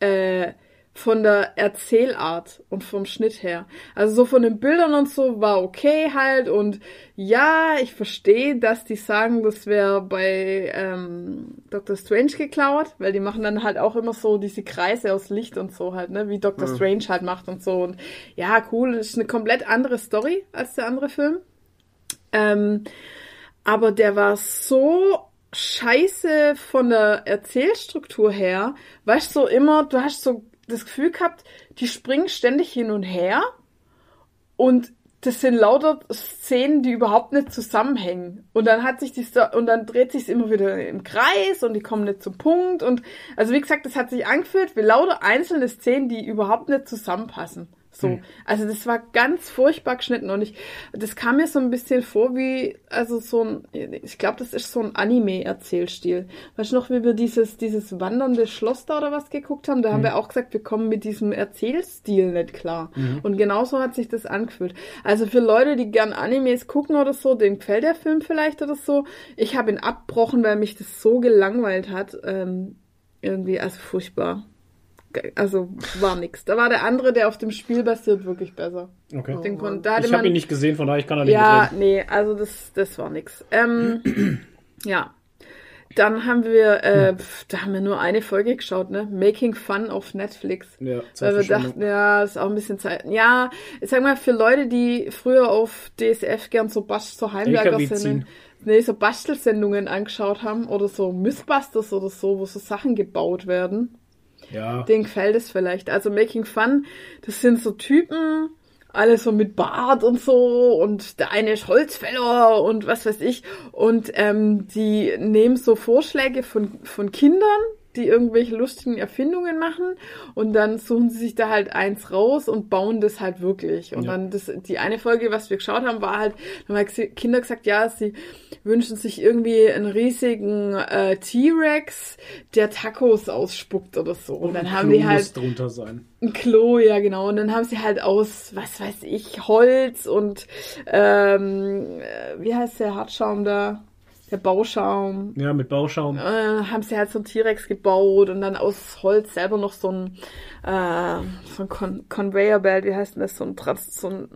äh, von der Erzählart und vom Schnitt her. Also so von den Bildern und so war okay halt und ja, ich verstehe, dass die sagen, das wäre bei ähm, Doctor Strange geklaut, weil die machen dann halt auch immer so diese Kreise aus Licht und so halt, ne, wie Doctor Strange halt macht und so und ja, cool, das ist eine komplett andere Story als der andere Film. Ähm, aber der war so scheiße von der Erzählstruktur her. Weißt du, so immer, du hast so das Gefühl gehabt, die springen ständig hin und her und das sind lauter Szenen, die überhaupt nicht zusammenhängen. Und dann hat sich die Sto und dann dreht sich immer wieder im Kreis und die kommen nicht zum Punkt. Und also wie gesagt, das hat sich angefühlt wie lauter einzelne Szenen, die überhaupt nicht zusammenpassen. So, also das war ganz furchtbar geschnitten und ich, das kam mir so ein bisschen vor wie, also so ein, ich glaube, das ist so ein Anime-Erzählstil. Weißt du noch, wie wir dieses, dieses wandernde Schloss da oder was geguckt haben? Da haben wir auch gesagt, wir kommen mit diesem Erzählstil nicht klar. Und genauso hat sich das angefühlt. Also für Leute, die gern Animes gucken oder so, denen gefällt der Film vielleicht oder so. Ich habe ihn abbrochen, weil mich das so gelangweilt hat. Ähm, irgendwie, also furchtbar. Also war nix. Da war der andere, der auf dem Spiel basiert, wirklich besser. Okay. Den kon- da Ich habe ihn nicht gesehen, von daher ich kann da nicht ja, mitreden. nee, also das, das war nix. Ähm, ja. Dann haben wir, äh, pf, da haben wir nur eine Folge geschaut, ne? Making Fun auf Netflix. Ja, Weil wir dachten, ja, das ist auch ein bisschen Zeit. Ja, ich sag mal, für Leute, die früher auf DSF gern so Bast so Heimwerker-Sendungen, ziehen. nee, so Bastelsendungen angeschaut haben oder so Mythbusters oder so, wo so Sachen gebaut werden, Ja. denen gefällt es vielleicht. Also Making Fun, das sind so Typen, alle so mit Bart und so und der eine ist Holzfäller und was weiß ich. Und ähm, die nehmen so Vorschläge von, von Kindern, die irgendwelche lustigen Erfindungen machen und dann suchen sie sich da halt eins raus und bauen das halt wirklich. Und Ja. dann das, die eine Folge, was wir geschaut haben, war halt, dann haben die Kinder gesagt, ja, sie wünschen sich irgendwie einen riesigen äh, T-Rex, der Tacos ausspuckt oder so. Und dann haben Klo die halt muss drunter sein. ein Klo, ja genau. Und dann haben sie halt aus, was weiß ich, Holz und ähm, äh, wie heißt der Hartschaum da? Der Bauschaum. Ja, mit Bauschaum. Äh, haben sie halt so ein T-Rex gebaut und dann aus Holz selber noch so ein, äh, so ein Con Conveyor Belt, wie heißt denn das? So ein, Trans so ein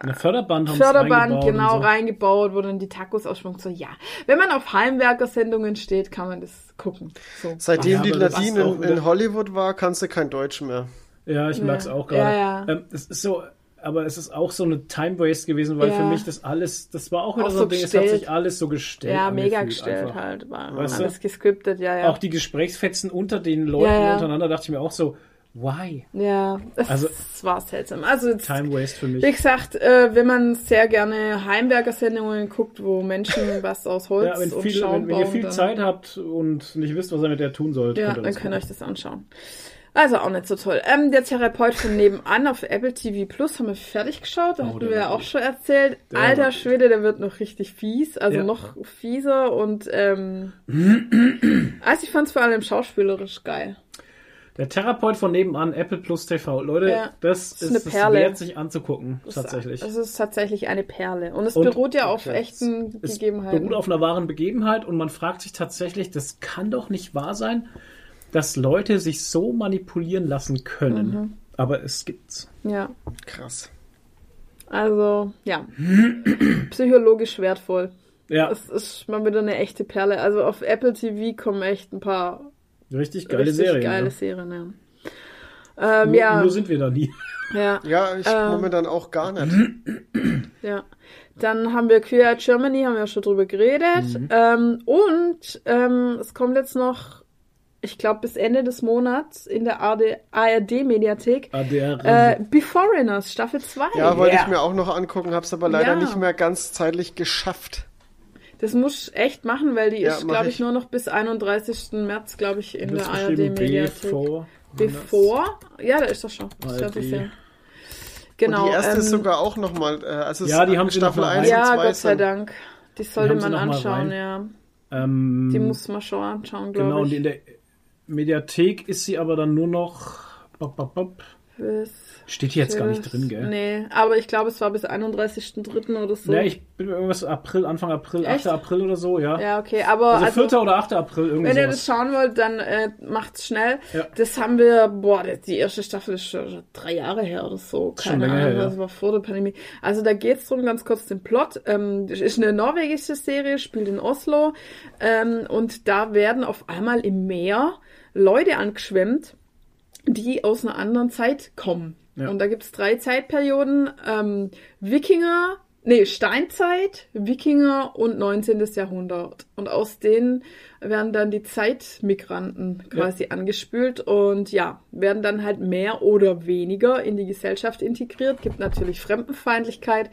Eine Förderband haben sie Förderband reingebaut genau so. reingebaut, wo dann die Tacos ausschwungen. So, ja. Wenn man auf Heimwerker-Sendungen steht, kann man das gucken. So. Seitdem ja, die Nadine in, in Hollywood war, kannst du kein Deutsch mehr. Ja, ich merk's auch gerade. Ja, ja. Ähm, es ist so, aber es ist auch so eine Time Waste gewesen, weil Ja. für mich das alles, das war auch wieder Auch so ein Ding, es hat gestellt. sich alles so gestellt. Ja, mega gestellt einfach. halt. War Weißt du? alles gescriptet, ja, ja. Auch die Gesprächsfetzen unter den Leuten Ja, ja. untereinander dachte ich mir auch so, why? Ja, es, Also- es war seltsam. Also jetzt, Time Waste für mich. wie gesagt, äh, wenn man sehr gerne Heimwerker-Sendungen guckt, wo Menschen was aus Holz Ja, wenn, und viel, Schaum wenn, wenn ihr viel Zeit habt und nicht wisst, was ihr mit der tun sollt, ja, könnt dann könnt ihr euch das anschauen. Also auch nicht so toll. Ähm, der Therapeut von nebenan auf Apple TV Plus haben wir fertig geschaut. Da Oh, hatten wir ja auch schon erzählt. Der Alter Schwede, der wird noch richtig fies. Also Ja. noch fieser und ähm, also ich fand es vor allem schauspielerisch geil. Der Therapeut von nebenan, Apple Plus TV. Leute, Ja, das ist ist, eine es Perle. wert, sich anzugucken, tatsächlich. Es ist tatsächlich eine Perle. Und es Und- beruht ja auf Okay. echten Es Gegebenheiten. beruht auf einer wahren Begebenheit und man fragt sich tatsächlich, das kann doch nicht wahr sein, dass Leute sich so manipulieren lassen können. Mhm. Aber es gibt's. Ja, Krass. also ja, psychologisch wertvoll. Ja, Es ist mal wieder eine echte Perle. Also auf Apple TV kommen echt ein paar richtig geile richtig Serien. geile ne? Serien. Ja. Ähm, Nur, ja, nur sind wir da nie. ja, Ja, ich Ähm. momentan auch gar nicht. ja. Dann haben wir Queer Germany, haben wir ja schon drüber geredet. Mhm. Ähm, und ähm, es kommt jetzt noch, ich glaube, bis Ende des Monats in der ARD-Mediathek ADR. äh, Beforeigners, Staffel 2. Ja, wollte Ja. ich mir auch noch angucken, hab's aber leider Ja. nicht mehr ganz zeitlich geschafft. Das muss ich echt machen, weil die Ja, ist, glaube ich, ich. nur noch bis 31. März, glaube ich, in der ARD-Mediathek. Bevor. Bevor? Ja, da ist das schon. Das ARD. sehr- Und Genau. die erste ähm, ist sogar auch nochmal, äh, also Ja, die haben Staffel noch mal 1 und Ja, 2 Gott sei. Dank. Die sollte sie man anschauen, ja. Ähm, Die muss man schon anschauen, glaube Genau, und ich. in der Mediathek ist sie aber dann nur noch. Bop, bop, bop. Bis- Steht hier jetzt gar nicht drin, gell? Nee, aber ich glaube, es war bis 31.03. oder so. Ja, ich bin irgendwas April, Anfang April, Echt? 8. April oder so, ja. ja, okay, aber also, also, 4. oder 8. April, irgendwie wenn ihr das sowas. schauen wollt, dann äh, macht's schnell. Ja. Das haben wir, boah, die erste Staffel ist schon schon drei Jahre her oder so. Schon Keine her, Ahnung, ja. das war vor der Pandemie. Also da geht's drum, ganz kurz den Plot. Ähm, ist eine norwegische Serie, spielt in Oslo. Ähm, und da werden auf einmal im Meer Leute angeschwemmt, die aus einer anderen Zeit kommen. Ja. Und da gibt's drei Zeitperioden. Ähm, Wikinger, nee, Steinzeit, Wikinger und 19. Jahrhundert. Und aus den werden dann die Zeitmigranten quasi angespült und ja, werden dann halt mehr oder weniger in die Gesellschaft integriert. Gibt natürlich Fremdenfeindlichkeit.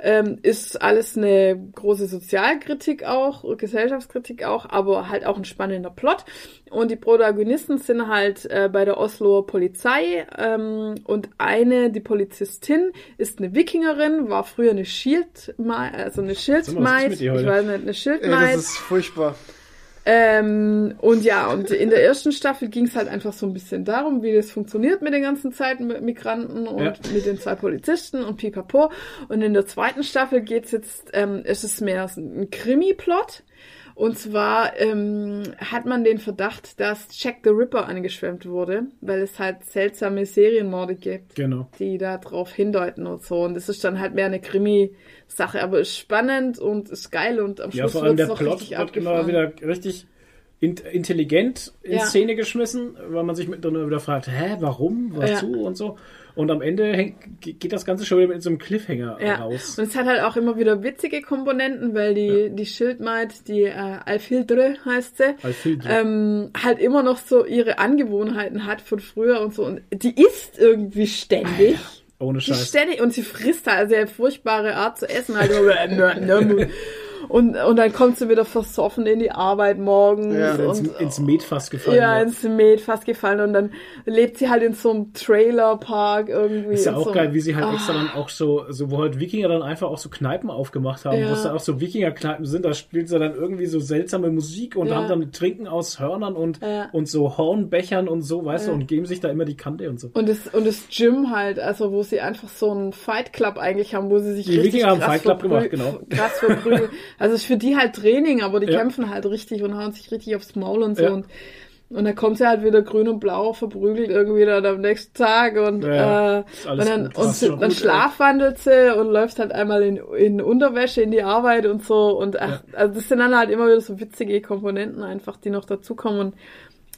Ähm, ist alles eine große Sozialkritik auch, Gesellschaftskritik auch, aber halt auch ein spannender Plot. Und die Protagonisten sind halt äh, bei der Osloer Polizei ähm, und eine, die Polizistin, ist eine Wikingerin, war früher eine Shield, also eine Schildmaid, ich weiß nicht, eine Ey, Schildmaid. das ist furchtbar. Ähm, und ja, und in der ersten Staffel ging es halt einfach so ein bisschen darum, wie das funktioniert mit den ganzen Zeitmigranten und Ja. mit den zwei Polizisten und pipapo. Und in der zweiten Staffel geht's jetzt, ähm, es ist mehr ein Krimi-Plot. Und zwar ähm, hat man den Verdacht, dass Jack the Ripper angeschwemmt wurde, weil es halt seltsame Serienmorde gibt Genau. die da drauf hindeuten und so. Und das ist dann halt mehr eine Krimi-Sache, aber ist spannend und ist geil und am Ja, Schluss vor allem wird's der noch Plot richtig wird immer wieder richtig in intelligent in Ja. Szene geschmissen, weil man sich mit dann wieder fragt, hä, warum, wozu Ja. und so. Und am Ende hängt, ge- geht das Ganze schon wieder mit so einem Cliffhanger Ja, raus. und es hat halt auch immer wieder witzige Komponenten, weil die, die Schildmaid, die äh, Alfildre heißt sie, Alfildre. ähm, halt immer noch so ihre Angewohnheiten hat von früher und so. Und die isst irgendwie ständig. Ohne Die Scheiß. ständig und sie frisst halt sehr furchtbare Art zu essen. Halt und, und dann kommt sie wieder versoffen in die Arbeit morgens. Ja. ins, und, ins Metfass gefallen. ja, ins Met fast gefallen und dann lebt sie halt in so einem Trailerpark irgendwie. Ist ja auch so geil, wie sie halt Ah. extra dann auch so, so, wo halt Wikinger dann einfach auch so Kneipen aufgemacht haben, Ja. wo es dann auch so Wikinger-Kneipen sind, da spielt sie dann irgendwie so seltsame Musik und Ja. haben dann Trinken aus Hörnern und, Ja. und so Hornbechern und so, weißt Ja. du, und geben sich da immer die Kante und so. Und das, und das Gym halt, also wo sie einfach so einen Fight Club eigentlich haben, wo sie sich Die richtig Wikinger haben krass Fight Club gemacht, genau. krass verprügeln. Also es ist für die halt Training, aber die Ja. kämpfen halt richtig und hauen sich richtig aufs Maul und so. Ja. Und, und dann kommt sie halt wieder grün und blau verprügelt irgendwie dann am nächsten Tag und, Ja, äh, und dann, gut. und sie, dann gut, schlafwandelt sie und läuft halt einmal in, in Unterwäsche in die Arbeit und so. Und ach, also das sind dann halt immer wieder so witzige Komponenten einfach, die noch dazukommen. Und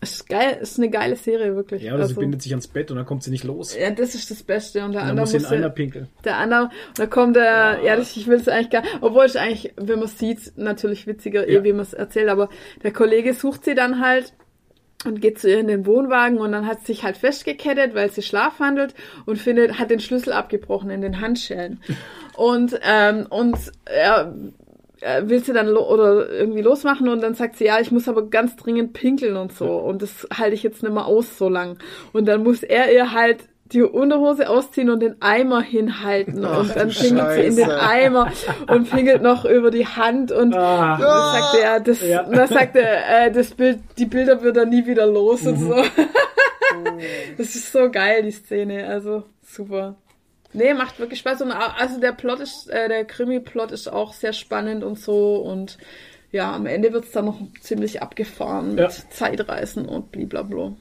ist geil, ist eine geile Serie, wirklich. Ja, oder sie Also- bindet sich ans Bett und dann kommt sie nicht los. ja, das ist das Beste. Und der andere muss sie muss ja- einer pinkeln. der andere, und da kommt der, ja, das, ich will es eigentlich gar, obwohl es eigentlich, wenn man sieht, natürlich witziger, Ja. eh, wie man es erzählt, aber der Kollege sucht sie dann halt und geht zu ihr in den Wohnwagen und dann hat sie sich halt festgekettet, weil sie schlafwandelt und findet, hat den Schlüssel abgebrochen in den Handschellen. Und, ähm, und er, er will sie dann lo oder irgendwie losmachen und dann sagt sie, ja, ich muss aber ganz dringend pinkeln und so und das halte ich jetzt nicht mehr aus so lang. Und dann muss er ihr halt die Unterhose ausziehen und den Eimer hinhalten Ach, und dann du pinkelt sie in den. Eimer und pinkelt noch über die Hand und Ah, dann sagt er, das, Ja. dann sagt er, äh, das Bild, die Bilder wird er nie wieder los und so. das ist so geil, die Szene, also super. Nee, macht wirklich Spaß und also der Plot ist, äh, der Krimi-Plot ist auch sehr spannend und so und ja, am Ende wird's dann noch ziemlich abgefahren mit Ja. Zeitreisen und blablabla.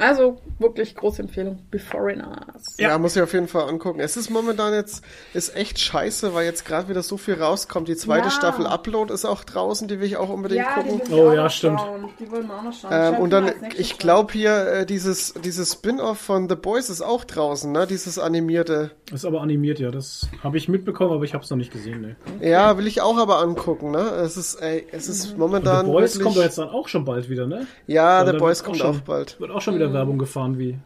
Also wirklich große Empfehlung. Beforeigners. Ja. muss ich auf jeden Fall angucken. Es ist momentan jetzt, ist echt scheiße, weil jetzt gerade wieder so viel rauskommt. Die zweite Ja. Staffel Upload ist auch draußen, die will ich auch unbedingt gucken. Oh, ja, stimmt. Die wollen wir auch noch schauen. Ähm, und dann, ich glaube hier, äh, dieses, dieses Spin-off von The Boys ist auch draußen, ne? Dieses animierte. ist aber animiert, ja. Das habe ich mitbekommen, aber ich habe es noch nicht gesehen. Ne. Ja, will ich auch aber angucken, ne? Es ist, ey, es ist Mhm. momentan. The Boys wirklich, kommt doch jetzt dann auch schon bald wieder, ne? Ja, Ja, The da Boys kommt schon- auch bald. Wird auch schon wieder Werbung gefahren, wie,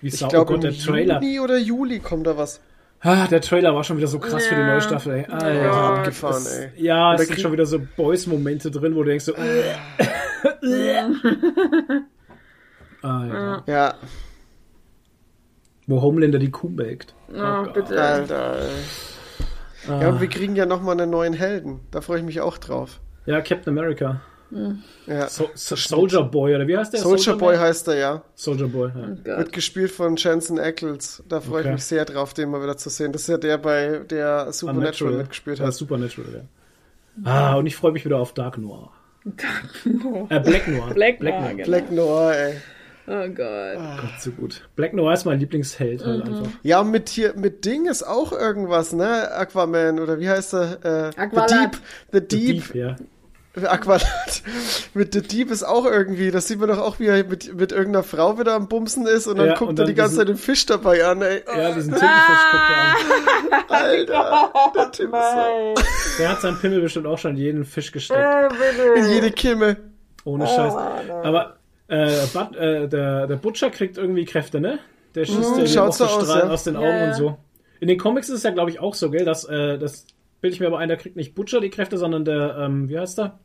wie Ich Sau. glaube, oh Gott, der Trailer. Juni oder Juli kommt da was. Ah, der Trailer war schon wieder so krass für die Ja. neue Staffel, ey. Alter, Ja, abgefahren, das, ey. Ja, es da sind schon wieder so Boys-Momente drin, wo du denkst so, äh, Alter. Ja, Wo Homelander die Kuh melkt. Oh, bitte. Alter. ey. Ah. Ja, und wir kriegen ja nochmal einen neuen Helden. Da freue ich mich auch drauf. Ja, Captain America. Ja. So, so, Soldier Boy, oder wie heißt der? Soldier Boy Man? heißt er, ja. Soldier Boy, ja. Gott. Wird gespielt von Jensen Ackles. Da freue Okay. ich mich sehr drauf, den mal wieder zu sehen. Das ist ja der, bei der Supernatural mitgespielt Ja, hat. Supernatural, ja. Ah, und ich freue mich wieder auf Dark Noir. Äh, Black Noir. Black Noir, genau. Black Noir, ey. Oh Gott. Gott, so gut. Black Noir ist mein Lieblingsheld halt Mhm. einfach. Ja, mit hier, mit Ding ist auch irgendwas, ne? Aquaman, oder wie heißt er? Äh, The. Deep. The The Deep. Deep, ja. Aqualad. mit The Deep ist auch irgendwie, das sieht man doch auch, wie er mit, mit irgendeiner Frau wieder am Bumsen ist und dann Ja, guckt und er dann die ganze Zeit den Fisch dabei an, ey. Ja, diesen Tintenfisch guckt er an. Alter, der Typ ist so. Der hat seinen Pimmel bestimmt auch schon in jeden Fisch gesteckt. Äh, In jede Kimme. Ohne Scheiß. Aber äh, But, äh, der, der Butcher kriegt irgendwie Kräfte, ne? Der schießt ja schaut auch so so aus, Strahlen ja. aus den Augen Ja, ja. und so. In den Comics ist es ja, glaube ich, auch so, gell? Dass, äh, das bilde ich mir aber ein, der kriegt nicht Butcher die Kräfte, sondern der, ähm, wie heißt der?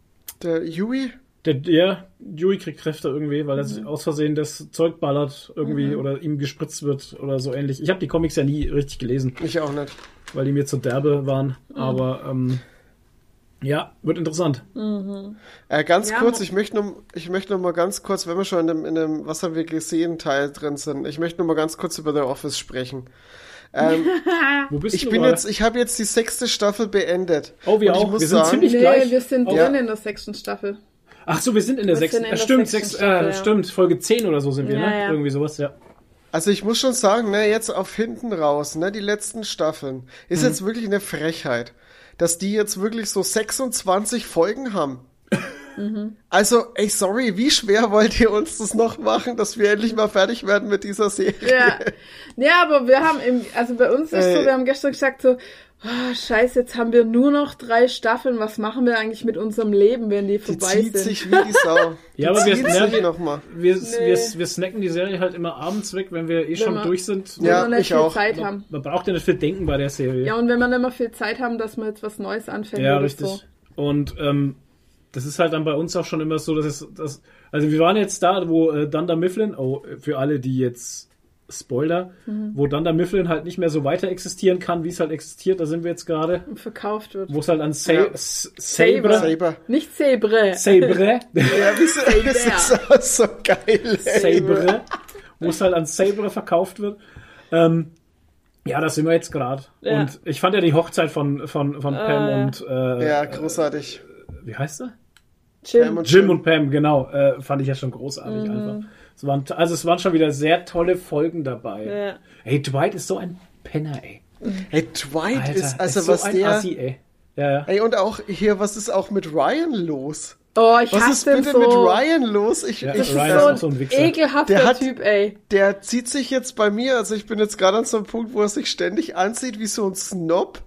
Der Yui? Der, der Yui kriegt Kräfte irgendwie, weil er Mhm. sich aus Versehen das Zeug ballert irgendwie oder ihm gespritzt wird oder so ähnlich. Ich habe die Comics ja nie richtig gelesen, Ich auch nicht. weil die mir zu derbe waren. Mhm. Aber ähm, ja, wird interessant. Äh, ganz Ja, kurz, ich möchte noch, ich möchte noch mal ganz kurz, wenn wir schon in dem, in dem Was haben wir gesehen Teil drin sind, ich möchte noch mal ganz kurz über The Office sprechen. Ähm, Wo bist ich du bin jetzt, ich habe jetzt die sechste Staffel beendet. Oh, wir auch. Wir sind sagen- ziemlich Nee, gleich. wir sind Oh. drin in der sechsten Staffel. Ach so, wir sind in der Wir sechsten. in Äh, der stimmt, sechsten sechs, Staffel, äh, ja. stimmt. Folge 10 oder so sind wir, Ja, ne? ja. Irgendwie sowas, ja. Also ich muss schon sagen, ne, jetzt auf hinten raus, ne, die letzten Staffeln, ist Mhm. jetzt wirklich eine Frechheit, dass die jetzt wirklich so 26 Folgen haben. Mhm. Also, ey, sorry, wie schwer wollt ihr uns das noch machen, dass wir endlich mal fertig werden mit dieser Serie? Ja. ja, aber wir haben im, also bei uns ist so, Äh. wir haben gestern gesagt so, oh, scheiße, jetzt haben wir nur noch drei Staffeln, was machen wir eigentlich mit unserem Leben, wenn die Die vorbei zieht sind? sich wie die Sau. Die Ja, aber wir- zieht ja, wir- noch mal. Wir, Nee. wir, wir snacken die Serie halt immer abends weg, wenn wir eh schon wir- durch sind. wenn Ja, wir nicht ich viel auch. Zeit haben. Man braucht ja nicht viel denken bei der Serie. Ja, und wenn wir nicht mehr viel Zeit haben, dass wir jetzt was Neues anfangen Ja, richtig. so. Und ähm, das ist halt dann bei uns auch schon immer so, dass es, dass, also wir waren jetzt da, wo äh, Dunder Mifflin, oh, für alle, die jetzt Spoiler, Mhm. wo Dunder Mifflin halt nicht mehr so weiter existieren kann, wie es halt existiert, da sind wir jetzt gerade, verkauft wird. wo es halt an Sa Ja. Sabre, Saber. Nicht Zebre. Sabre, Ja, wieso? Das ist auch so geil, ey. Sabre, wo es halt an Sabre verkauft wird. Ähm, ja, da sind wir jetzt gerade. Ja. Und ich fand ja die Hochzeit von, von, von Pam Äh. und äh, Ja, großartig. Wie heißt er? Jim. Pam und Jim und Pam, genau. Äh, fand ich ja schon großartig Mhm. einfach. Es waren, also es waren schon wieder sehr tolle Folgen dabei. Ja. Ey, Dwight ist so ein Penner, ey. Hey, Dwight Alter, ist, also so was ein der, Assi, ey. Ja, ja. ey, und auch hier, was ist auch mit Ryan los? Oh, ich Was hasse ist bitte so. mit Ryan los? Ich, Ja, ich, Ryan so ist so ein Wichser. ekelhafter Der hat- Typ, ey. der zieht sich jetzt bei mir, also ich bin jetzt gerade an so einem Punkt, wo er sich ständig anzieht wie so ein Snob.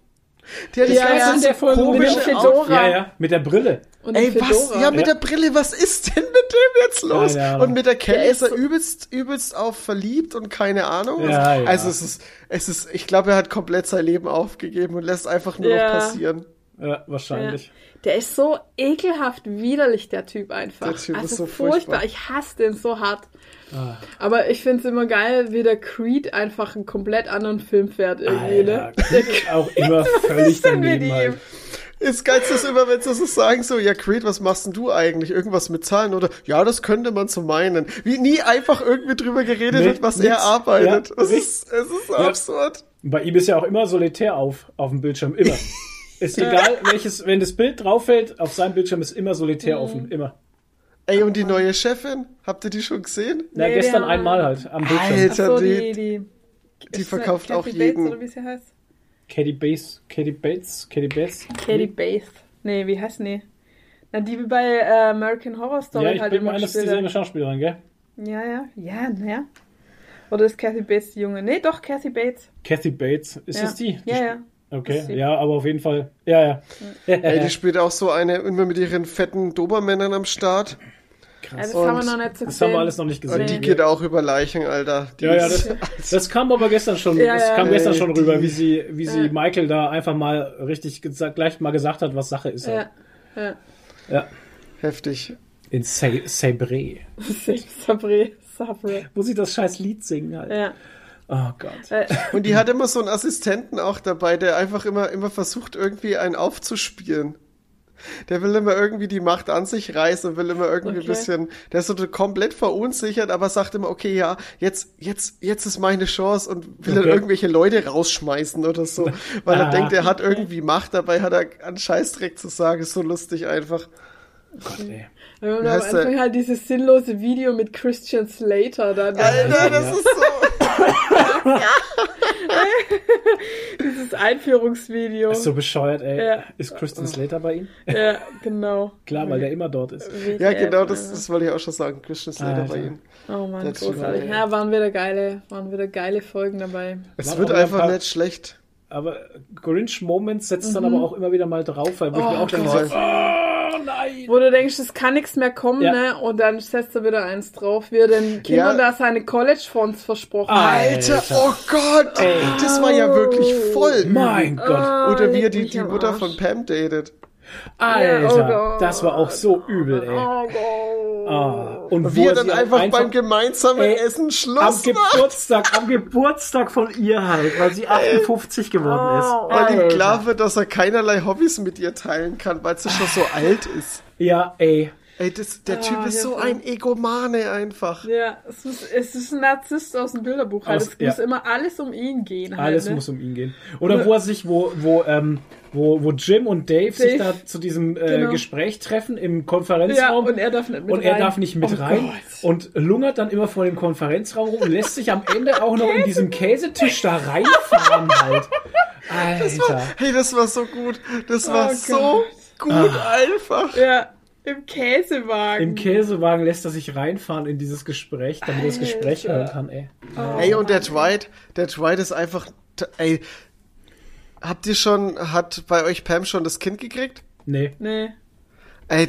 Der hat Ja, die ja, ganze in der mit komische Outfit. Fedora. Ja, ja, mit der Brille. Und Ey, was? Ja, mit Ja. der Brille, was ist denn mit dem jetzt los? Ahnung. Und mit der Kelly ist er übelst, übelst auf verliebt und keine Ahnung. Ja, also, ja. es ist, es ist, ich glaube, er hat komplett sein Leben aufgegeben und lässt einfach nur Ja. noch passieren. Ja, Ja. wahrscheinlich. Der ist so ekelhaft widerlich, der Typ einfach. Der Typ also ist so furchtbar. furchtbar. Ich hasse den so hart. Ah. Aber ich finde es immer geil, wie der Creed einfach einen komplett anderen Film fährt irgendwie, Alter, ne? auch immer völlig daneben halt. Das Geilste ist immer, wenn sie so sagen, so, ja, Creed, was machst denn du eigentlich? Irgendwas mit Zahlen oder, ja, das könnte man so meinen. Wie nie einfach irgendwie drüber geredet Nee, wird, was nix. er arbeitet. Ja, es, ist, es ist so absurd. Bei ihm ist ja auch immer solitär auf, auf dem Bildschirm. Immer. Ist egal, welches, wenn das Bild drauf fällt, auf seinem Bildschirm ist immer solitär Mhm. offen. Immer. Ey, und die neue Chefin, habt ihr die schon gesehen? Na, Nee, gestern einmal halt am Bildschirm. Alter. Achso, die- die, die, Die verkauft Kathy auch Bates, jeden. oder wie sie heißt? Katie Bates, Katie Bates, Katie Bates. Katie Bates. Nee, wie heißt die? Na, die wie bei äh, American Horror Story Ja, ich halt bin immer ein, dass spielt. dieselbe Schauspielerin, gell? Ja, ja, ja, naja. Oder ist Kathy Bates die Junge? Nee, doch, Kathy Bates. Kathy Bates. Ist ja. das die? Ja, ja. Okay, ja, aber auf jeden Fall. Ja, ja. Ey, die spielt auch so eine, immer mit ihren fetten Dobermännern am Start. Ja das Und haben wir noch nicht so Das haben wir gesehen. alles noch nicht Und gesehen. die geht auch über Leichen, Alter. Die Ja, ja, das, das kam aber gestern schon, Ja, das ja. kam gestern Ey, schon die- rüber, wie sie, wie sie Ja. Michael da einfach mal richtig gesagt, gleich mal gesagt hat, was Sache ist. Halt. Ja, ja. Ja. heftig. In Sa Sabre. Sabre, Sabre. Wo sie das scheiß Lied singen halt. Ja. Oh Gott. Äh, Und die hat immer so einen Assistenten auch dabei, der einfach immer, immer versucht, irgendwie einen aufzuspielen. Der will immer irgendwie die Macht an sich reißen und will immer irgendwie Okay. ein bisschen, der ist so komplett verunsichert, aber sagt immer, okay, ja, jetzt, jetzt, jetzt ist meine Chance und will dann Okay. irgendwelche Leute rausschmeißen oder so, weil er Ah. denkt, er hat irgendwie Macht, dabei hat er einen Scheißdreck zu sagen, ist so lustig einfach. Gott, ey. haben Wie am? Anfang halt dieses sinnlose Video mit Christian Slater da. da Alter, das ist so, dieses Einführungsvideo. Ist so bescheuert, ey. Ja. Ist Kristen Slater bei ihm? Ja, genau. Klar, weil der immer dort ist. ja genau, das, das wollte ich auch schon sagen, Christian Slater Alter. bei ihm. Oh Mann, großartig. Ja, waren wieder geile, waren wieder geile Folgen dabei. Es Waren wird einfach paar- nicht schlecht. Aber Grinch Moments setzt dann aber auch immer wieder mal drauf, weil wo ich Oh mir auch denke, Gott. so, Oh nein! wo du denkst, es kann nichts mehr kommen, Ja. ne? Und dann setzt er wieder eins drauf, wie er den Kindern Ja. da seine College-Fonds versprochen hat. Alter, Alter. oh Gott, das war ja wirklich voll. Mein Gott. Ah, Oder wie er die, die Mutter von Pam datet. Alter, Ja, oh das war auch so übel, ey. Oh. Ah, und er dann sie einfach, beim gemeinsamen Ey, Essen am Schluss macht. Geburtstag, am Geburtstag von ihr halt, weil sie 58 geworden ist. Weil ihm klar wird, dass er keinerlei Hobbys mit ihr teilen kann, weil sie schon so alt ist. Ja, ey. Ey, das, der Typ Ah, ist ja, so ein Egomane einfach. Ja, es ist, es ist ein Narzisst aus dem Bilderbuch. Halt. Aus- es ja. muss immer alles um ihn gehen. Halt, Alles ne? muss um ihn gehen. Oder wo er sich, wo, wo, ähm, wo, wo Jim und Dave, sich Dave. da zu diesem äh, Genau. Gespräch treffen im Ja, Konferenzraum. und er darf nicht mit und er rein. darf nicht mit Oh rein Gott. und lungert dann immer vor dem Konferenzraum rum und lässt sich am Ende auch noch in diesem Käsetisch da reinfahren halt. Alter. Hey, das war so gut. Das war Oh so Gott. gut einfach. Ja, im Käsewagen. Im Käsewagen lässt er sich reinfahren in dieses Gespräch, damit er das Gespräch hören kann, ey. Ey, und der Dwight, der Dwight ist einfach, ey, habt ihr schon, hat bei euch Pam schon das Kind gekriegt? Nee. Nee. Ey,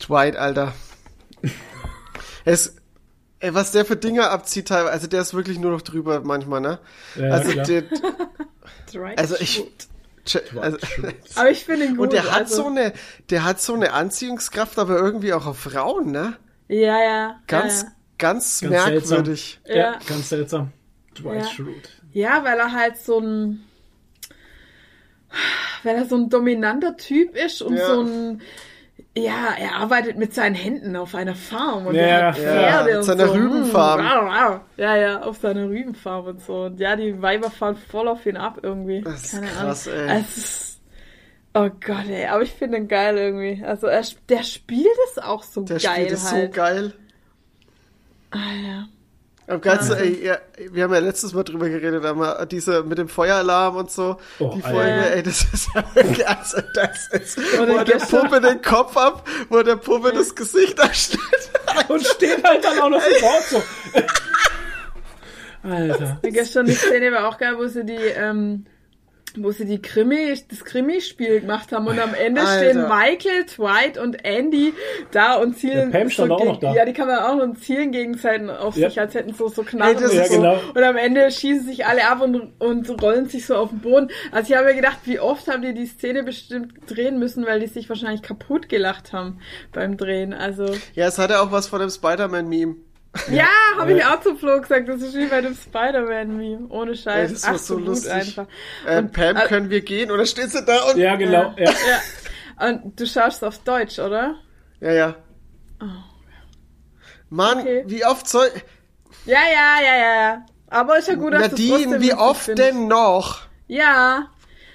Dwight, Alter. Es, ey, was der für Dinge abzieht teilweise, also der ist wirklich nur noch drüber manchmal, ne? Ja, also, klar. der, also ich, also, Aber ich finde ihn gut. und der hat also, so eine, der hat so eine Anziehungskraft, aber irgendwie auch auf Frauen, ne? Ja, ja. Ganz, ja, ganz, Ganz merkwürdig. Ja, Ja. ganz seltsam. Dwight Ja. Schrute. ja. ja, weil er halt so ein. Weil er so ein dominanter Typ ist und Ja. so ein. Ja, er arbeitet mit seinen Händen auf einer Farm und Ja, er hat ja, Pferde mit und seiner so. Rübenfarm. Hm, wow, wow. Ja, ja, auf seiner Rübenfarm und so. Und ja, die Weiber fahren voll auf ihn ab irgendwie. Das ist Keine krass, Ahnung. ey. Es ist, oh Gott, ey, aber ich finde ihn geil irgendwie. Also er, der spielt es auch so Der geil spielt es halt. so geil. Ah, ja. Am ganzen, ey, ja, wir haben ja letztes Mal drüber geredet, aber diese mit dem Feueralarm und so, Oh, die. Folge, ey, das ist ja wirklich, also das ist, Oder wo er der Puppe den Kopf ab, wo er der Puppe das Gesicht abschnitt. Und steht halt dann auch noch im Wort so. Alter. Ja, Gestern die Szene war auch geil, wo sie die, ähm, wo sie die Krimi, das Krimi-Spiel gemacht haben und am Ende Alter. stehen Michael, Dwight und Andy da und zielen. Ja, Pam stand auch gegen, noch da. Ja, die kann man auch und zielen gegenseitig auf Ja. sich, als hätten so, so Knarren. Ey, das und ist so. genau. Und am Ende schießen sich alle ab und, und rollen sich so auf den Boden. Also ich habe mir gedacht, wie oft haben die die Szene bestimmt drehen müssen, weil die sich wahrscheinlich kaputt gelacht haben beim Drehen. Also, Ja, es hatte auch was von dem Spider-Man-Meme. Ja, habe Ja. ich auch zum Flo gesagt. Das ist wie bei dem Spider-Man-Meme. Ohne Scheiß. Das war so Absolut lustig. einfach. Äh, Und, Pam, äh, können wir gehen? Oder steht sie da und, Ja, genau. Ja. Ja. Und du schaust auf Deutsch, oder? ja, ja. Mann, Oh. Okay. wie oft soll, Ja, ja, ja, ja, ja. Aber ist ja gut, dass du Nadine, wie oft findest. denn noch? Ja.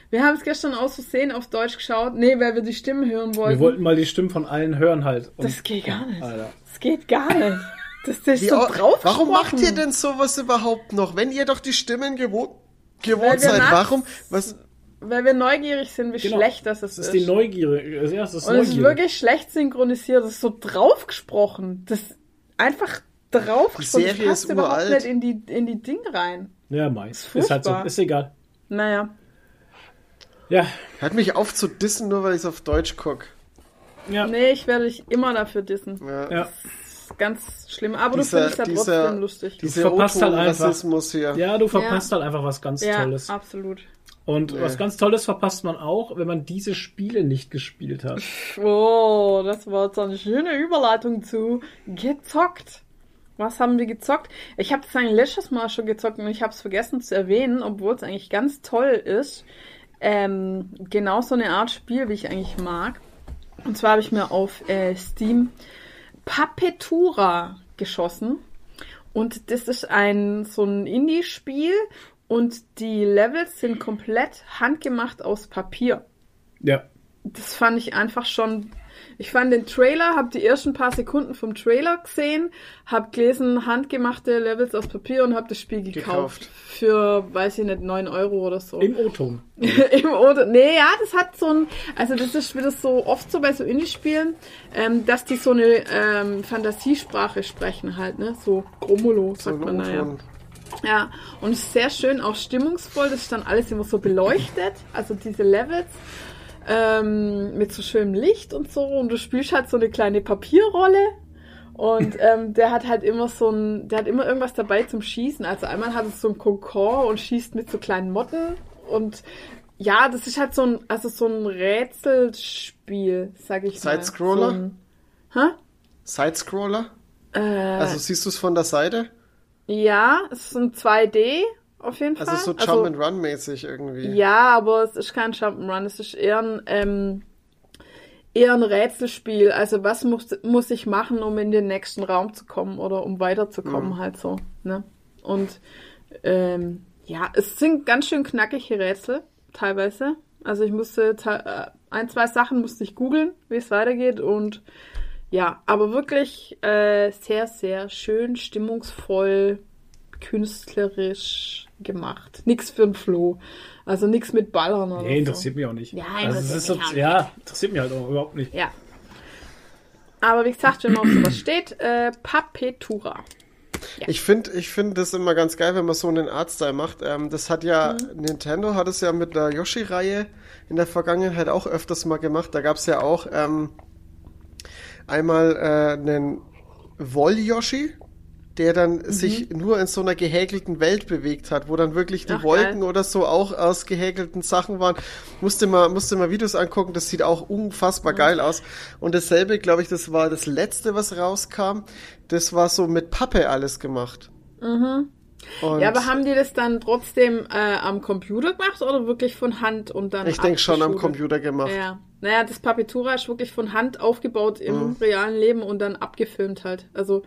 Wir haben es gestern aus Versehen auf Deutsch geschaut. Nee, weil wir die Stimmen hören wollten. Wir wollten mal die Stimmen von allen hören halt. Und das geht gar nicht. Alter. Das geht gar nicht. Das ist Wie so drauf warum macht ihr denn sowas überhaupt noch? Wenn ihr doch die Stimmen gewohnt, gewohnt seid, nachts- warum? Was, Weil wir neugierig sind, wie Genau. schlecht das ist. Das ist die Neugier. Ja, das ist Und es ist wirklich schlecht synchronisiert. Das ist so drauf gesprochen. Das ist einfach drauf Die gesprochen. Serie das passt ist überhaupt uralt. nicht in die, in die Dinge rein. Ja, meist. Ist Ist halt so. Ist egal. Naja. Ja. hört mich auf zu dissen, nur weil ich es auf Deutsch guck. Ja. Nee, ich werde dich immer dafür dissen. Ja. Ja. Ganz schlimm. Aber Dieser- du findest ja dieser- trotzdem lustig. Dieser verpasst halt einfach. Rassismus hier. Ja, du verpasst halt einfach was ganz ja, Tolles. absolut. Und Nee. was ganz Tolles verpasst man auch, wenn man diese Spiele nicht gespielt hat. Oh, das war jetzt eine schöne Überleitung zu gezockt. Was haben wir gezockt? Ich habe das eigentlich letztes Mal schon gezockt und ich habe es vergessen zu erwähnen, obwohl es eigentlich ganz toll ist. Ähm, genau so eine Art Spiel, wie ich eigentlich mag. Und zwar habe ich mir auf äh, Steam Papetura geschossen. Und das ist ein so ein Indie-Spiel und die Levels sind komplett handgemacht aus Papier Ja. das fand ich einfach schon. Ich fand den Trailer, habe die ersten paar Sekunden vom Trailer gesehen, habe gelesen, handgemachte Levels aus Papier und habe das Spiel gekauft. Gekauft. Für, weiß ich nicht, 9 Euro oder so. Im O-Ton. Im oder nee, ja, das hat so ein, also das ist wieder so oft so bei so Indie-Spielen, ähm, dass die so eine ähm, Fantasiesprache sprechen halt, ne? So Gromolo, So sagt ein man naja. O-Ton. Ja, und sehr schön, auch stimmungsvoll. Das ist dann alles immer so beleuchtet, also diese Levels. Ähm, mit so schönem Licht und so und du spielst halt so eine kleine Papierrolle und ähm, der hat halt immer so ein, der hat immer irgendwas dabei zum Schießen. Also einmal hat es so ein Konkord und schießt mit so kleinen Motten und ja, das ist halt so ein, also so ein Rätselspiel, sag ich mal. Sidescroller? So ein, hä? Sidescroller? Äh, Also siehst du es von der Seite? ja, es ist ein 2D auf jeden Also Fall. so Jump and Run mäßig irgendwie. Ja, aber es ist kein Jump'n'Run, es ist eher ein, ähm, eher ein Rätselspiel. Also was muss, muss ich machen, um in den nächsten Raum zu kommen oder um weiterzukommen, halt so. Ne? Und ähm, ja, es sind ganz schön knackige Rätsel, teilweise. Also ich musste te- äh, ein, zwei Sachen musste ich googeln, wie es weitergeht und ja, aber wirklich äh, sehr, sehr schön, stimmungsvoll, künstlerisch gemacht. Nix für ein Flo. Also nix mit Ballern oder Nee, so. interessiert mich auch nicht. Ja, also, es interessiert ist so, mich auch ja, interessiert mich halt auch überhaupt nicht. Ja. Aber wie gesagt, wenn man auf sowas steht, äh, Papetura. Ich finde ich find das immer ganz geil, wenn man so einen Artstyle macht. Ähm, das hat ja, Mhm. Nintendo hat es ja mit der Yoshi-Reihe in der Vergangenheit auch öfters mal gemacht. Da gab es ja auch ähm, einmal äh, einen Woll-Yoshi, der dann Mhm. sich nur in so einer gehäkelten Welt bewegt hat, wo dann wirklich die Ach, Wolken geil. oder so auch aus gehäkelten Sachen waren. Musste mal, musste mal Videos angucken, das sieht auch unfassbar geil aus. Und dasselbe, glaube ich, das war das letzte, was rauskam. Das war so mit Pappe alles gemacht. Und Mhm. Ja, aber haben die das dann trotzdem äh, am Computer gemacht oder wirklich von Hand und dann ich denke schon am? Computer gemacht. Ja. Naja, das Papetura ist wirklich von Hand aufgebaut im Mhm. realen Leben und dann abgefilmt halt. Also,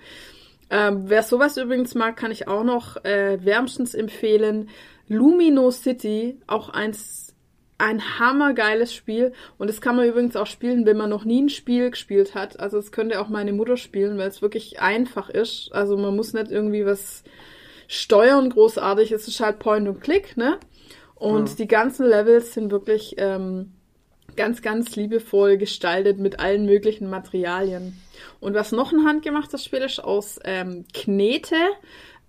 ähm, wer sowas übrigens mag, kann ich auch noch äh, wärmstens empfehlen. Lumino City, auch eins, ein hammergeiles Spiel. Und das kann man übrigens auch spielen, wenn man noch nie ein Spiel gespielt hat. Also, es könnte auch meine Mutter spielen, weil es wirklich einfach ist. Also, man muss nicht irgendwie was steuern großartig. Es ist halt Point und Click, ne? Und die ganzen Levels sind wirklich ähm, ganz, ganz liebevoll gestaltet mit allen möglichen Materialien. Und was noch ein handgemachtes Spiel ist, aus ähm, Knete,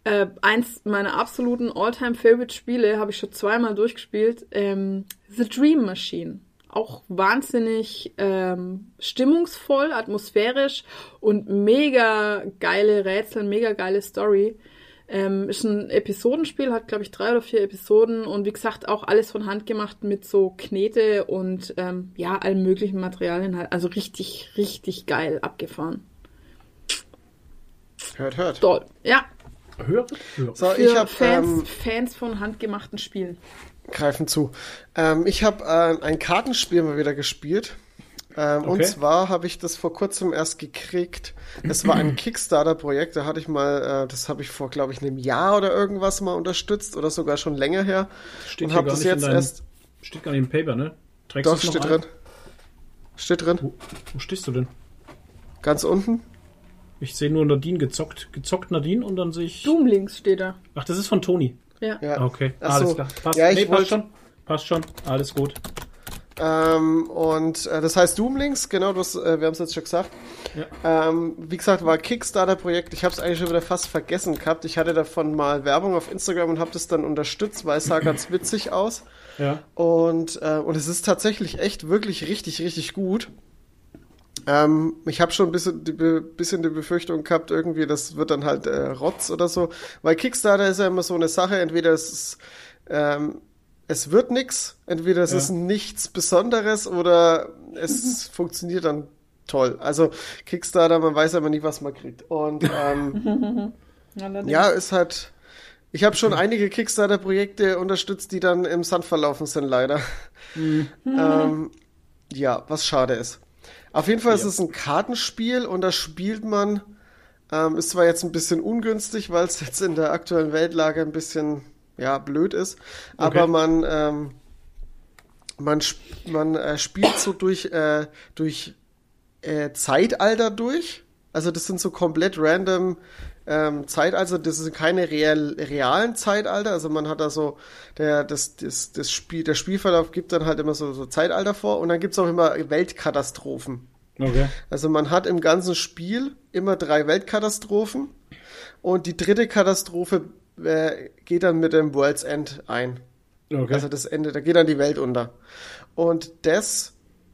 äh, eins meiner absoluten All-Time-Favorite-Spiele, habe ich schon zweimal durchgespielt, ähm, The Dream Machine. Auch wahnsinnig ähm, stimmungsvoll, atmosphärisch und mega geile Rätsel, mega geile Story. Ähm, ist ein Episodenspiel, hat glaube ich drei oder vier Episoden und wie gesagt auch alles von Hand gemacht mit so Knete und ähm, ja, allen möglichen Materialien halt. Also richtig, richtig geil abgefahren. Hört, hört. Toll. Ja, Hör, hör. So, für ich habe Fans, ähm, Fans von handgemachten Spielen. greifen zu. Ähm, ich habe äh, ein Kartenspiel mal wieder gespielt. Ähm, Und Okay. zwar habe ich das vor kurzem erst gekriegt. Es war ein Kickstarter-Projekt. Da hatte ich mal, äh, das habe ich vor, glaube ich, einem Jahr oder irgendwas mal unterstützt oder sogar schon länger her. Steht und hier habe gar das nicht in jetzt deinem- erst. Steht gar nicht im Paper, ne? Trägst Doch, steht ein? drin. Steht drin. Wo, wo stehst du denn? Ganz unten. Ich sehe nur Nadine gezockt. Gezockt Nadine und dann sehe ich. Doomlinks steht da. Ach, das ist von Toni. Ja. Ja. Ah, Okay, Ach alles so. klar. Passt, Ja, ich nee, passt schon. Passt schon. Alles gut. Ähm, und äh, das heißt Doomlinks, genau, das, äh, wir haben es jetzt schon gesagt. Ähm, wie gesagt, war Kickstarter-Projekt. Ich habe es eigentlich schon wieder fast vergessen gehabt. Ich hatte davon mal Werbung auf Instagram und habe das dann unterstützt, weil es sah ganz witzig aus. Ja. Und, äh, und es ist tatsächlich echt wirklich richtig, richtig gut. Ähm, ich habe schon ein bisschen die, bisschen die Befürchtung gehabt, irgendwie, das wird dann halt äh, Rotz oder so. Weil Kickstarter ist ja immer so eine Sache, entweder es ist, ähm, es wird nix, entweder es Ja. ist nichts Besonderes oder es funktioniert dann toll. Also Kickstarter, man weiß aber nie, was man kriegt. Und ähm, ja, ist halt. Ich habe schon einige Kickstarter-Projekte unterstützt, die dann im Sand verlaufen sind, leider. ähm, ja, was schade ist. Auf jeden Fall ist es ein Kartenspiel und da spielt man, ähm, ist zwar jetzt ein bisschen ungünstig, weil es jetzt in der aktuellen Weltlage ein bisschen, ja, blöd ist, aber Okay. man, ähm, man, man äh, spielt so durch, äh, durch äh, Zeitalter durch. Also das sind so komplett random ähm, Zeitalter, das sind keine real, realen Zeitalter. Also man hat da so, der, das, das, das Spiel, der Spielverlauf gibt dann halt immer so, so Zeitalter vor und dann gibt's auch immer Weltkatastrophen. Okay. Also man hat im ganzen Spiel immer drei Weltkatastrophen und die dritte Katastrophe äh, geht dann mit dem World's End ein. Okay. Also das Ende, da geht dann die Welt unter. Und das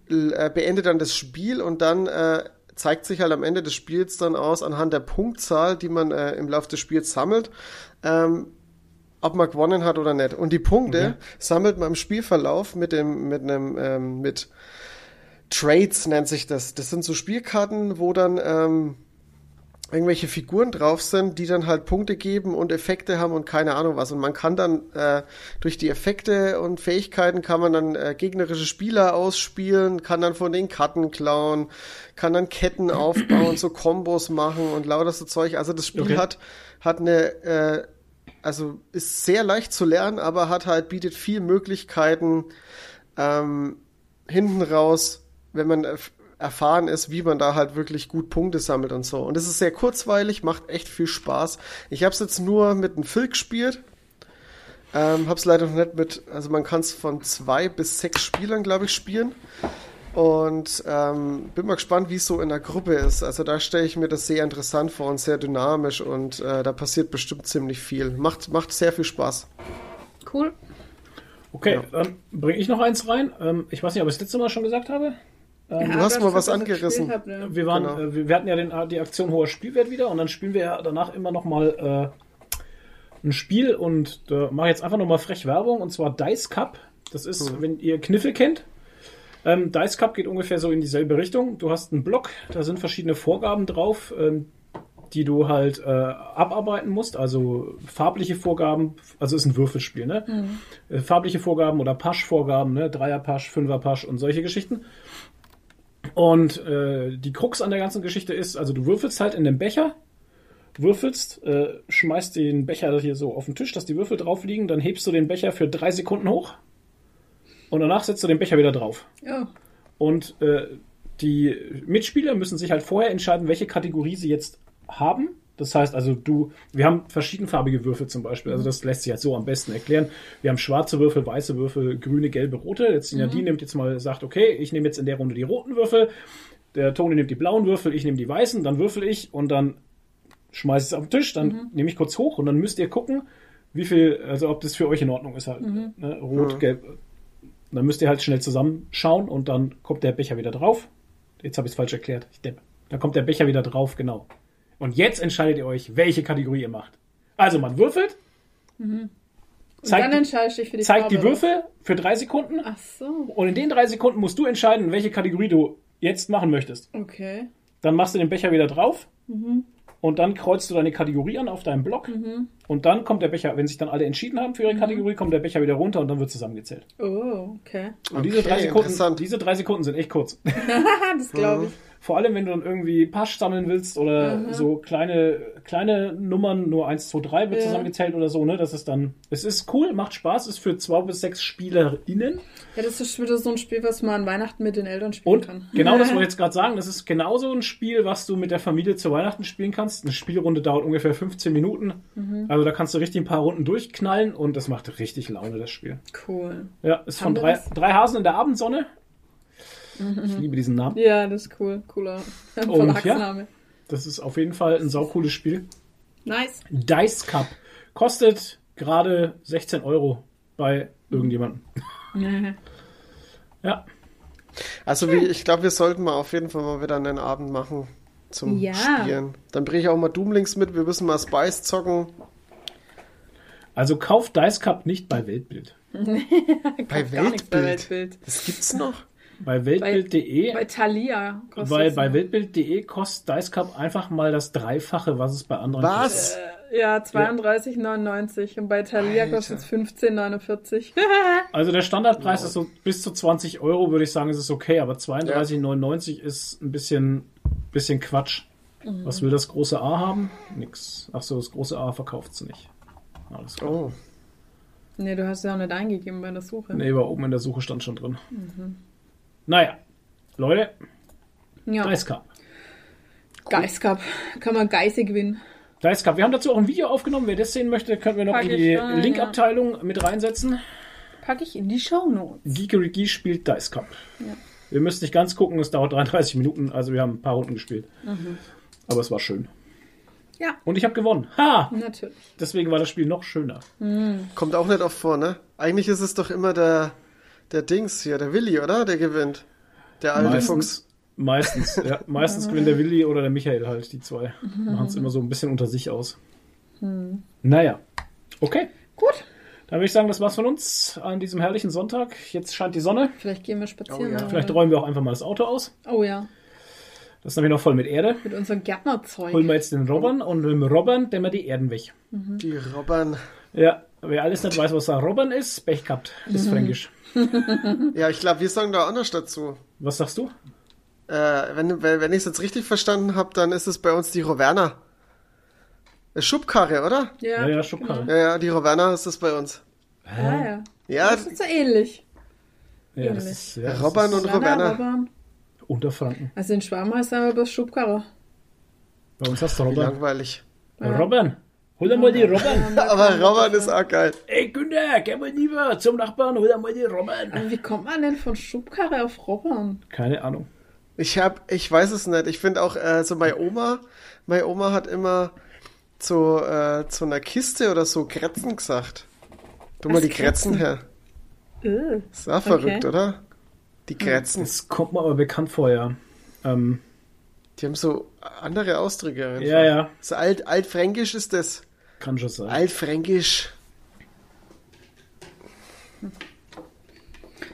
äh, beendet dann das Spiel und dann äh, zeigt sich halt am Ende des Spiels dann aus, anhand der Punktzahl, die man äh, im Laufe des Spiels sammelt, ähm, ob man gewonnen hat oder nicht. Und die Punkte sammelt man im Spielverlauf mit dem, mit einem, ähm, mit Trades nennt sich das. Das sind so Spielkarten, wo dann ähm, irgendwelche Figuren drauf sind, die dann halt Punkte geben und Effekte haben und keine Ahnung was. Und man kann dann äh, durch die Effekte und Fähigkeiten kann man dann äh, gegnerische Spieler ausspielen, kann dann von den Karten klauen, kann dann Ketten aufbauen, so Kombos machen und lauter so Zeug. Also das Spiel Okay. hat hat eine äh, also ist sehr leicht zu lernen, aber hat halt bietet viel Möglichkeiten ähm, hinten raus, wenn man erf- erfahren ist, wie man da halt wirklich gut Punkte sammelt und so. Und es ist sehr kurzweilig, macht echt viel Spaß. Ich habe es jetzt nur mit einem Phil gespielt. Ähm, hab's leider noch nicht mit, also man kann es von zwei bis sechs Spielern, glaube ich, spielen. Und ähm, bin mal gespannt, wie es so in der Gruppe ist. Also da stelle ich mir das sehr interessant vor und sehr dynamisch und äh, da passiert bestimmt ziemlich viel. Macht, macht sehr viel Spaß. Cool. Okay, dann bringe ich noch eins rein. Ähm, ich weiß nicht, ob ich das letzte Mal schon gesagt habe. Du hast mal was angerissen. Habt, ne? Wir, waren, Genau. äh, wir, hatten ja den, die Aktion hoher Spielwert wieder und dann spielen wir ja danach immer noch mal äh, ein Spiel und da mache ich jetzt einfach noch mal frech Werbung und zwar Dice Cup. Das ist, wenn ihr Kniffel kennt. Ähm, Dice Cup geht ungefähr so in dieselbe Richtung. Du hast einen Block, da sind verschiedene Vorgaben drauf, ähm, die du halt äh, abarbeiten musst. Also farbliche Vorgaben, also ist ein Würfelspiel, ne? Äh, farbliche Vorgaben oder Pasch-Vorgaben, ne? Dreier-Pasch, Fünfer-Pasch und solche Geschichten. Und äh, die Krux an der ganzen Geschichte ist, also du würfelst halt in den Becher, würfelst, äh, schmeißt den Becher hier so auf den Tisch, dass die Würfel drauf liegen, dann hebst du den Becher für drei Sekunden hoch und danach setzt du den Becher wieder drauf. Ja. Und äh, die Mitspieler müssen sich halt vorher entscheiden, welche Kategorie sie jetzt haben. Das heißt also, du, wir haben verschiedenfarbige Würfel zum Beispiel. Also das lässt sich halt so am besten erklären. Wir haben schwarze Würfel, weiße Würfel, grüne, gelbe, rote. Jetzt die Nadine nimmt jetzt mal, sagt, okay, ich nehme jetzt in der Runde die roten Würfel. Der Toni nimmt die blauen Würfel, ich nehme die weißen, dann würfel ich und dann schmeiße ich es auf den Tisch, dann nehme ich kurz hoch und dann müsst ihr gucken, wie viel, also ob das für euch in Ordnung ist halt. Ne? Rot, gelb. Dann müsst ihr halt schnell zusammenschauen und dann kommt der Becher wieder drauf. Jetzt habe ich es falsch erklärt. Ich depp. Dann kommt der Becher wieder drauf, genau. Und jetzt entscheidet ihr euch, welche Kategorie ihr macht. Also man würfelt, Und zeigt, dann die, entscheidest du dich für die zeigt die. Würfel für drei Sekunden Ach so. und in den drei Sekunden musst du entscheiden, welche Kategorie du jetzt machen möchtest. Okay. Dann machst du den Becher wieder drauf Mhm. und dann kreuzt du deine Kategorie an auf deinem Block und dann kommt der Becher, wenn sich dann alle entschieden haben für ihre Mhm. Kategorie, kommt der Becher wieder runter und dann wird zusammengezählt. Oh, okay. Und diese, drei Okay, Sekunden, diese drei Sekunden sind echt kurz. Das glaube ich. Vor allem, wenn du dann irgendwie Pasch sammeln willst oder so kleine, kleine Nummern, nur 1, 2, 3 wird Ja. zusammengezählt oder so, ne? Das ist dann, es ist cool, macht Spaß, ist für zwei bis sechs SpielerInnen. Ja, das ist wieder so ein Spiel, was man an Weihnachten mit den Eltern spielen Und kann. genau das wollte ich jetzt gerade sagen, das ist genauso ein Spiel, was du mit der Familie zu Weihnachten spielen kannst. Eine Spielrunde dauert ungefähr 15 Minuten. Also da kannst du richtig ein paar Runden durchknallen und das macht richtig Laune, das Spiel. Cool. Ja, ist Haben von drei, das? drei Hasen in der Abendsonne. Ich liebe diesen Namen. Ja, das ist cool. Cooler Und, Verlagsname. Das ist auf jeden Fall ein saucooles Spiel. Nice. Dice Cup. Kostet gerade 16 Euro bei irgendjemandem. Ja. Also wie, ich glaube, wir sollten mal auf jeden Fall mal wieder einen Abend machen zum Ja. Spielen. Dann bringe ich auch mal Doomlings mit, wir müssen mal Spice zocken. Also kauft Dice Cup nicht bei Weltbild. Bei Gar nichts bei Weltbild. Weltbild. Das gibt's noch? Bei weltbild.de, Bei Thalia kostet weil es bei weltbild.de kostet Dice Cup einfach mal das Dreifache, was es bei anderen Was? Ja, 32,99 und bei Thalia Alter. kostet es 15,49. Also der Standardpreis ist so bis zu 20 Euro, würde ich sagen, ist es okay, aber 32,99 ist ein bisschen, bisschen Quatsch. Mhm. Was will das große A haben? Nix. Ach so, das große A verkauft es nicht. Alles klar. Oh. nee, du hast ja auch nicht eingegeben bei der Suche. Nee, war oben in der Suche stand schon drin. Mhm. Naja, Leute, Ja, Dice Cup. Geist Cup. Kann man Geise gewinnen. Dice Cup. Wir haben dazu auch ein Video aufgenommen. Wer das sehen möchte, können wir noch Pack in die Linkabteilung mit reinsetzen. Packe ich in die Shownotes. Geekeriki spielt Dice Cup. Wir müssen nicht ganz gucken, es dauert 33 Minuten, also wir haben ein paar Runden gespielt. Aber es war schön. Ja. Und ich habe gewonnen. Ha! Natürlich. Deswegen war das Spiel noch schöner. Kommt auch nicht oft vor, ne? Eigentlich ist es doch immer der, der Dings hier, der Willi, oder? Der gewinnt. Der alte Meistens. Fuchs. Meistens, ja. Meistens gewinnt der Willi oder der Michael halt, die zwei. Machen es immer so ein bisschen unter sich aus. Naja. Okay. Gut. Dann würde ich sagen, das war's von uns an diesem herrlichen Sonntag. Jetzt scheint die Sonne. Vielleicht gehen wir spazieren. Oh ja. Vielleicht räumen wir auch einfach mal das Auto aus. oh ja. Das ist nämlich noch voll mit Erde. Mit unserem Gärtnerzeug. Holen wir jetzt den Robbern und mit dem Robbern dämmen wir die Erden weg. Die Robbern. Ja, wer alles nicht weiß, was ein Robbern ist, Pech gehabt. Ist fränkisch. Ja, ich glaube, wir sagen da anders dazu. Was sagst du? Äh, wenn wenn, wenn ich es jetzt richtig verstanden habe, dann ist es bei uns die Roverna. Eine Schubkarre, oder? Ja, Ja, ja, Schubkarre. Ja, ja, die Roverna ist das bei uns. Ah, ja. Ja, Das ist so ähnlich. Ja, das ist, ja, das Robbern ist und Roverna. Unterfranken. Also in Schwarm heißt aber bloß Schubkarre. Bei uns hast du Wie Robbern. langweilig. Robbern. Hol dir mal die Robbern. Aber Robbern ist auch geil. Ey, Günther, geh mal lieber zum Nachbarn, hol dir mal die Robbern. Aber wie kommt man denn von Schubkarre auf Robbern? Keine Ahnung. Ich hab, ich weiß es nicht. Ich finde auch, äh, so meine Oma, meine Oma hat immer zu, äh, zu einer Kiste oder so Kretzen gesagt. Tu mal die Kretzen her. Äh. Ist auch verrückt, oder? Die Kretzen. Das kommt mir aber bekannt vor, ja. Ähm, Die haben so andere Ausdrücke. Einfach. ja, ja, So alt, altfränkisch ist das. Kann schon sein. Altfränkisch.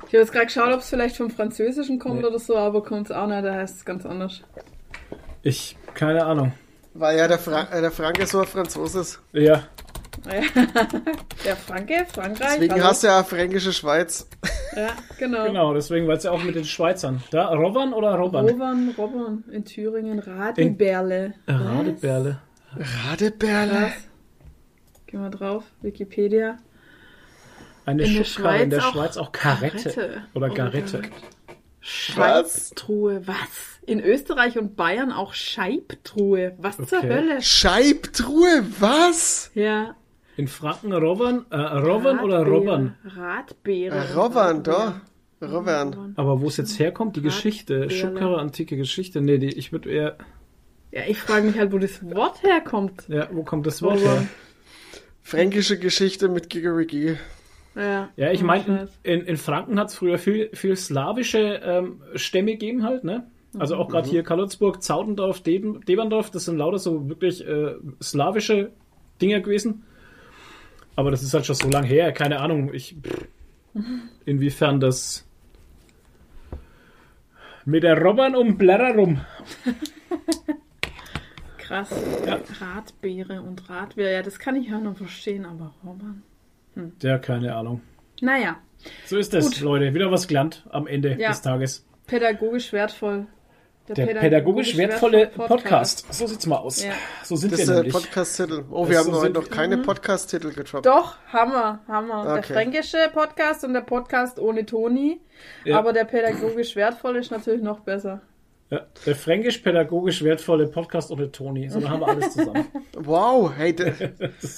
Ich habe jetzt gerade geschaut, ob es vielleicht vom Französischen kommt oder so, aber kommt es auch nicht, da heißt es ganz anders. Ich, keine Ahnung. Weil ja der, Fra äh, der Franke so ein Franzose ist. Ja, Der Franke, Frankreich. Deswegen hallo. hast du ja fränkische Schweiz. Ja, genau. genau, deswegen, weil es ja auch mit den Schweizern. Da, Robbern oder Robbern? Robbern, Robbern in Thüringen, Radibärle. Radebärle. Radeberle. Geh mal drauf, Wikipedia. Eine In der Schubkarre in der Schweiz auch Schweiz auch Karette. Karette. Oder Oh Garette. Scheibtruhe, was? In Österreich und Bayern auch Scheibtruhe. Was zur Okay. Hölle? Scheibtruhe, was? Ja. In Franken Robbern, äh, Robbern oder. Robbern? Radbeere. Äh, Robbern, da. Robbern. Aber wo es jetzt herkommt, die Geschichte. Radbeere. Schubkarre, antike Geschichte. Nee, die, ich würde eher. Ja, ich frage mich halt, wo das Wort herkommt. Ja, wo kommt das Wort Robbern. her? Fränkische Geschichte mit Gigerigi. Ja, Ja, ich oh, meine, in, in Franken hat es früher viel, viel slawische ähm, Stämme gegeben halt, ne? Also auch Mhm. gerade hier Karlsburg, Zaudendorf, Deben, Deberndorf, das sind lauter so wirklich äh, slawische Dinger gewesen. Aber das ist halt schon so lang her, keine Ahnung, ich pff, inwiefern das mit der Robbern um Blätter rum. Krass. Ja. Radbeere und Radbeere. Ja, das kann ich ja noch verstehen, aber Robbern. Ja, keine Ahnung. Naja, So ist das, Gut. Leute. Wieder was gelernt am Ende Ja. des Tages. pädagogisch wertvoll. Der pädagogisch wertvolle Podcast. So sieht's mal aus. Ja. So sind Das wir ist der nämlich. Podcast-Titel. Oh, Das wir so haben heute sind- noch keine Podcast-Titel gedroppt. Doch, Hammer, Hammer. Der Okay. fränkische Podcast und der Podcast ohne Toni. Ja. Aber der pädagogisch wertvolle ist natürlich noch besser. Ja, der fränkisch-pädagogisch wertvolle Podcast ohne Toni. So, dann haben wir alles zusammen. Wow, hey, de,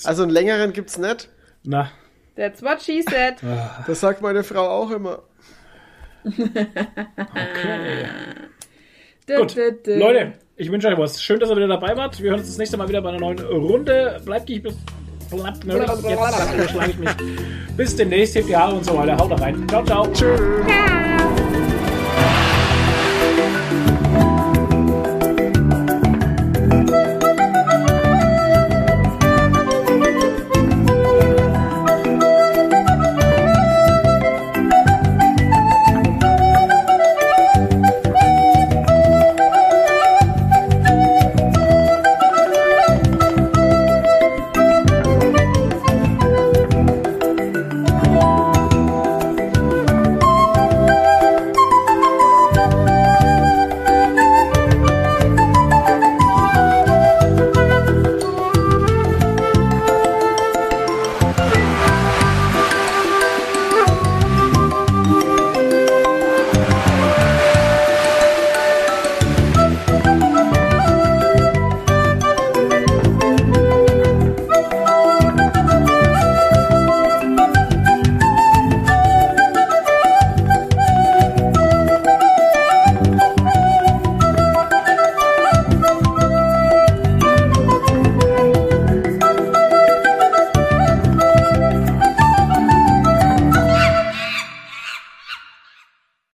also einen längeren gibt's nicht. Na, That's what she said. Das sagt meine Frau auch immer. okay. Gut. Leute, ich wünsche euch was. Schön, dass ihr wieder dabei wart. Wir hören uns das nächste Mal wieder bei einer neuen Runde. Bleibt nicht bis... Bleibt. Jetzt überschlage ich mich. Bis demnächst. Hebt die Haare und so weiter. Haut rein. Ciao, ciao. Tschüss.